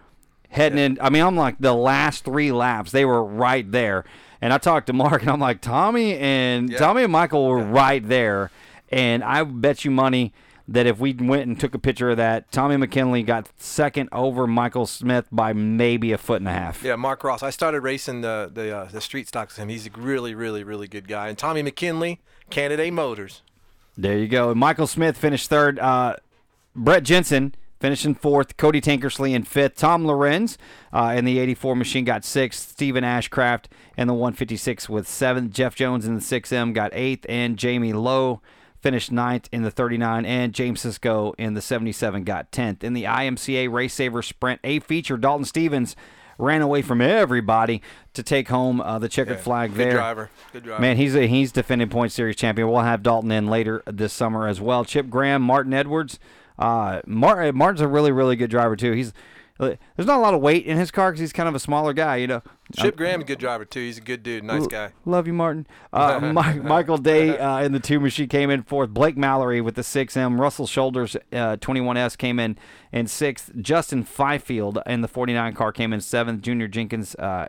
heading in. I mean, I'm like the last three laps, they were right there, and I talked to Mark, and I'm like, Tommy and Tommy and Michael were right there, and I bet you money that if we went and took a picture of that, Tommy McKinley got second over Michael Smith by maybe a foot and a half. Yeah, Mark Ross. I started racing the the uh, the street stocks with him. He's a really, really, really good guy. And Tommy McKinley, Canada Motors. There you go. Michael Smith finished third. Uh, Brett Jensen finishing fourth. Cody Tankersley in fifth. Tom Lorenz uh, in the 84 machine got sixth. Stephen Ashcraft in the 156 with seventh. Jeff Jones in the 6M got eighth. And Jamie Lowe finished ninth in the 39. And James Cisco in the 77 got 10th. In the IMCA Race Saver Sprint A feature, Dalton Stevens ran away from everybody to take home uh, the checkered Yeah, flag good there. driver, good driver. Man, he's a, he's defending point series champion. We'll have Dalton in later this summer as well. Chip Graham, Martin Edwards. Uh, Mar- Martin's a really really good driver too. He's there's not a lot of weight in his car because he's kind of a smaller guy, you know. Chip Graham's a good driver too. He's a good dude, nice guy. Love you, Martin. Uh, Mi- Michael Day uh, in the two machine came in fourth. Blake Mallory with the 6M. Russell Shoulders uh, 21S came in in sixth. Justin Fifield in the 49 car came in seventh. Junior Jenkins uh,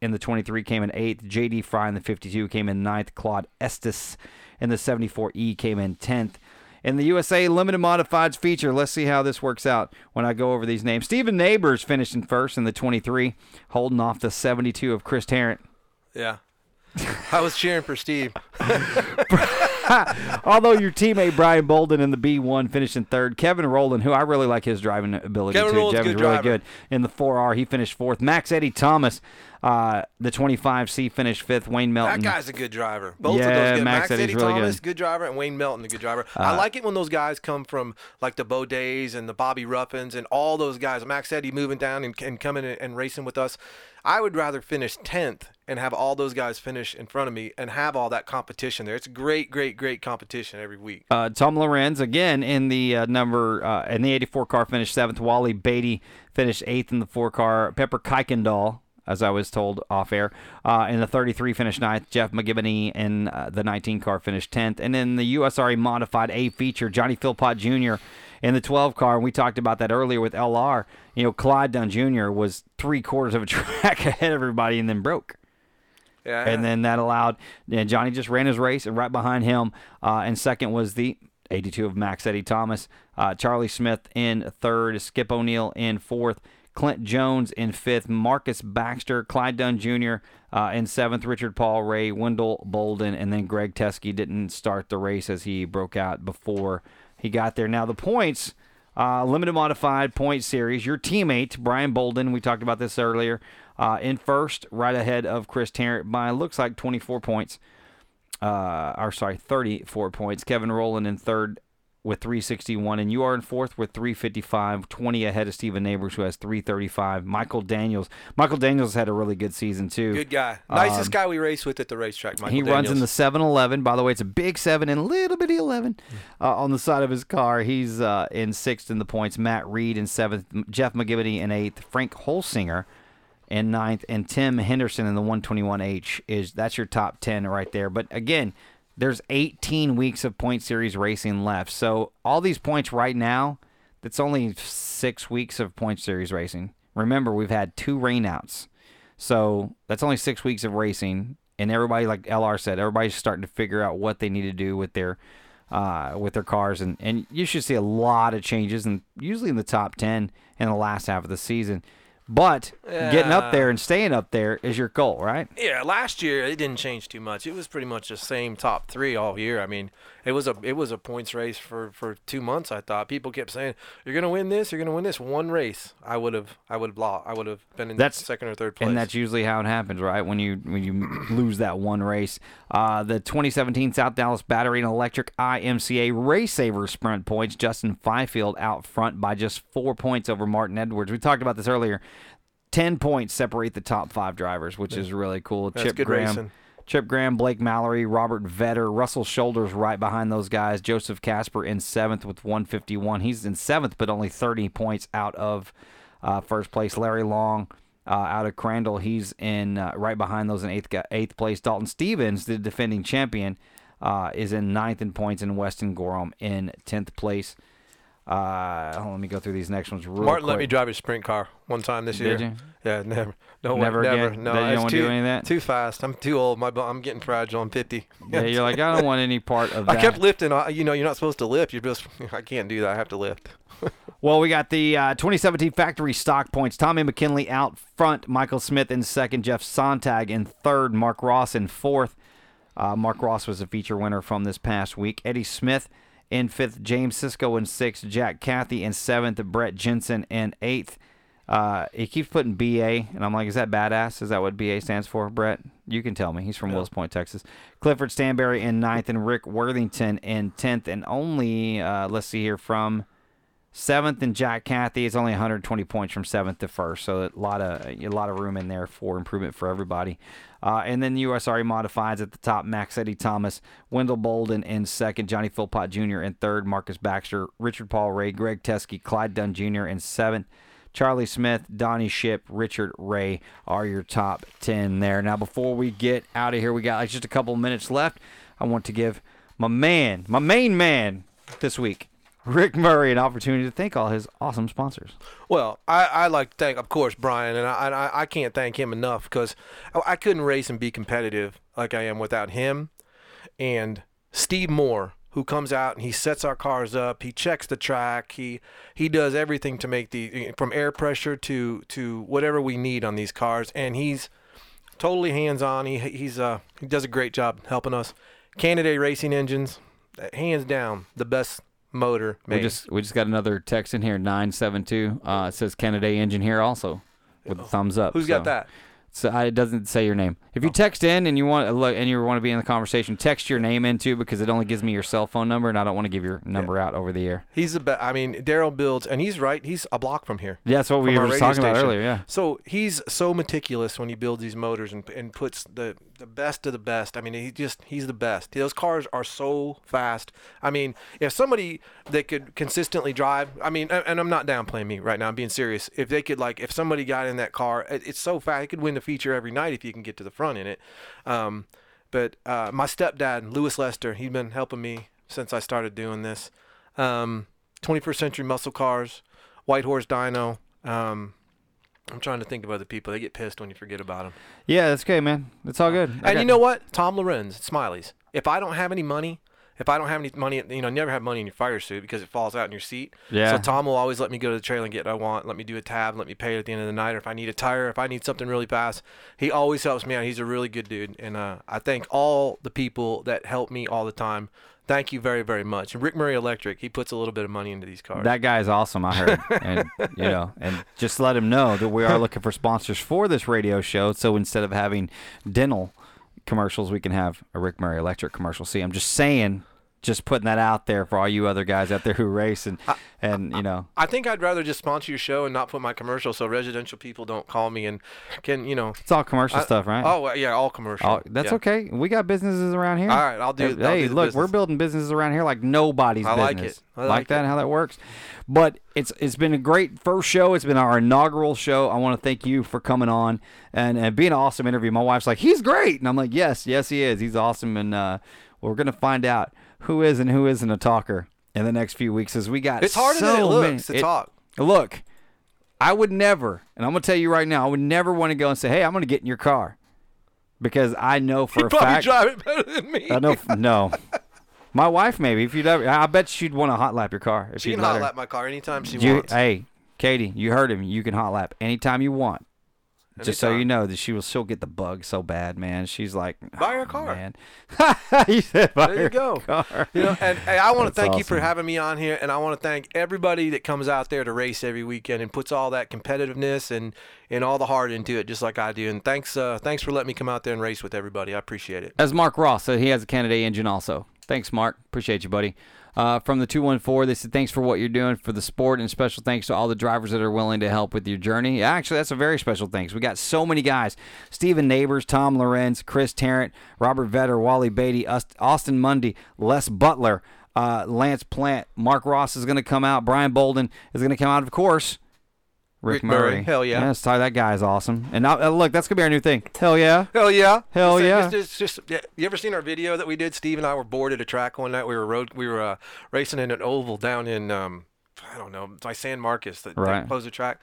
in the 23 came in eighth. JD Fry in the 52 came in ninth. Claude Estes in the 74E came in 10th. In the USA Limited Modifieds feature, let's see how this works out when I go over these names. Stephen Neighbors finished in first in the 23, holding off the 72 of Chris Tarrant. Yeah. I was cheering for Steve. Although your teammate Brian Bolden in the B1 finished in third, Kevin Rowland, who I really like his driving ability Kevin too. Rowland's Kevin's really driver. good in the 4R. He finished fourth. Max Eddie Thomas, uh, the 25C finished fifth. Wayne Melton. That guy's a good driver. Both of Yeah, those good. Max Max, Eddie really Thomas, good. driver, and Wayne Melton, a good driver. I Uh, like it when those guys come from like the Bo Days and the Bobby Ruffins and all those guys. Max Eddie moving down and, and coming and, and racing with us. I would rather finish 10th and have all those guys finish in front of me and have all that competition there. It's great, great, great competition every week. Uh, Tom Lorenz again in the uh, number uh, in the 84 car finished seventh. Wally Beatty finished eighth in the four car. Pepper Kuykendall, as I was told off air, uh, in the 33 finished ninth. Jeff McGivney in uh, the 19 car finished 10th. And then the USRA modified A feature, Johnny Philpott Jr. in the 12 car. And we talked about that earlier with LR. You know, Clyde Dunn Jr. was three quarters of a track ahead of everybody and then broke. Yeah. And then that allowed and Johnny just ran his race, and right behind him, uh, and second was the 82 of Max Eddie Thomas. Uh, Charlie Smith in third, Skip O'Neill in fourth, Clint Jones in fifth, Marcus Baxter, Clyde Dunn Jr. Uh, in seventh, Richard Paul Ray, Wendell Bolden, and then Greg Teskey didn't start the race as he broke out before he got there. Now the points. Uh, limited modified point series. Your teammate Brian Bolden, we talked about this earlier, uh, in first, right ahead of Chris Tarrant by looks like 24 points. Uh, or sorry, 34 points. Kevin Rowland in third with 361, and you are in fourth with 355, 20 ahead of Steven Neighbors, who has 335. Michael Daniels. Michael Daniels had a really good season too. Good guy. Nicest Um, guy we race with at the racetrack, Michael he runs in the Daniels. 7-Eleven. By the way, it's a big seven and a little bitty eleven uh, on the side of his car. He's uh, in sixth in the points. Matt Reed in seventh. Jeff McGivney in eighth. Frank Holsinger in ninth, and Tim Henderson in the 121H. Is that's your top ten right there? But again, there's 18 weeks of point series racing left. So all these points right now, that's only six weeks of point series racing. Remember, we've had two rainouts. So that's only six weeks of racing, and everybody, like LR said, everybody's starting to figure out what they need to do with their uh, with their cars, and and you should see a lot of changes, and usually in the top ten in the last half of the season. But getting up there and staying up there is your goal, right? Yeah, last year it didn't change too much. It was pretty much the same top three all year. I mean, it was a it was a points race for, for two months. I thought people kept saying you're gonna win this, you're gonna win this. One race, I would have I would have. I would have been in That's- second or third place. And that's usually how it happens, right? When you when you lose that one race. Uh, the 2017 South Dallas Battery and Electric IMCA Race Saver Sprint points. Justin Fifield out front by just four points over Martin Edwards. We talked about this earlier. Ten points separate the top five drivers, which is really cool. That's Chip good Graham. racing. Chip Graham, Blake Mallory, Robert Vetter, Russell Shoulders right behind those guys. Joseph Casper in seventh with 151. He's in seventh, but only 30 points out of uh, first place. Larry Long uh, out of Crandall, he's in uh, right behind those in eighth eighth place. Dalton Stevens, the defending champion, uh, is in ninth in points, and Weston Gorham in tenth place. Uh, on, let me go through these next ones real Martin let me drive his sprint car one time this year. Did you? Yeah, never. No, way, Never never. again? No, you don't too, do any of that? Too fast. I'm too old. My, I'm getting fragile. I'm 50. Yeah, you're like, I don't want any part of that. I kept lifting. You know, you're not supposed to lift. You're just. I can't do that. I have to lift. Well, we got the uh, 2017 factory stock points. Tommy McKinley out front, Michael Smith in second, Jeff Sontag in third, Mark Ross in fourth. Uh, Mark Ross was a feature winner from this past week. Eddie Smith in fifth, James Cisco in sixth, Jack Cathy in seventh, Brett Jensen in eighth. Uh, he keeps putting BA, and I'm like, is that badass? Is that what BA stands for, Brett? You can tell me. He's from Wills Point, Texas. Clifford Stanberry in ninth, and Rick Worthington in tenth, and only uh, let's see here from seventh and Jack Cathy is only 120 points from seventh to first, so a lot of a lot of room in there for improvement for everybody. Uh, and then USRA modifieds at the top: Max Eddie Thomas, Wendell Bolden in second, Johnny Philpott Jr. in third, Marcus Baxter, Richard Paul Ray, Greg Teskey, Clyde Dunn Jr. in seventh. Charlie Smith, Donnie Ship, Richard Ray are your top 10 there. Now, before we get out of here, we got like just a couple minutes left. I want to give my man, my main man this week, Rick Murray, an opportunity to thank all his awesome sponsors. Well, I, I like to thank, of course, Brian, and I, I, I can't thank him enough because I, I couldn't race and be competitive like I am without him. And Steve Moore, who comes out and he sets our cars up, he checks the track, he he does everything to make the from air pressure to to whatever we need on these cars, and he's totally hands on. He he's uh he does a great job helping us. Kennedy Racing Engines, hands down the best motor made. We just we just got another text in here, nine seven two. Uh, it says Canada engine here also, with a thumbs up. Who's got that? So I, it doesn't say your name. If you text in and you want look and you want to be in the conversation, text your name in too because it only gives me your cell phone number and I don't want to give your number out over the air. He's the best. I mean, Daryl builds, and he's right. He's a block from here. Yeah, that's what we were talking about earlier, yeah. So he's so meticulous when he builds these motors and, and puts the the best of the best. I mean, he just he's the best. Those cars are so fast. I mean, if somebody that could consistently drive, I mean, and, I'm not downplaying me right now. I'm being serious. If they could like, if somebody got in that car, it's so fast. He could win the feature every night if you can get to the front in it. Um, but uh, my stepdad, Lewis Lester, he's been helping me since I started doing this. Um, 21st century muscle cars, White Horse Dyno. Um, I'm trying to think of other people. They get pissed when you forget about them. Yeah, that's okay, man. It's all good. I And got- you know what? Tom Lorenz, Smileys. If I don't have any money, if I don't have any money, you know, never have money in your fire suit because it falls out in your seat. Yeah. So Tom will always let me go to the trailer and get what I want. Let me do a tab. Let me pay it at the end of the night. Or if I need a tire, if I need something really fast, he always helps me out. He's a really good dude, and uh, I thank all the people that help me all the time. Thank you very, very much. And Rick Murray Electric, he puts a little bit of money into these cars. That guy is awesome, I heard. and you know, and just let him know that we are looking for sponsors for this radio show. So instead of having dental commercials, we can have a Rick Murray Electric commercial. See, I'm just saying, just putting that out there for all you other guys out there who race and and you know. I think I'd rather just sponsor your show and not put my commercial, so residential people don't call me and can you know. It's all commercial I- stuff, right? Oh yeah, all commercial. Oh, that's Yeah. okay. We got businesses around here. All right, I'll do- Hey, I'll hey, the look, we're building businesses around here like nobody's I like business. it. I like that it. how that works. But it's it's been a great first show. It's been our inaugural show. I want to thank you for coming on and and being an awesome interview. My wife's like, he's great, and I'm like, yes, yes, he is. He's awesome, and uh, we're gonna find out who is and who isn't a talker in the next few weeks as we got. It's harder so than it looks many- to it- talk. Look, I would never, and I'm gonna tell you right now, I would never want to go and say, hey, I'm gonna get in your car. Because I know for You a probably fact drive it better than me. I know. No, my wife maybe. If you'd ever, I bet she'd want to hot lap your car. If She you'd can hot lap my car anytime she You- wants. Hey, Katie, you heard him. You can hot lap anytime you want. Just so you know that she will. She'll get the bug so bad, man. She's like, Buy her a "Oh, car. man. you said buy there you go. car. You know, and hey, I want to thank you for having me on here, and I want to thank everybody that comes out there to race every weekend and puts all that competitiveness and and all the heart into it, just like I do. And thanks, uh, thanks for letting me come out there and race with everybody. I appreciate it. As Mark Ross said, he has a Kennedy engine also. Thanks, Mark. Appreciate you, buddy. Uh, from the 214, they said, thanks for what you're doing for the sport, and special thanks to all the drivers that are willing to help with your journey. Actually, that's a very special thanks. We got so many guys Stephen Neighbors, Tom Lorenz, Chris Tarrant, Robert Vetter, Wally Beatty, Austin Mundy, Les Butler, uh, Lance Plant, Mark Ross is going to come out, Brian Bolden is going to come out, of course. Rick, Rick Murray. Murray. Hell yeah. Yes, Ty, that guy is awesome. And now, uh, look, that's going to be our new thing. Hell yeah. Hell yeah! Hell It's- yeah. It's, it's just, yeah, you ever seen our video that we did? Steve and I were bored at a track one night. We were road, we were uh, racing in an oval down in um, I don't know by San Marcos that Right. closed the track,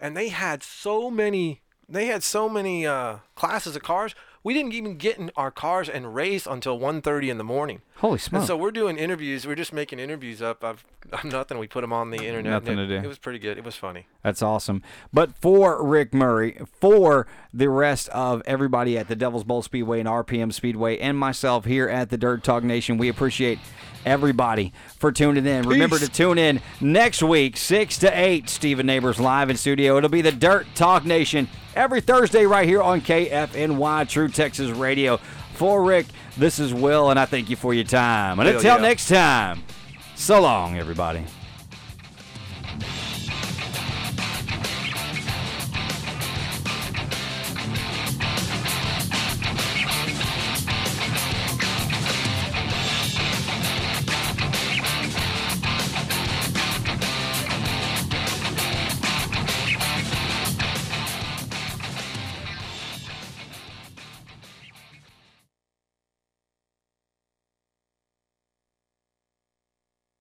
and they had so many they had so many uh, classes of cars. We didn't even get in our cars and race until 1.30 in the morning. Holy And smoke. so we're doing interviews. We're just making interviews up. I've, I'm nothing. We put them on the internet. Nothing it, to do. It was pretty good. It was funny. That's awesome. But for Rick Murray, for the rest of everybody at the Devil's Bowl Speedway and RPM Speedway, and myself here at the Dirt Talk Nation, we appreciate everybody for tuning in. Remember to tune in next week, 6 to 8, Stephen Neighbors live in studio. It'll be the Dirt Talk Nation every Thursday right here on KFNY True Texas Radio. For Rick, this is Will, and I thank you for your time. And until yeah. next time, so long, everybody.